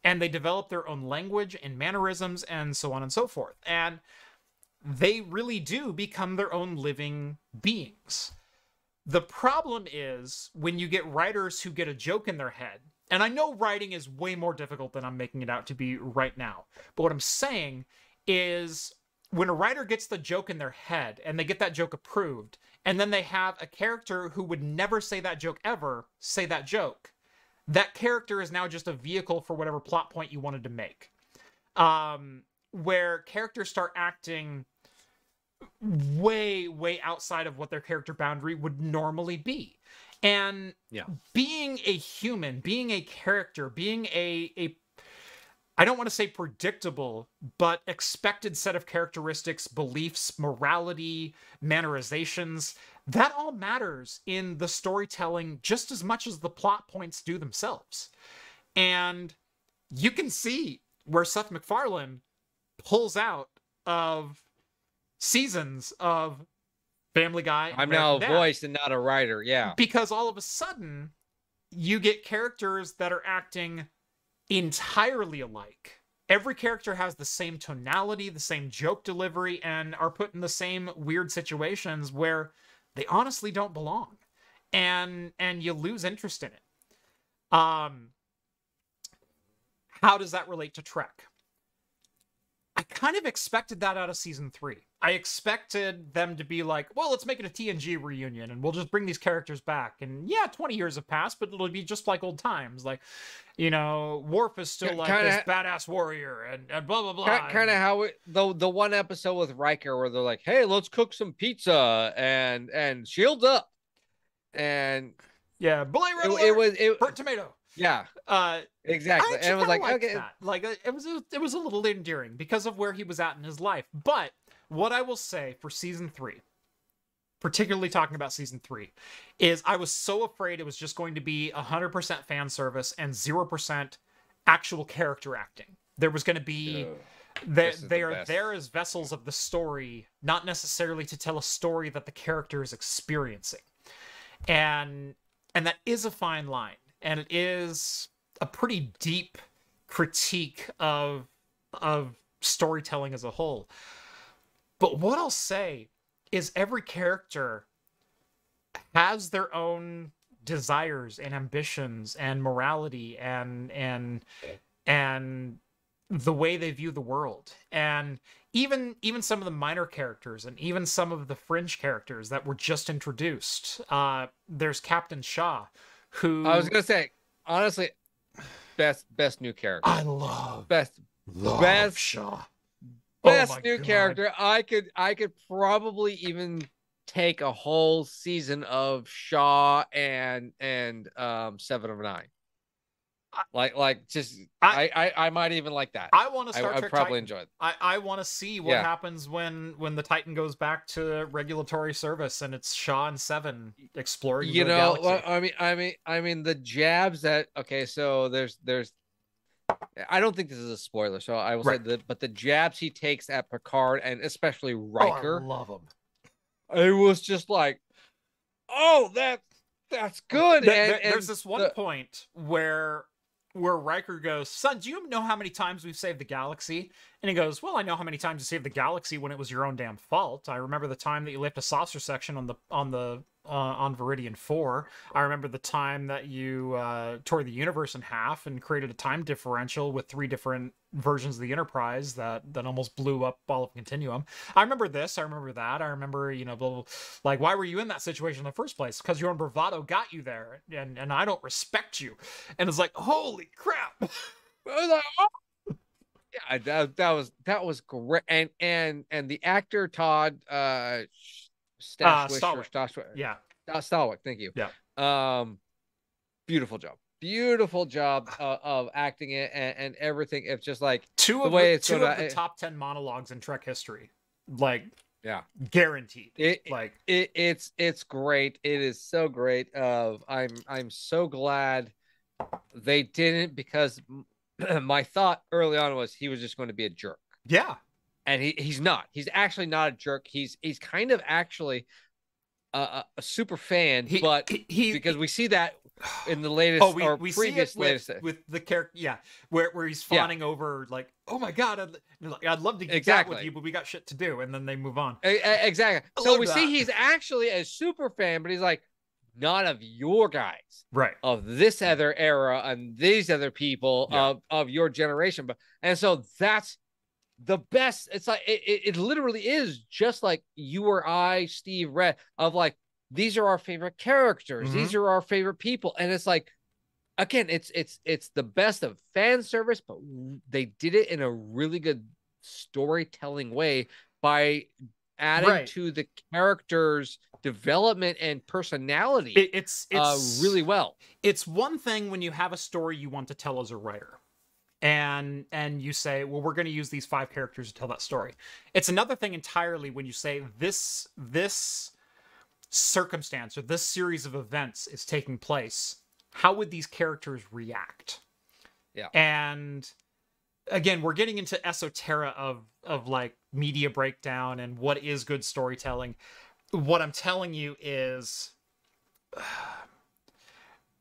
and they develop their own language and mannerisms and so on and so forth. And they really do become their own living beings. The problem is when you get writers who get a joke in their head, and I know writing is way more difficult than I'm making it out to be right now, but what I'm saying is when a writer gets the joke in their head and they get that joke approved, and then they have a character who would never say that joke ever say that joke, that character is now just a vehicle for whatever plot point you wanted to make. Um, where characters start acting way way outside of what their character boundary would normally be and Yeah. being a human being a character being a a I don't want to say predictable, but expected set of characteristics, beliefs, morality, mannerizations, that all matters in the storytelling just as much as the plot points do themselves. And you can see where Seth MacFarlane pulls out of seasons of Family Guy. I'm now a Dad voice and not a writer. Yeah. because all of a sudden you get characters that are acting entirely alike. Every character has the same tonality, the same joke delivery, and are put in the same weird situations where they honestly don't belong. And and you lose interest in it. Um how does that relate to Trek? I kind of expected that out of season three. I expected them to be like, well, let's make it a TNG reunion and we'll just bring these characters back. And yeah, 20 years have passed, but it'll be just like old times. Like, you know, Worf is still like kinda- this badass warrior and, and blah, blah, blah. Kind of how it the the one episode with Riker where they're like, "Hey, let's cook some pizza and and shield up," and Yeah, Belay it, it was it burnt tomato. Yeah Uh, exactly, and it was like okay, that. Like it was a, it was a little endearing because of where he was at in his life. But what I will say for season three, particularly talking about season three, is I was so afraid it was just going to be hundred percent fan service and zero percent actual character acting. There was going to be they they the are best. there as vessels of the story, not necessarily to tell a story that the character is experiencing. And and that is a fine line. And it is a pretty deep critique of of storytelling as a whole. But what I'll say is every character has their own desires and ambitions and morality and and and the way they view the world and even even some of the minor characters and even some of the fringe characters that were just introduced uh there's captain shaw who I was gonna say honestly, best best new character, i love best love best- shaw Oh best my new God. character. I could I could probably even take a whole season of Shaw and and um Seven of Nine. Like like just I- I I, might even like that. i want to I, start I probably Titan. enjoy it. I, I want to see what Yeah. happens when when the Titan goes back to regulatory service and it's Shaw and Seven exploring you the know well, i mean i mean i mean the jabs that okay so there's there's i don't think this is a spoiler so i will Right. say that but the jabs he takes at picard and especially Oh, I riker love him. it was just like oh that that's good There- and, there- there's and this one the- point where where Riker goes, "Son, do you know how many times we've saved the galaxy?" And he goes, "Well, I know how many times you saved the galaxy when it was your own damn fault. I remember the time that you left a saucer section on the on the uh, on Veridian Four. I remember the time that you uh, tore the universe in half and created a time differential with three different versions of the Enterprise that that almost blew up all of Continuum. I remember this. I remember that. I remember you know, blah, blah, blah. like why were you in that situation in the first place? Because your own bravado got you there, and and I don't respect you. And it's like, holy crap! <laughs> Like, oh. yeah that, that was that was great and and and the actor todd uh Uh, Stashwick, Stallwick. Yeah, Uh, Stallwick, thank you. Yeah. Um, beautiful job, beautiful job uh, of acting it and, and everything. It's just like two The of way the, it's two gonna- of the top ten monologues in Trek history, like Yeah. guaranteed. it, Like it it's it's great. It is so great. Of I'm I'm so glad they didn't because <clears throat> my thought early on was he was just going to be a jerk. yeah, and he, he's not. He's actually not a jerk. He's he's kind of actually a, a, a super fan, he, but he, he because we see that in the latest oh, we, or we previous with, latest. with the character, yeah, where where he's Yeah. fawning over like, oh my god, I'd, like, I'd love to get Exactly. with you, but we got shit to do, and then they move on. Exactly. I So we that. see he's actually a super fan, but he's like, not of your guys, Right. of this other era and these other people Yeah. of of your generation. But and so that's the best. It's like it, it, it literally is just like you or I, Steve, red of like these are our favorite characters, Mm-hmm. these are our favorite people, and it's like again, it's it's it's the best of fan service, but they did it in a really good storytelling way by adding Right. to the characters' development and personality It, it's uh, it's really well. it's one thing when you have a story you want to tell as a writer and and you say well we're going to use these five characters to tell that story it's another thing entirely when you say this this circumstance or this series of events is taking place how would these characters react? Yeah. and again we're getting into esoterica of of like media breakdown and what is good storytelling. What i'm telling you is <sighs>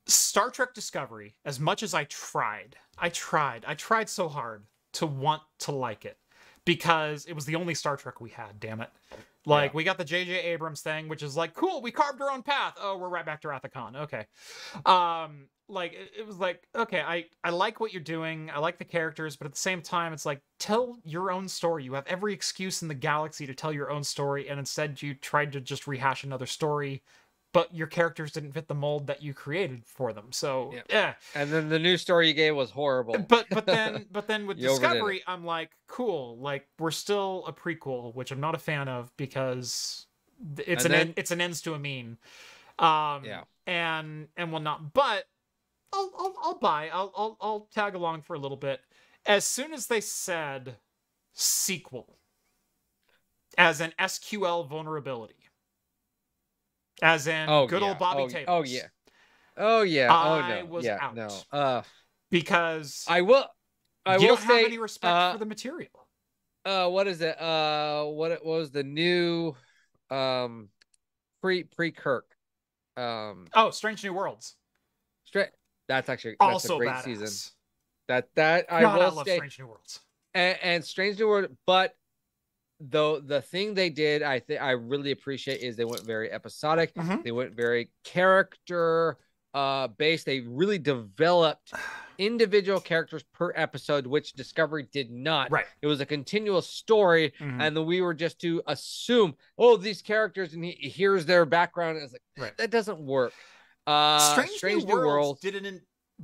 Star Trek Discovery, as much as I tried, I tried, I tried so hard to want to like it because it was the only Star Trek we had, damn it. Like, Yeah. we got the J.J. Abrams thing, which is like, cool, we carved our own path. Oh, we're right back to Khan. Okay. Um, like, it, it was like, okay, I, I like what you're doing. I like the characters, but at the same time, it's like, tell your own story. You have every excuse in the galaxy to tell your own story, and instead you tried to just rehash another story but your characters didn't fit the mold that you created for them. So Yeah. yeah. And then the new story you gave was horrible. But but <laughs> then but then with You overdid it. Discovery, I'm like, cool. Like we're still a prequel, which I'm not a fan of because it's And an then- en- it's an ends to a mean. Um Yeah. and and whatnot. But I'll I'll, I'll buy. I'll, I'll I'll tag along for a little bit. As soon as they said sequel as an SQL vulnerability. As in oh, good yeah. old Bobby oh, Tables. Oh yeah. Oh yeah. I oh no. was yeah. out. No. Uh, Because I will. I you will don't say. have any respect uh, for the material. uh, what is it? Uh, what it was the new, um, pre pre Kirk, um, Oh, Strange New Worlds. straight. That's actually that's also a great badass. season. That that I God, I, will love say, Strange New Worlds. and, and Strange New World, but though the thing they did, I think I really appreciate is they went very episodic. Mhm. They went very character uh based. They really developed <sighs> individual characters per episode, which Discovery did not. Right. It was a continual story, Mhm. and then we were just to assume, oh, these characters, and he, here's their background. And it's like Right. that doesn't work. Uh, Strange, Strange, New, Worlds, World. did an in,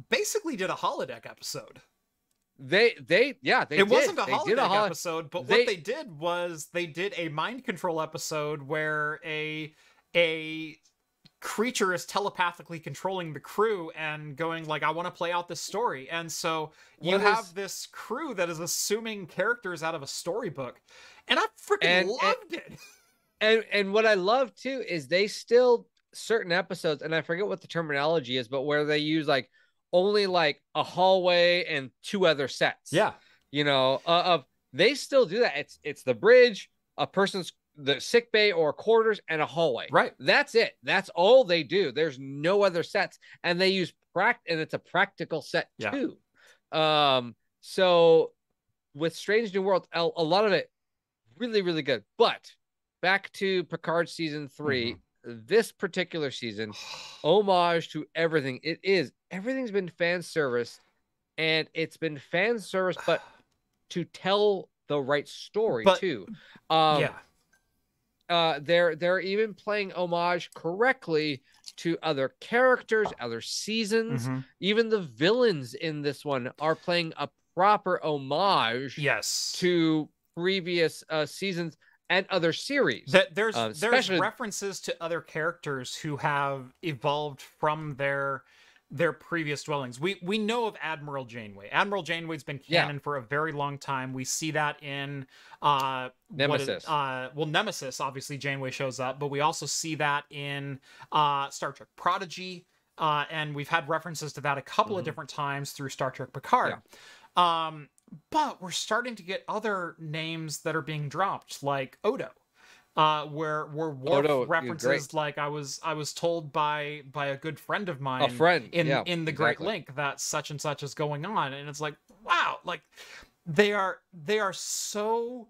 basically did a holodeck episode. They they yeah they it did. wasn't a they holodeck a holo- episode, but they- what they did was they did a mind control episode where a a creature is telepathically controlling the crew and going like I want to play out this story. And so you What have is- this crew that is assuming characters out of a storybook. And I freaking And- and- loved it. <laughs> and and what I love too is they still certain episodes, and I forget what the terminology is, but where they use like only like a hallway and two other sets. Yeah. You know, uh, of they still do that. It's it's the bridge, a person's the sick bay or quarters, and a hallway. Right. That's it. That's all they do. There's no other sets, and they use pract, and it's a practical set Yeah. too. Um, so with Strange New World, a, a lot of it really, really good. But back to Picard season 3 Mm-hmm. This particular season, <sighs> homage to everything. It is everything's been fan service, and it's been fan service, but <sighs> to tell the right story But- too. Um, yeah. uh they're they're even playing homage correctly to other characters other seasons Mhm. even the villains in this one are playing a proper homage Yes. to previous uh seasons and other series that there's uh, there's references to other characters who have evolved from their their previous dwellings. We we know of Admiral Janeway. Admiral Janeway's been Yeah. canon for a very long time. We see that in uh is- Nemesis. uh well Nemesis obviously Janeway shows up, but we also see that in uh Star Trek Prodigy. Uh, and we've had references to that a couple of Mhm. different times through Star Trek Picard. Um, but we're starting to get other names that are being dropped, like Odo, uh, where where Worf you're references like I was I was told by by a good friend of mine a friend in yeah, in the Great. Link that such and such is going on, and it's like wow, like they are they are so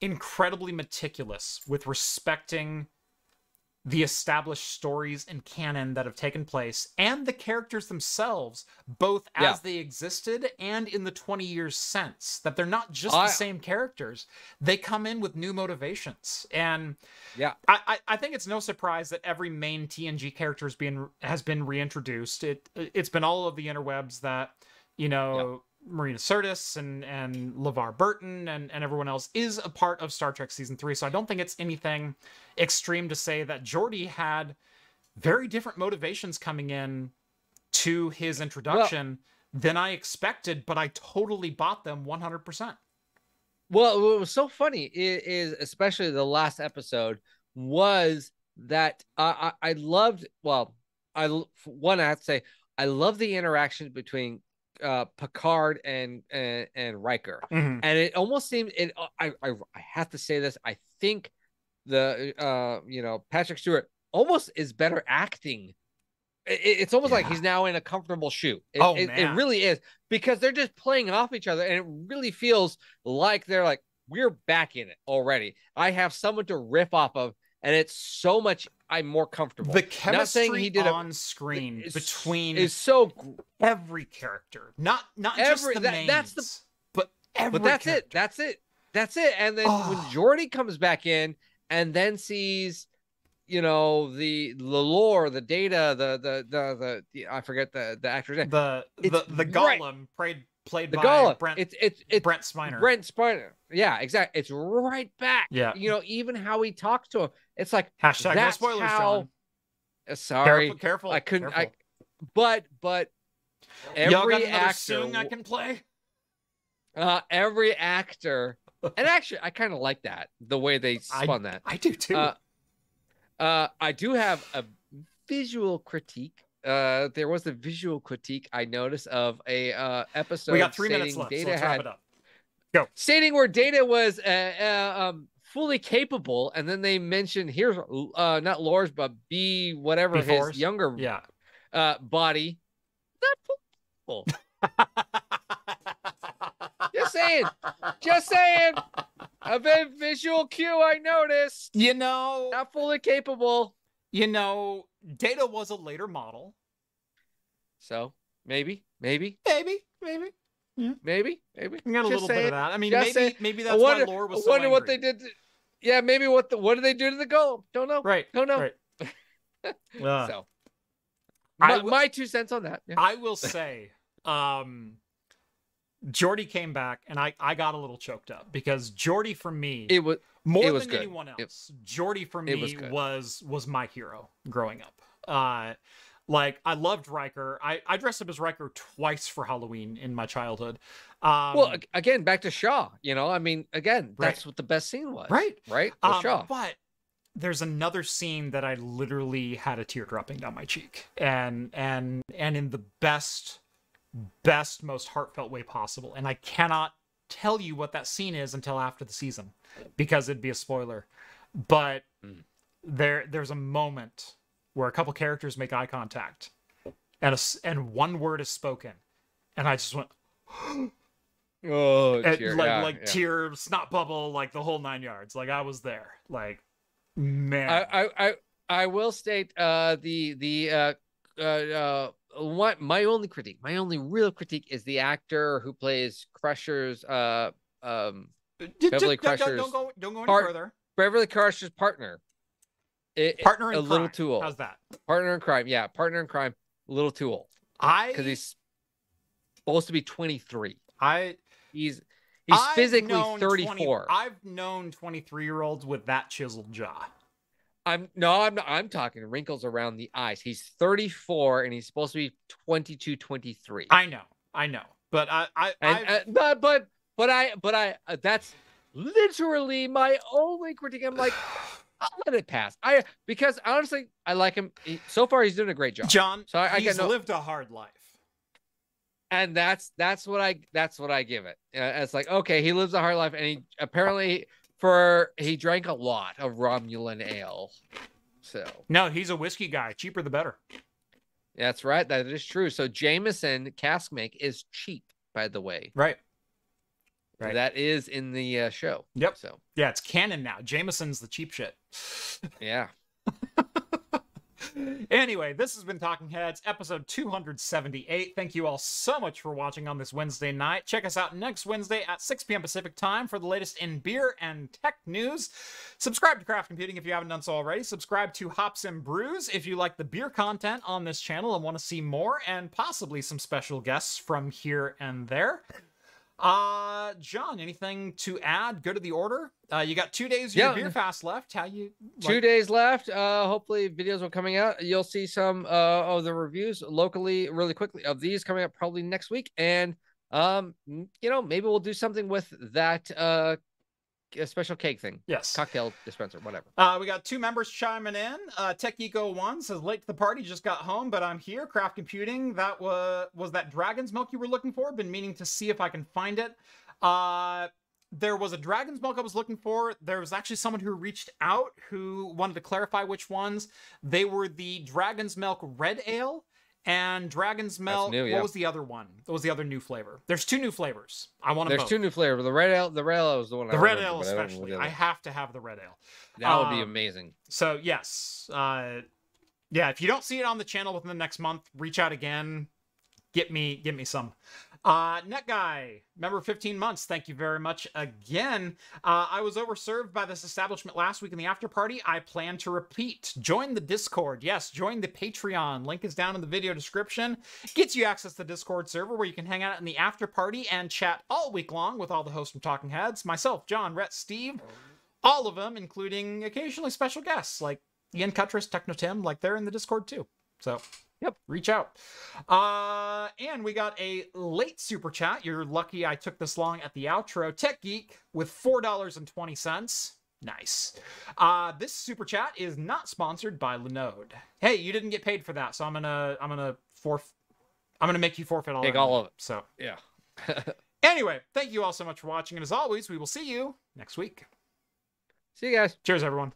incredibly meticulous with respecting the established stories and canon that have taken place and the characters themselves both as Yeah. they existed and in the 20 years since that they're not just I- the same characters they come in with new motivations and Yeah. I, I i think it's no surprise that every main tng character has been has been reintroduced it it's been all of the interwebs that you know Marina Sirtis and and LeVar Burton and and everyone else is a part of Star Trek season three. So I don't think it's anything extreme to say that Geordi had very different motivations coming in to his introduction than I expected, but I totally bought them 100%. Well, what was so funny is, is especially the last episode was that I, I, I loved. Well, I one I have to say I love the interaction between uh, Picard and and, and Riker, Mhm. and it almost seemed it. I, I I have to say this. I think the uh you know Patrick Stewart almost is better acting. It, it's almost like he's now in a comfortable shoe. It, Oh, it, it really is because they're just playing off each other, and it really feels like they're like we're back in it already. I have someone to riff off of, and it's so much. I'm more comfortable. The Not chemistry saying he did a- on screen is- between is so every character, not not just the that- mains, that's the- but every but that's it. That's it. That's it. And then when Oh. Geordi comes back in and then sees, you know, the the lore, the data, the the the the, the I forget the the actor's name. the the It's the right. golem played played The by Golem. Brent It's it's it's Brent Spiner. Brent Spiner. Yeah, exactly. It's right back. Yeah. You know, even how he talks to him. It's like Hashtag no spoilers, how- Jon. uh, sorry. Careful, careful. I couldn't I but but every actor song I can play? uh every actor and actually I kind of like that the way they <laughs> I- spun that. I do too. Uh, Uh, I do have a visual critique. Uh, there was a visual critique I noticed of a uh episode. we got three minutes left, so Data wrap had it up. stating where Data was uh, uh, um fully capable, and then they mention here's uh not Lore's but B whatever B4s? his younger Yeah. uh body. Not. <laughs> Just saying. Just saying. A vi- visual cue I noticed. you know, Not fully capable. you know, Data was a later model. So maybe, maybe, Maybe, maybe. Maybe, maybe. We got a Just little bit of that. I mean, Just maybe maybe I that's wonder, why Lore was I so wonder what they did. To, yeah, maybe what the what did they do to the golem? Don't know. Right. Don't know. Right. <laughs> Uh, So my, w- my two cents on that. Yeah. I will say, um, Geordi came back, and I I got a little choked up because Geordi for me, It was more it was than good. anyone It- else, Geordi for me was was was my hero growing up. Uh, like I loved Riker. I I dressed up as Riker twice for Halloween in my childhood. Um, well again back to Shaw. You know, I mean, again, Right. that's what the best scene was. right. Right. Um, Shaw. But there's another scene that I literally had a tear dropping down my cheek, and and and in the best, best, most heartfelt way possible. And I cannot tell you what that scene is until after the season, because it'd be a spoiler. But Mm. there there's a moment where a couple characters make eye contact, and a and one word is spoken, and I just went. <gasps> Oh, And, like yeah, like yeah. tear snot bubble like the whole nine yards like i was there like man I, I I I will state uh the the uh uh, uh what my only critique my only real critique is the actor who plays Crusher's uh um Beverly don't- don't, Crusher's don't go don't go any part- further Beverly Crusher's partner. It, partner in a little crime. too old. how's that Partner in crime, yeah, partner in crime, a little too old i because he's supposed to be 23. i He's he's I've physically known 20 34. i've known 23 year olds with that chiseled jaw I'm no, I'm not, I'm talking wrinkles around the eyes. He's 34 and he's supposed to be 22, 23. i know i know but i i And, uh, but but but I but I uh, that's literally my only critique. I'm like, I'll let it pass. I because honestly, I like him. He, so far, he's doing a great job. Jon So I- I he's got no- lived a hard life and that's that's what I that's what I give it. Uh, it's like okay, he lives a hard life, and he apparently for he drank a lot of Romulan ale. So no he's a whiskey guy cheaper the better that's right. That is true. So Jameson cask make is cheap, by the way. right Right. That is in the uh, show. Yep. So yeah it's canon now jameson's the cheap shit yeah. <laughs> Anyway, this has been Talking Heads, episode 278. Thank you all so much for watching on this Wednesday night. Check us out next Wednesday at 6 p.m. Pacific time for the latest in beer and tech news. Subscribe to Craft Computing if you haven't done so already. Subscribe to Hops and Brews if you like the beer content on this channel and want to see more and possibly some special guests from here and there. Uh, Jon, anything to add? Go to the order. Uh, you got two days of Yeah. your beer fast left. How you? Two days left. Uh, hopefully videos will coming out. You'll see some uh of the reviews locally really quickly of these coming up probably next week. And um, you know, maybe we'll do something with that uh a special cake thing, Yes. cocktail dispenser, whatever. Uh, we got two members chiming in. Uh, Tech Eco One says late to the party, just got home, but I'm here. Craft Computing. That was was that Dragon's Milk you were looking for? Been meaning to see if I can find it. Uh, there was a Dragon's Milk I was looking for. There was actually someone who reached out who wanted to clarify which ones. They were the Dragon's Milk Red Ale and Dragon's Milk. new, What yeah. was the other one? What was the other new flavor? There's two new flavors. I want to. There's both. two new flavors. The red ale, the red ale is the one. the I red remember, ale but I especially. I have to have the red ale. that would be um, amazing. So yes, uh, yeah. If you don't see it on the channel within the next month, reach out again. Get me, get me some. Uh, Net Guy, member 15 months. Thank you very much again. Uh, I was overserved by this establishment last week in the after party. I plan to repeat. Join the Discord. Yes, join the Patreon. Link is down in the video description. Gets you access to the Discord server where you can hang out in the after party and chat all week long with all the hosts from Talking Heads. Myself, Jon, Rhett, Steve, all of them, including occasionally special guests like Ian Cutress, Techno Tim, like they're in the Discord too. So, Yep. reach out. Uh, and we got a late super chat. You're lucky I took this long at the outro. Tech Geek with four dollars and twenty cents. Nice. Uh, this super chat is not sponsored by Linode. Hey, you didn't get paid for that, so I'm gonna I'm gonna forf I'm gonna make you forfeit all Take all of it. So Yeah. <laughs> anyway, thank you all so much for watching, and as always, we will see you next week. See you guys. Cheers, everyone.